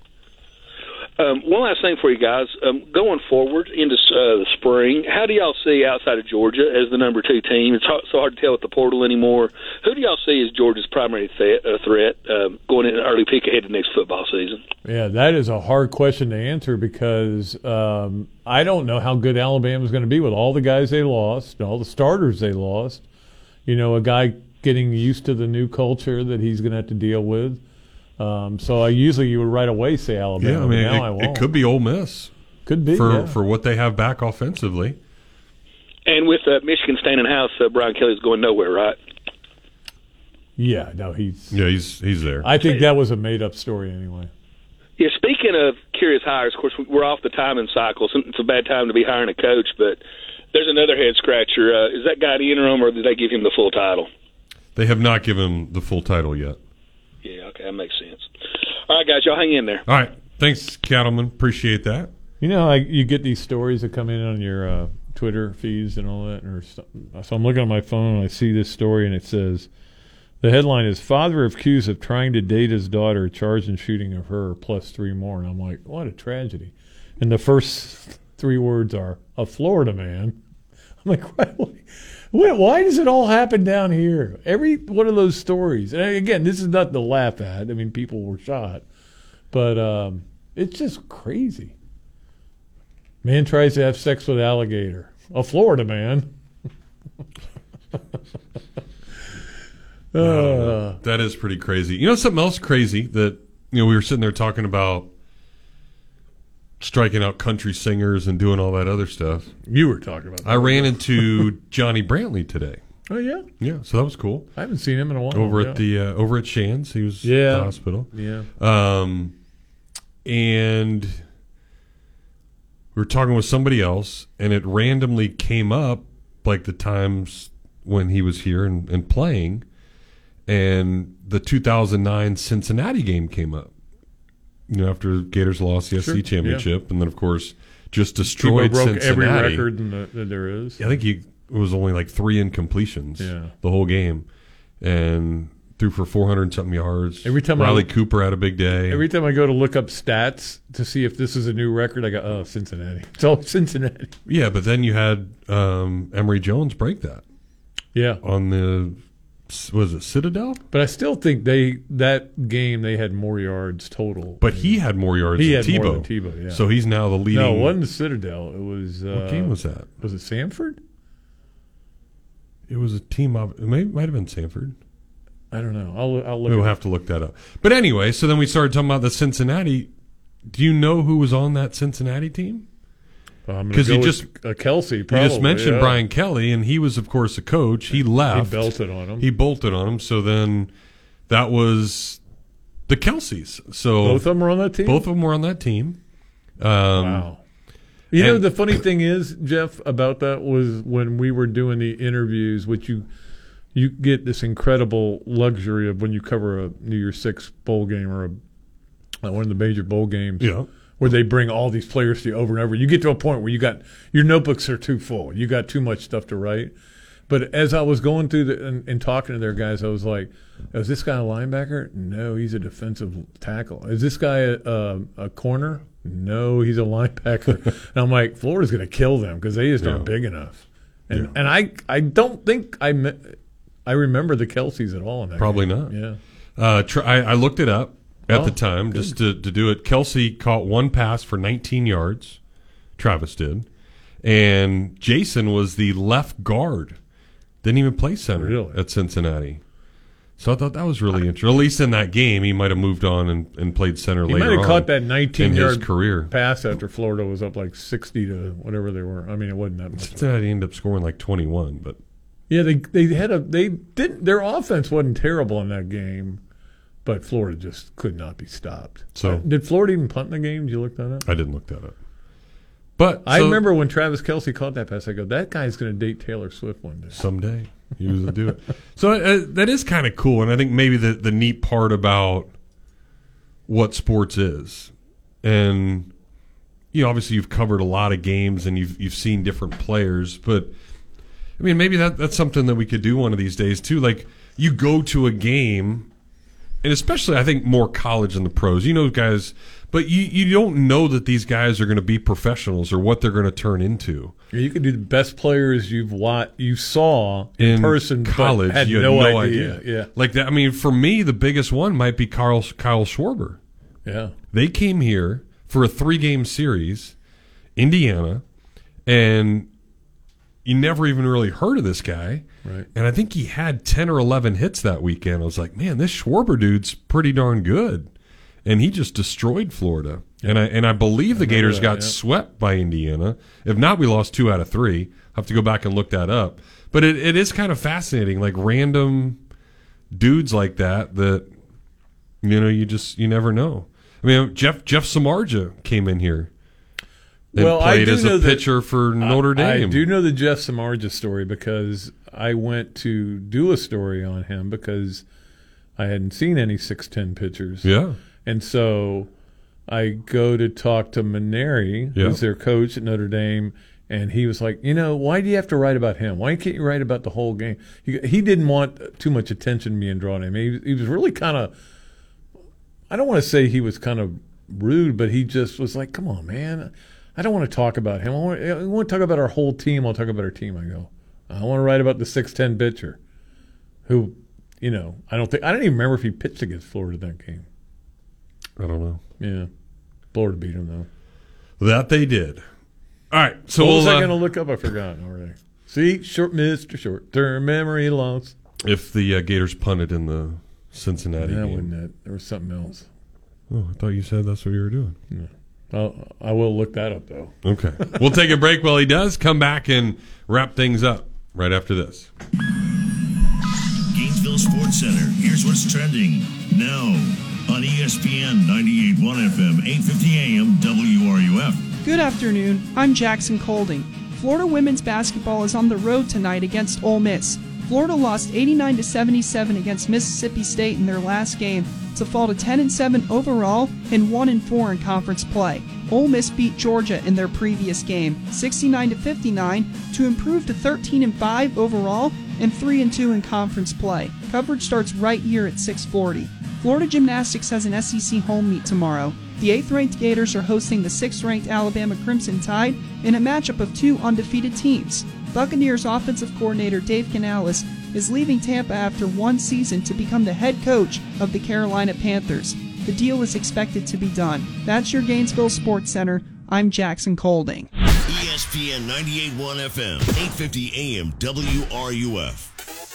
Speaker 36: Um, one last thing for you guys. Um, going forward into uh, the spring, how do y'all see outside of Georgia as the number two team? It's hard, so hard to tell with the portal anymore. Who do y'all see as Georgia's primary threat, uh, threat um, going in an early peek ahead of next football season?
Speaker 4: Yeah, that is a hard question to answer because um, I don't know how good Alabama's going to be with all the guys they lost, all the starters they lost. You know, a guy getting used to the new culture that he's going to have to deal with. Um, so I usually you would right away say Alabama.
Speaker 6: Yeah, I mean,
Speaker 4: but now I
Speaker 6: it,
Speaker 4: won't.
Speaker 6: it could be Ole Miss.
Speaker 4: Could be
Speaker 6: for
Speaker 4: yeah.
Speaker 6: for what they have back offensively.
Speaker 36: And with uh, Michigan staying in house, uh, Brian Kelly's going nowhere, right?
Speaker 4: Yeah, no, he's
Speaker 6: Yeah, he's he's there.
Speaker 4: I think that was a made up story anyway.
Speaker 36: Yeah, speaking of curious hires, of course, we're off the timing cycle. So It's a bad time to be hiring a coach, but there's another head scratcher. Uh, is that guy the interim, or did they give him the full title?
Speaker 6: They have not given him the full title yet.
Speaker 36: Yeah, okay, that makes sense. All right, guys, y'all hang in there.
Speaker 6: All right, thanks, Cattleman. Appreciate that.
Speaker 4: You know, I, you get these stories that come in on your uh, Twitter feeds and all that. Or so, so I'm looking at my phone and I see this story and it says the headline is "Father accused of trying to date his daughter, charged in shooting of her plus three more." And I'm like, what a tragedy! And the first three words are "a Florida man." I'm like, why, why, does it all happen down here? Every one of those stories. And again, this is nothing to laugh at. I mean, people were shot, but um, it's just crazy. Man tries to have sex with alligator. A Florida man.
Speaker 6: Uh, that is pretty crazy. You know something else crazy that you know we were sitting there talking about striking out country singers and doing all that other stuff.
Speaker 4: You were talking about. That.
Speaker 6: I ran into Johnny Brantley today.
Speaker 4: Oh yeah,
Speaker 6: yeah. So that was cool.
Speaker 4: I haven't seen him in a while.
Speaker 6: Over
Speaker 4: yeah.
Speaker 6: at the uh, over at Shands, he was
Speaker 4: yeah.
Speaker 6: at the hospital.
Speaker 4: Yeah.
Speaker 6: Um, and we were talking with somebody else, and it randomly came up like the times when he was here and, and playing, and the 2009 Cincinnati game came up. You know, after Gators lost the
Speaker 4: Sure,
Speaker 6: SC championship,
Speaker 4: yeah.
Speaker 6: and then of course just destroyed
Speaker 4: broke
Speaker 6: Cincinnati.
Speaker 4: every record the, that there is.
Speaker 6: I think he it was only like three incompletions
Speaker 4: Yeah.
Speaker 6: the whole game, and threw for 400 something yards.
Speaker 4: Every time I-
Speaker 6: Riley Cooper had a big day.
Speaker 4: Every time I go to look up stats to see if this is a new record, I go, "Oh, Cincinnati." It's all Cincinnati.
Speaker 6: Yeah, but then you had um, Emery Jones break that.
Speaker 4: Yeah.
Speaker 6: On the was it Citadel?
Speaker 4: But I still think they that game they had more yards total.
Speaker 6: But he had more yards
Speaker 4: He
Speaker 6: than
Speaker 4: had
Speaker 6: Tebow.
Speaker 4: more than Tebow. Yeah.
Speaker 6: So he's now the leading.
Speaker 4: No, it wasn't the Citadel. It was. Uh,
Speaker 6: What game was that?
Speaker 4: Was it Samford?
Speaker 6: It was a team of. It may, might have been Samford.
Speaker 4: I don't know. I'll I'll look.
Speaker 6: We'll have to look that up. But anyway, so then we started talking about the Cincinnati. Do you know who was on that Cincinnati team? Because you
Speaker 4: with,
Speaker 6: just
Speaker 4: uh, Kelce.
Speaker 6: you just mentioned
Speaker 4: yeah.
Speaker 6: Brian Kelly, and he was, of course, a coach. He left.
Speaker 4: He belted on him.
Speaker 6: He bolted on him. So then that was the Kelces. So
Speaker 4: Both of them were on that team?
Speaker 6: Both of them were on that team. Um,
Speaker 4: Wow. You know,
Speaker 6: and-
Speaker 4: the funny thing is, Jeff, about that was when we were doing the interviews, which you you get this incredible luxury of when you cover a New Year's Six bowl game or a one of the major bowl games.
Speaker 6: Yeah.
Speaker 4: Where they bring all these players to you over and over. You get to a point where you got your notebooks are too full. You got too much stuff to write. But as I was going through the, and, and talking to their guys, I was like, "Is this guy a linebacker? No, he's a defensive tackle. Is this guy a, a, a corner? No, he's a linebacker." and I'm like, "Florida's going to kill them because they just aren't big enough." And and I I don't think I me, I remember the Kelces at all in that.
Speaker 6: Probably
Speaker 4: game.
Speaker 6: not.
Speaker 4: Yeah.
Speaker 6: Uh, tr- I, I looked it up at
Speaker 4: Oh,
Speaker 6: the time just to, to do it. Kelce caught one pass for 19 yards. Travis did. And Jason was the left guard. Didn't even play center
Speaker 4: Really?
Speaker 6: at Cincinnati. So I thought that was really interesting. At least in that game, he might have moved on and, and played center
Speaker 4: He
Speaker 6: later He
Speaker 4: might have caught that 19 yard
Speaker 6: career.
Speaker 4: pass after Florida was up like 60 to whatever they were. I mean, it wasn't that much.
Speaker 6: Cincinnati ended up scoring like 21, but
Speaker 4: Yeah, they they had a they didn't their offense wasn't terrible in that game, but Florida just could not be stopped.
Speaker 6: So-
Speaker 4: Uh, did Florida even punt in the game? Did you look that up?
Speaker 6: I didn't look that up. But
Speaker 4: I
Speaker 6: so-
Speaker 4: remember when Travis Kelce caught that pass. I go, that guy's going to date Taylor Swift one day.
Speaker 6: someday. He was to do it. So uh, that is kind of cool, and I think maybe the the neat part about what sports is, and you know, obviously you've covered a lot of games and you've you've seen different players, but I mean, maybe that that's something that we could do one of these days too. Like you go to a game, and especially I think more college than the pros. You know, guys, but you you don't know that these guys are going to be professionals or what they're going to turn into.
Speaker 4: You could do the best players you've watched, you saw in,
Speaker 6: in
Speaker 4: person, but
Speaker 6: college,
Speaker 4: had
Speaker 6: you had
Speaker 4: no,
Speaker 6: no,
Speaker 4: idea.
Speaker 6: idea.
Speaker 4: Yeah,
Speaker 6: like that. I mean, for me, the biggest one might be Carl Kyle Schwarber.
Speaker 4: yeah.
Speaker 6: They came here for a three game series, Indiana, and you never even really heard of this guy.
Speaker 4: Right.
Speaker 6: And I think he had 10 or 11 hits that weekend. I was like, man, this Schwarber dude's pretty darn good. And he just destroyed Florida. And I and I believe the
Speaker 4: remember
Speaker 6: Gators
Speaker 4: that,
Speaker 6: got swept by Indiana. If not, we lost two out of three. I have to go back and look that up. But it, it is kind of fascinating, like random dudes like that that you know, you just you never know. I mean, Jeff Jeff Samardzija came in here and
Speaker 4: well, I
Speaker 6: played
Speaker 4: do
Speaker 6: as
Speaker 4: know
Speaker 6: a
Speaker 4: that-
Speaker 6: pitcher for Notre
Speaker 4: I-
Speaker 6: Dame.
Speaker 4: I do know the Jeff Samardzija story because I went to do a story on him because I hadn't seen any six ten pitchers.
Speaker 6: Yeah.
Speaker 4: and so I go to talk to Mainieri,
Speaker 6: Yeah.
Speaker 4: who's their coach at Notre Dame. And he was like, you know, why do you have to write about him? Why can't you write about the whole game? He, he didn't want too much attention being drawn to him. He, he was really kind of I don't want to say he was kind of rude, but he just was like, "Come on, man, I don't want to talk about him. I want, I want to talk about our whole team. I'll talk about our team." I go, "I want to write about the six ten pitcher, who, you know, I don't think I don't even remember if he pitched against Florida that game.
Speaker 6: I don't know.
Speaker 4: Yeah, Florida beat him though.
Speaker 6: That they did. All right, so
Speaker 4: what was
Speaker 6: we'll,
Speaker 4: I
Speaker 6: uh,
Speaker 4: going to look up? I forgot already. See, short Mister Short Term Memory Loss.
Speaker 6: if the uh, Gators punted in the Cincinnati
Speaker 4: That
Speaker 6: game.
Speaker 4: wasn't it. There was something else.
Speaker 6: Oh, I thought you said that's what you were doing.
Speaker 4: I'll, I will look that up though.
Speaker 6: Okay. we'll take a break while he does. Come back and wrap things up right after this.
Speaker 1: Gainesville Sports Center. Here's what's trending now on ESPN 98.1 FM, 8:50 AM, WRUF.
Speaker 7: Good afternoon. I'm Jackson Colding. Florida women's basketball is on the road tonight against Ole Miss. Florida lost 89 to 77 against Mississippi State in their last game to fall to 10 and 7 overall and 1 and 4 in conference play. Ole Miss beat Georgia in their previous game, 69 to 59, to improve to 13 and 5 overall and 3 and 2 in conference play. Coverage starts right here at 640. Florida Gymnastics has an SEC home meet tomorrow. The 8th ranked Gators are hosting the 6th ranked Alabama Crimson Tide in a matchup of two undefeated teams. Buccaneers offensive coordinator Dave Canales is leaving Tampa after one season to become the head coach of the Carolina Panthers. The deal is expected to be done. That's your Gainesville Sports Center. I'm Jackson Colding.
Speaker 1: ESPN 98.1 FM, 8:50 AM, WRUF.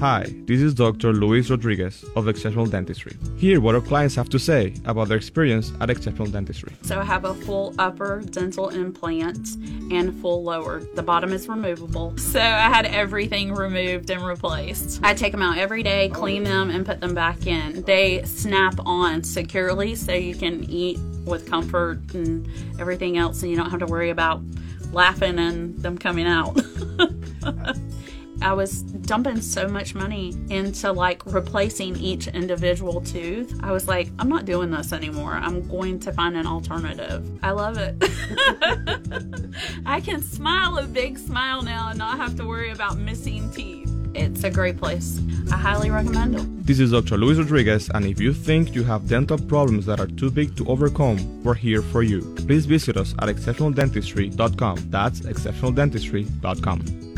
Speaker 37: Hi, this is Dr. Luis Rodriguez of Exceptional Dentistry. Hear what our clients have to say about their experience at Exceptional Dentistry.
Speaker 38: So I have a full upper dental implant and full lower. The bottom is removable. So I had everything removed and replaced. I take them out every day, clean them, and put them back in. They snap on securely so you can eat with comfort and everything else, and you don't have to worry about laughing and them coming out. I was dumping so much money into like replacing each individual tooth. I was like, I'm not doing this anymore. I'm going to find an alternative. I love it. I can smile a big smile now and not have to worry about missing teeth. It's a great place. I highly recommend it.
Speaker 37: This is Dr. Luis Rodriguez, and if you think you have dental problems that are too big to overcome, we're here for you. Please visit us at exceptionaldentistry.com. That's exceptionaldentistry.com.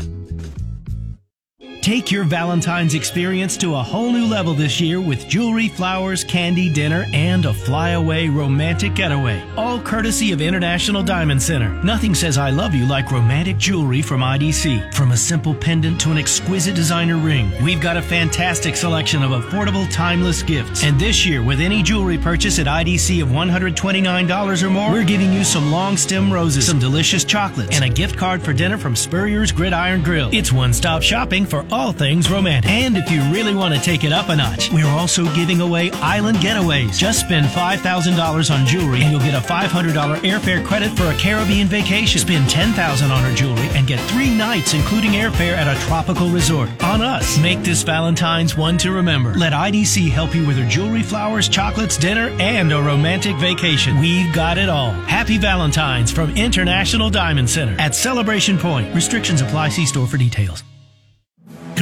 Speaker 22: Take your Valentine's experience to a whole new level this year with jewelry, flowers, candy, dinner, and a flyaway romantic getaway. All courtesy of International Diamond Center. Nothing says I love you like romantic jewelry from IDC. From a simple pendant to an exquisite designer ring, we've got a fantastic selection of affordable, timeless gifts. And this year, with any jewelry purchase at IDC of $129 or more, we're giving you some long stem roses, some delicious chocolates, and a gift card for dinner from Spurrier's Gridiron Grill. It's one stop shopping for all things romantic. And if you really want to take it up a notch, we're also giving away island getaways. Just spend $5,000 on jewelry and you'll get a $500 airfare credit for a Caribbean vacation. Spend $10,000 on our jewelry and get three nights, including airfare at a tropical resort. On us. Make this Valentine's one to remember. Let IDC help you with your jewelry, flowers, chocolates, dinner, and a romantic vacation. We've got it all. Happy Valentine's from International Diamond Center at Celebration Point. Restrictions apply. See store for details.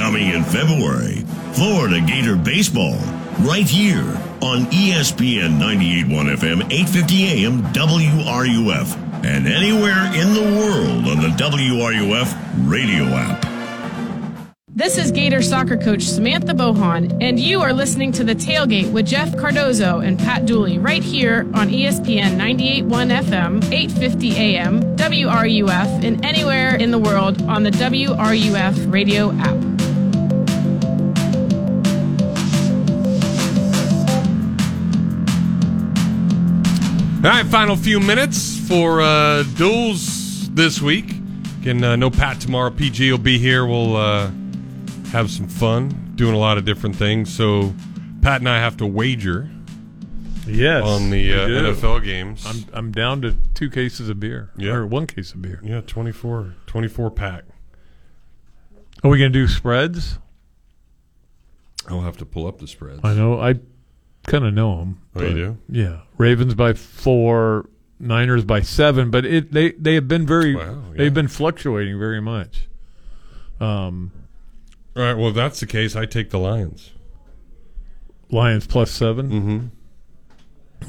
Speaker 1: Coming in February, Florida Gator Baseball, right here on ESPN 98.1 FM, 850 AM, WRUF, and anywhere in the world on the WRUF radio app.
Speaker 39: This is Gator soccer coach Samantha Bohon, and you are listening to The Tailgate with Jeff Cardozo and Pat Dooley right here on ESPN 98.1 FM, 850 AM, WRUF, and anywhere in the world on the WRUF radio app.
Speaker 6: All right, final few minutes for uh, duels this week. Again, uh, no Pat tomorrow. PG will be here. We'll uh, have some fun doing a lot of different things. So Pat and I have to wager.
Speaker 4: Yes,
Speaker 6: on the uh. NFL games.
Speaker 4: I'm I'm down to two cases of beer.
Speaker 6: Yeah.
Speaker 4: or one case of beer.
Speaker 6: Yeah, 24, 24 pack.
Speaker 4: Are we gonna do spreads?
Speaker 6: I'll have to pull up the spreads.
Speaker 4: I know. I kind of know them.
Speaker 6: Oh, you do?
Speaker 4: Yeah, Ravens by four, Niners by seven, but it they they have been very
Speaker 6: Wow, yeah.
Speaker 4: they've been fluctuating very much. Um,
Speaker 6: All right. Well, if that's the case, I take the Lions.
Speaker 4: Lions plus 7
Speaker 6: Mm-hmm.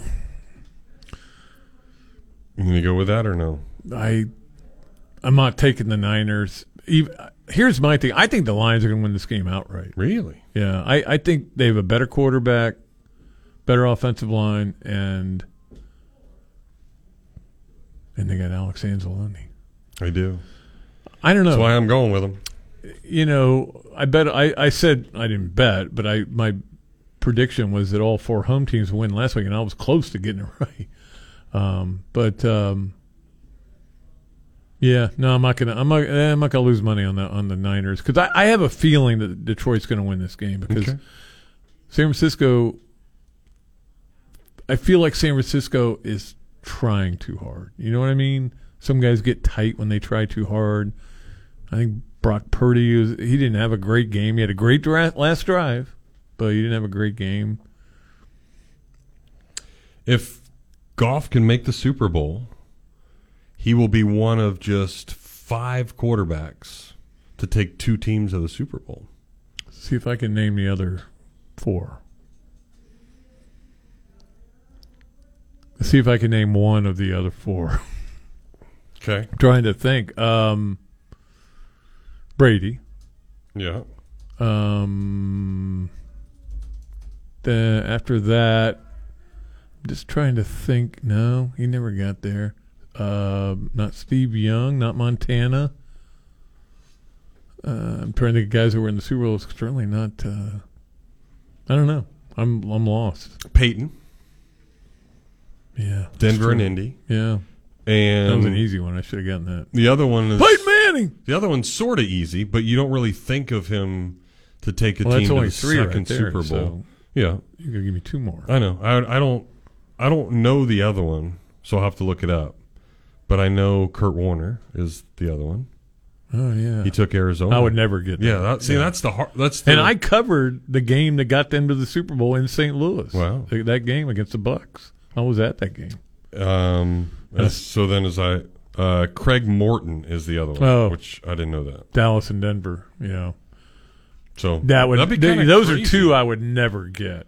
Speaker 6: You gonna go with that or no?
Speaker 4: I I'm not taking the Niners. Even, here's my thing. I think the Lions are going to win this game outright.
Speaker 6: Really?
Speaker 4: Yeah. I, I think they have a better quarterback, better offensive line, and and they got Alex Anzalone.
Speaker 6: I do.
Speaker 4: I don't know.
Speaker 6: That's why I'm going with them.
Speaker 4: You know, I bet I, I said I didn't bet, but I my prediction was that all four home teams would win last week, and I was close to getting it right. Um, but um, yeah, no, I'm not gonna I'm not, eh, I'm not gonna lose money on the on the Niners because I, I have a feeling that Detroit's gonna win this game because
Speaker 6: Okay.
Speaker 4: San Francisco. I feel like San Francisco is trying too hard. You know what I mean? Some guys get tight when they try too hard. I think Brock Purdy was, he didn't have a great game. He had a great dra- last drive, but he didn't have a great game.
Speaker 6: If Goff can make the Super Bowl, he will be one of just five quarterbacks to take two teams to the Super Bowl.
Speaker 4: See if I can name the other four. See if I can name one of the other four.
Speaker 6: Okay.
Speaker 4: I'm trying to think. Um, Brady.
Speaker 6: Yeah.
Speaker 4: Um, then after that, I'm just trying to think. No, he never got there. Uh, not Steve Young, not Montana. Uh, I'm trying to think guys who were in the Super Bowl. Certainly not. Uh, I don't know. I'm I'm lost.
Speaker 6: Peyton.
Speaker 4: Yeah.
Speaker 6: Denver and Indy.
Speaker 4: Yeah.
Speaker 6: And
Speaker 4: that was an easy one. I should have gotten that.
Speaker 6: The other one is
Speaker 4: Peyton Manning.
Speaker 6: The other one's sort of easy, but you don't really think of him to take a
Speaker 4: Well,
Speaker 6: team to the
Speaker 4: three right
Speaker 6: second
Speaker 4: there,
Speaker 6: Super Bowl.
Speaker 4: so
Speaker 6: yeah,
Speaker 4: you gotta give me two more.
Speaker 6: I know. I, I don't. I don't know the other one, so I'll have to look it up. But I know Kurt Warner is the other one.
Speaker 4: Oh yeah.
Speaker 6: He took Arizona.
Speaker 4: I would never get.
Speaker 6: Yeah,
Speaker 4: that.
Speaker 6: that, see, that's the hard. That's the,
Speaker 4: and I covered the game that got them to the Super Bowl in St. Louis.
Speaker 6: Wow.
Speaker 4: That game against the Bucs. I was at that game.
Speaker 6: Um. as- so then, as I, uh, Craig Morton is the other one,
Speaker 4: Oh.
Speaker 6: which I didn't know that.
Speaker 4: Dallas and Denver. Yeah.
Speaker 6: So
Speaker 4: That would
Speaker 6: be
Speaker 4: th- those
Speaker 6: crazy.
Speaker 4: are two I would never get.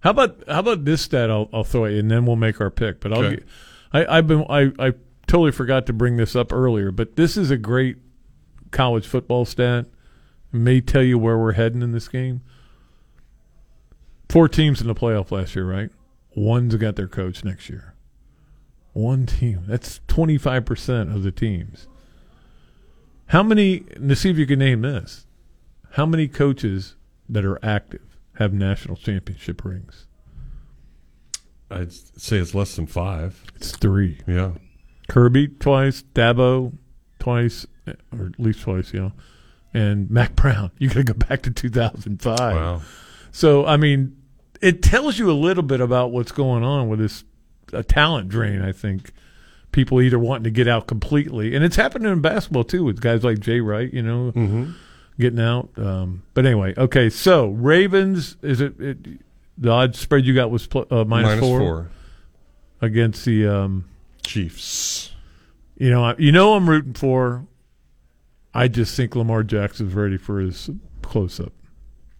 Speaker 4: How about how about this stat? I'll I'll throw it, and then we'll make our pick. But I'll
Speaker 6: Okay.
Speaker 4: get, I I've been I I totally forgot to bring this up earlier, but this is a great college football stat. may tell you where we're heading in this game. Four teams in the playoff last year, right? One's got their coach next year. One team. That's 25% of the teams. How many, to see if you can name this, how many coaches that are active have national championship rings?
Speaker 6: I'd say it's less than five.
Speaker 4: It's three.
Speaker 6: Yeah.
Speaker 4: Kirby twice, Dabo twice, or at least twice, you know, and Mack Brown. You got to go back to 2005.
Speaker 6: Wow.
Speaker 4: So, I mean, it tells you a little bit about what's going on with this a talent drain, I think. People either wanting to get out completely, and it's happening in basketball too with guys like Jay Wright, you know,
Speaker 6: Mhm.
Speaker 4: getting out. Um, but anyway, okay, so Ravens is it, it the odds spread you got was pl- uh, minus
Speaker 6: Minus
Speaker 4: four,
Speaker 6: four.
Speaker 4: against the um,
Speaker 6: Chiefs.
Speaker 4: You know, I, you know, I'm rooting for. I just think Lamar Jackson's ready for his close up.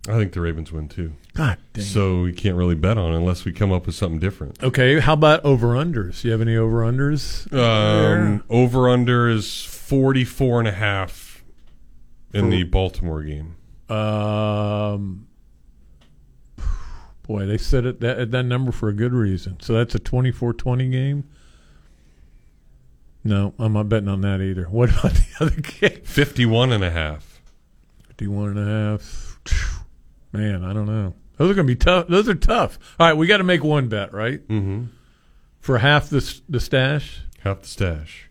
Speaker 6: I think the Ravens win too.
Speaker 4: God dang.
Speaker 6: So we can't really bet on it unless we come up with something different.
Speaker 4: Okay, how about over unders? You have any over unders?
Speaker 6: Um, over under is 44 and a half in
Speaker 4: For-
Speaker 6: the Baltimore game.
Speaker 4: Um, boy, they set it that that number for a good reason. So that's a 24-20 game. No, I'm not betting on that either. What about the other game?
Speaker 6: 51 and a half.
Speaker 4: 51 and a half. Man, I don't know. Those are going to be tough. Those are tough. All right, we got to make one bet, right?
Speaker 6: Mm-hmm.
Speaker 4: For half the the stash.
Speaker 6: Half the stash.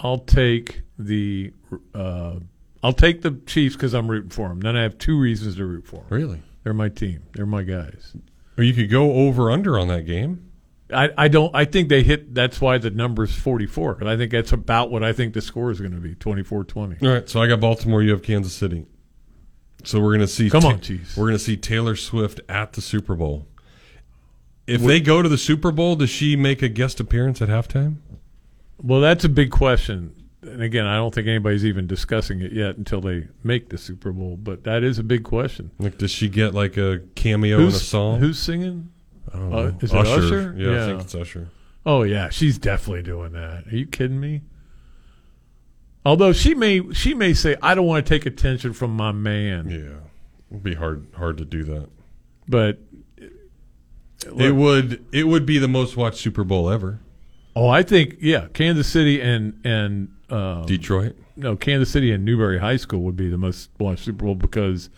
Speaker 4: I'll take the uh, I'll take the Chiefs because I'm rooting for them. Then I have two reasons to root for them.
Speaker 6: Really?
Speaker 4: They're my team. They're my guys.
Speaker 6: Or you could go over under on that game.
Speaker 4: I, I don't I think they hit that's why the number's 44 and I think that's about what I think the score is going to be 24-20.
Speaker 6: All right, so I got Baltimore. You have Kansas City. So we're gonna see.
Speaker 4: Come on, Chiefs.
Speaker 6: We're gonna see Taylor Swift at the Super Bowl. If they go to the Super Bowl, does she make a guest appearance at halftime?
Speaker 4: Well, that's a big question. And again, I don't think anybody's even discussing it yet until they make the Super Bowl, but that is a big question.
Speaker 6: Like, does she get like a cameo in a song?
Speaker 4: Who's singing?
Speaker 6: I don't
Speaker 4: Uh,
Speaker 6: know.
Speaker 4: is it Usher?
Speaker 6: Yeah, I think it's Usher.
Speaker 4: Oh yeah, she's definitely doing that. Are you kidding me? Although she may she may say, "I don't want to take attention from my man."
Speaker 6: Yeah, it'd be hard hard to do that.
Speaker 4: But
Speaker 6: It would it would be the most watched Super Bowl ever.
Speaker 4: oh, I think yeah, Kansas City and and um,
Speaker 6: Detroit.
Speaker 4: No, Kansas City and Newberry High School would be the most watched Super Bowl because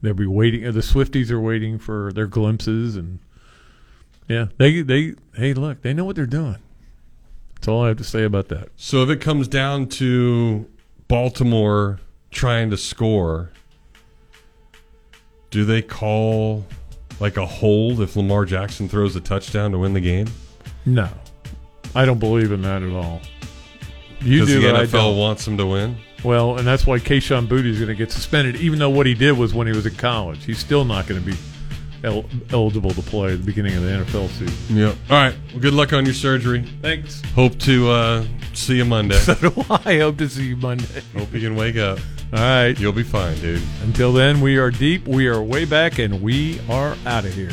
Speaker 4: they'll be waiting. The Swifties are waiting for their glimpses, and yeah, they they hey look, they know what they're doing. That's all I have to say about that.
Speaker 6: So if it comes down to Baltimore trying to score, do they call like a hold if Lamar Jackson throws a touchdown to win the game?
Speaker 4: No, I don't believe in that at all. You do,
Speaker 6: the NFL wants them to win.
Speaker 4: Well, and that's why Kayshon Boutte is going to get suspended, even though what he did was when he was in college. He's still not going to be el- eligible to play at the beginning of the NFL season.
Speaker 6: Yep. All right. Well, good luck on your surgery.
Speaker 4: Thanks.
Speaker 6: Hope to uh, see you Monday.
Speaker 4: So do I. Hope to see you Monday.
Speaker 6: Hope you can wake up.
Speaker 4: All right.
Speaker 6: You'll be fine, dude.
Speaker 4: Until then, we are deep, we are way back, and we are out of here.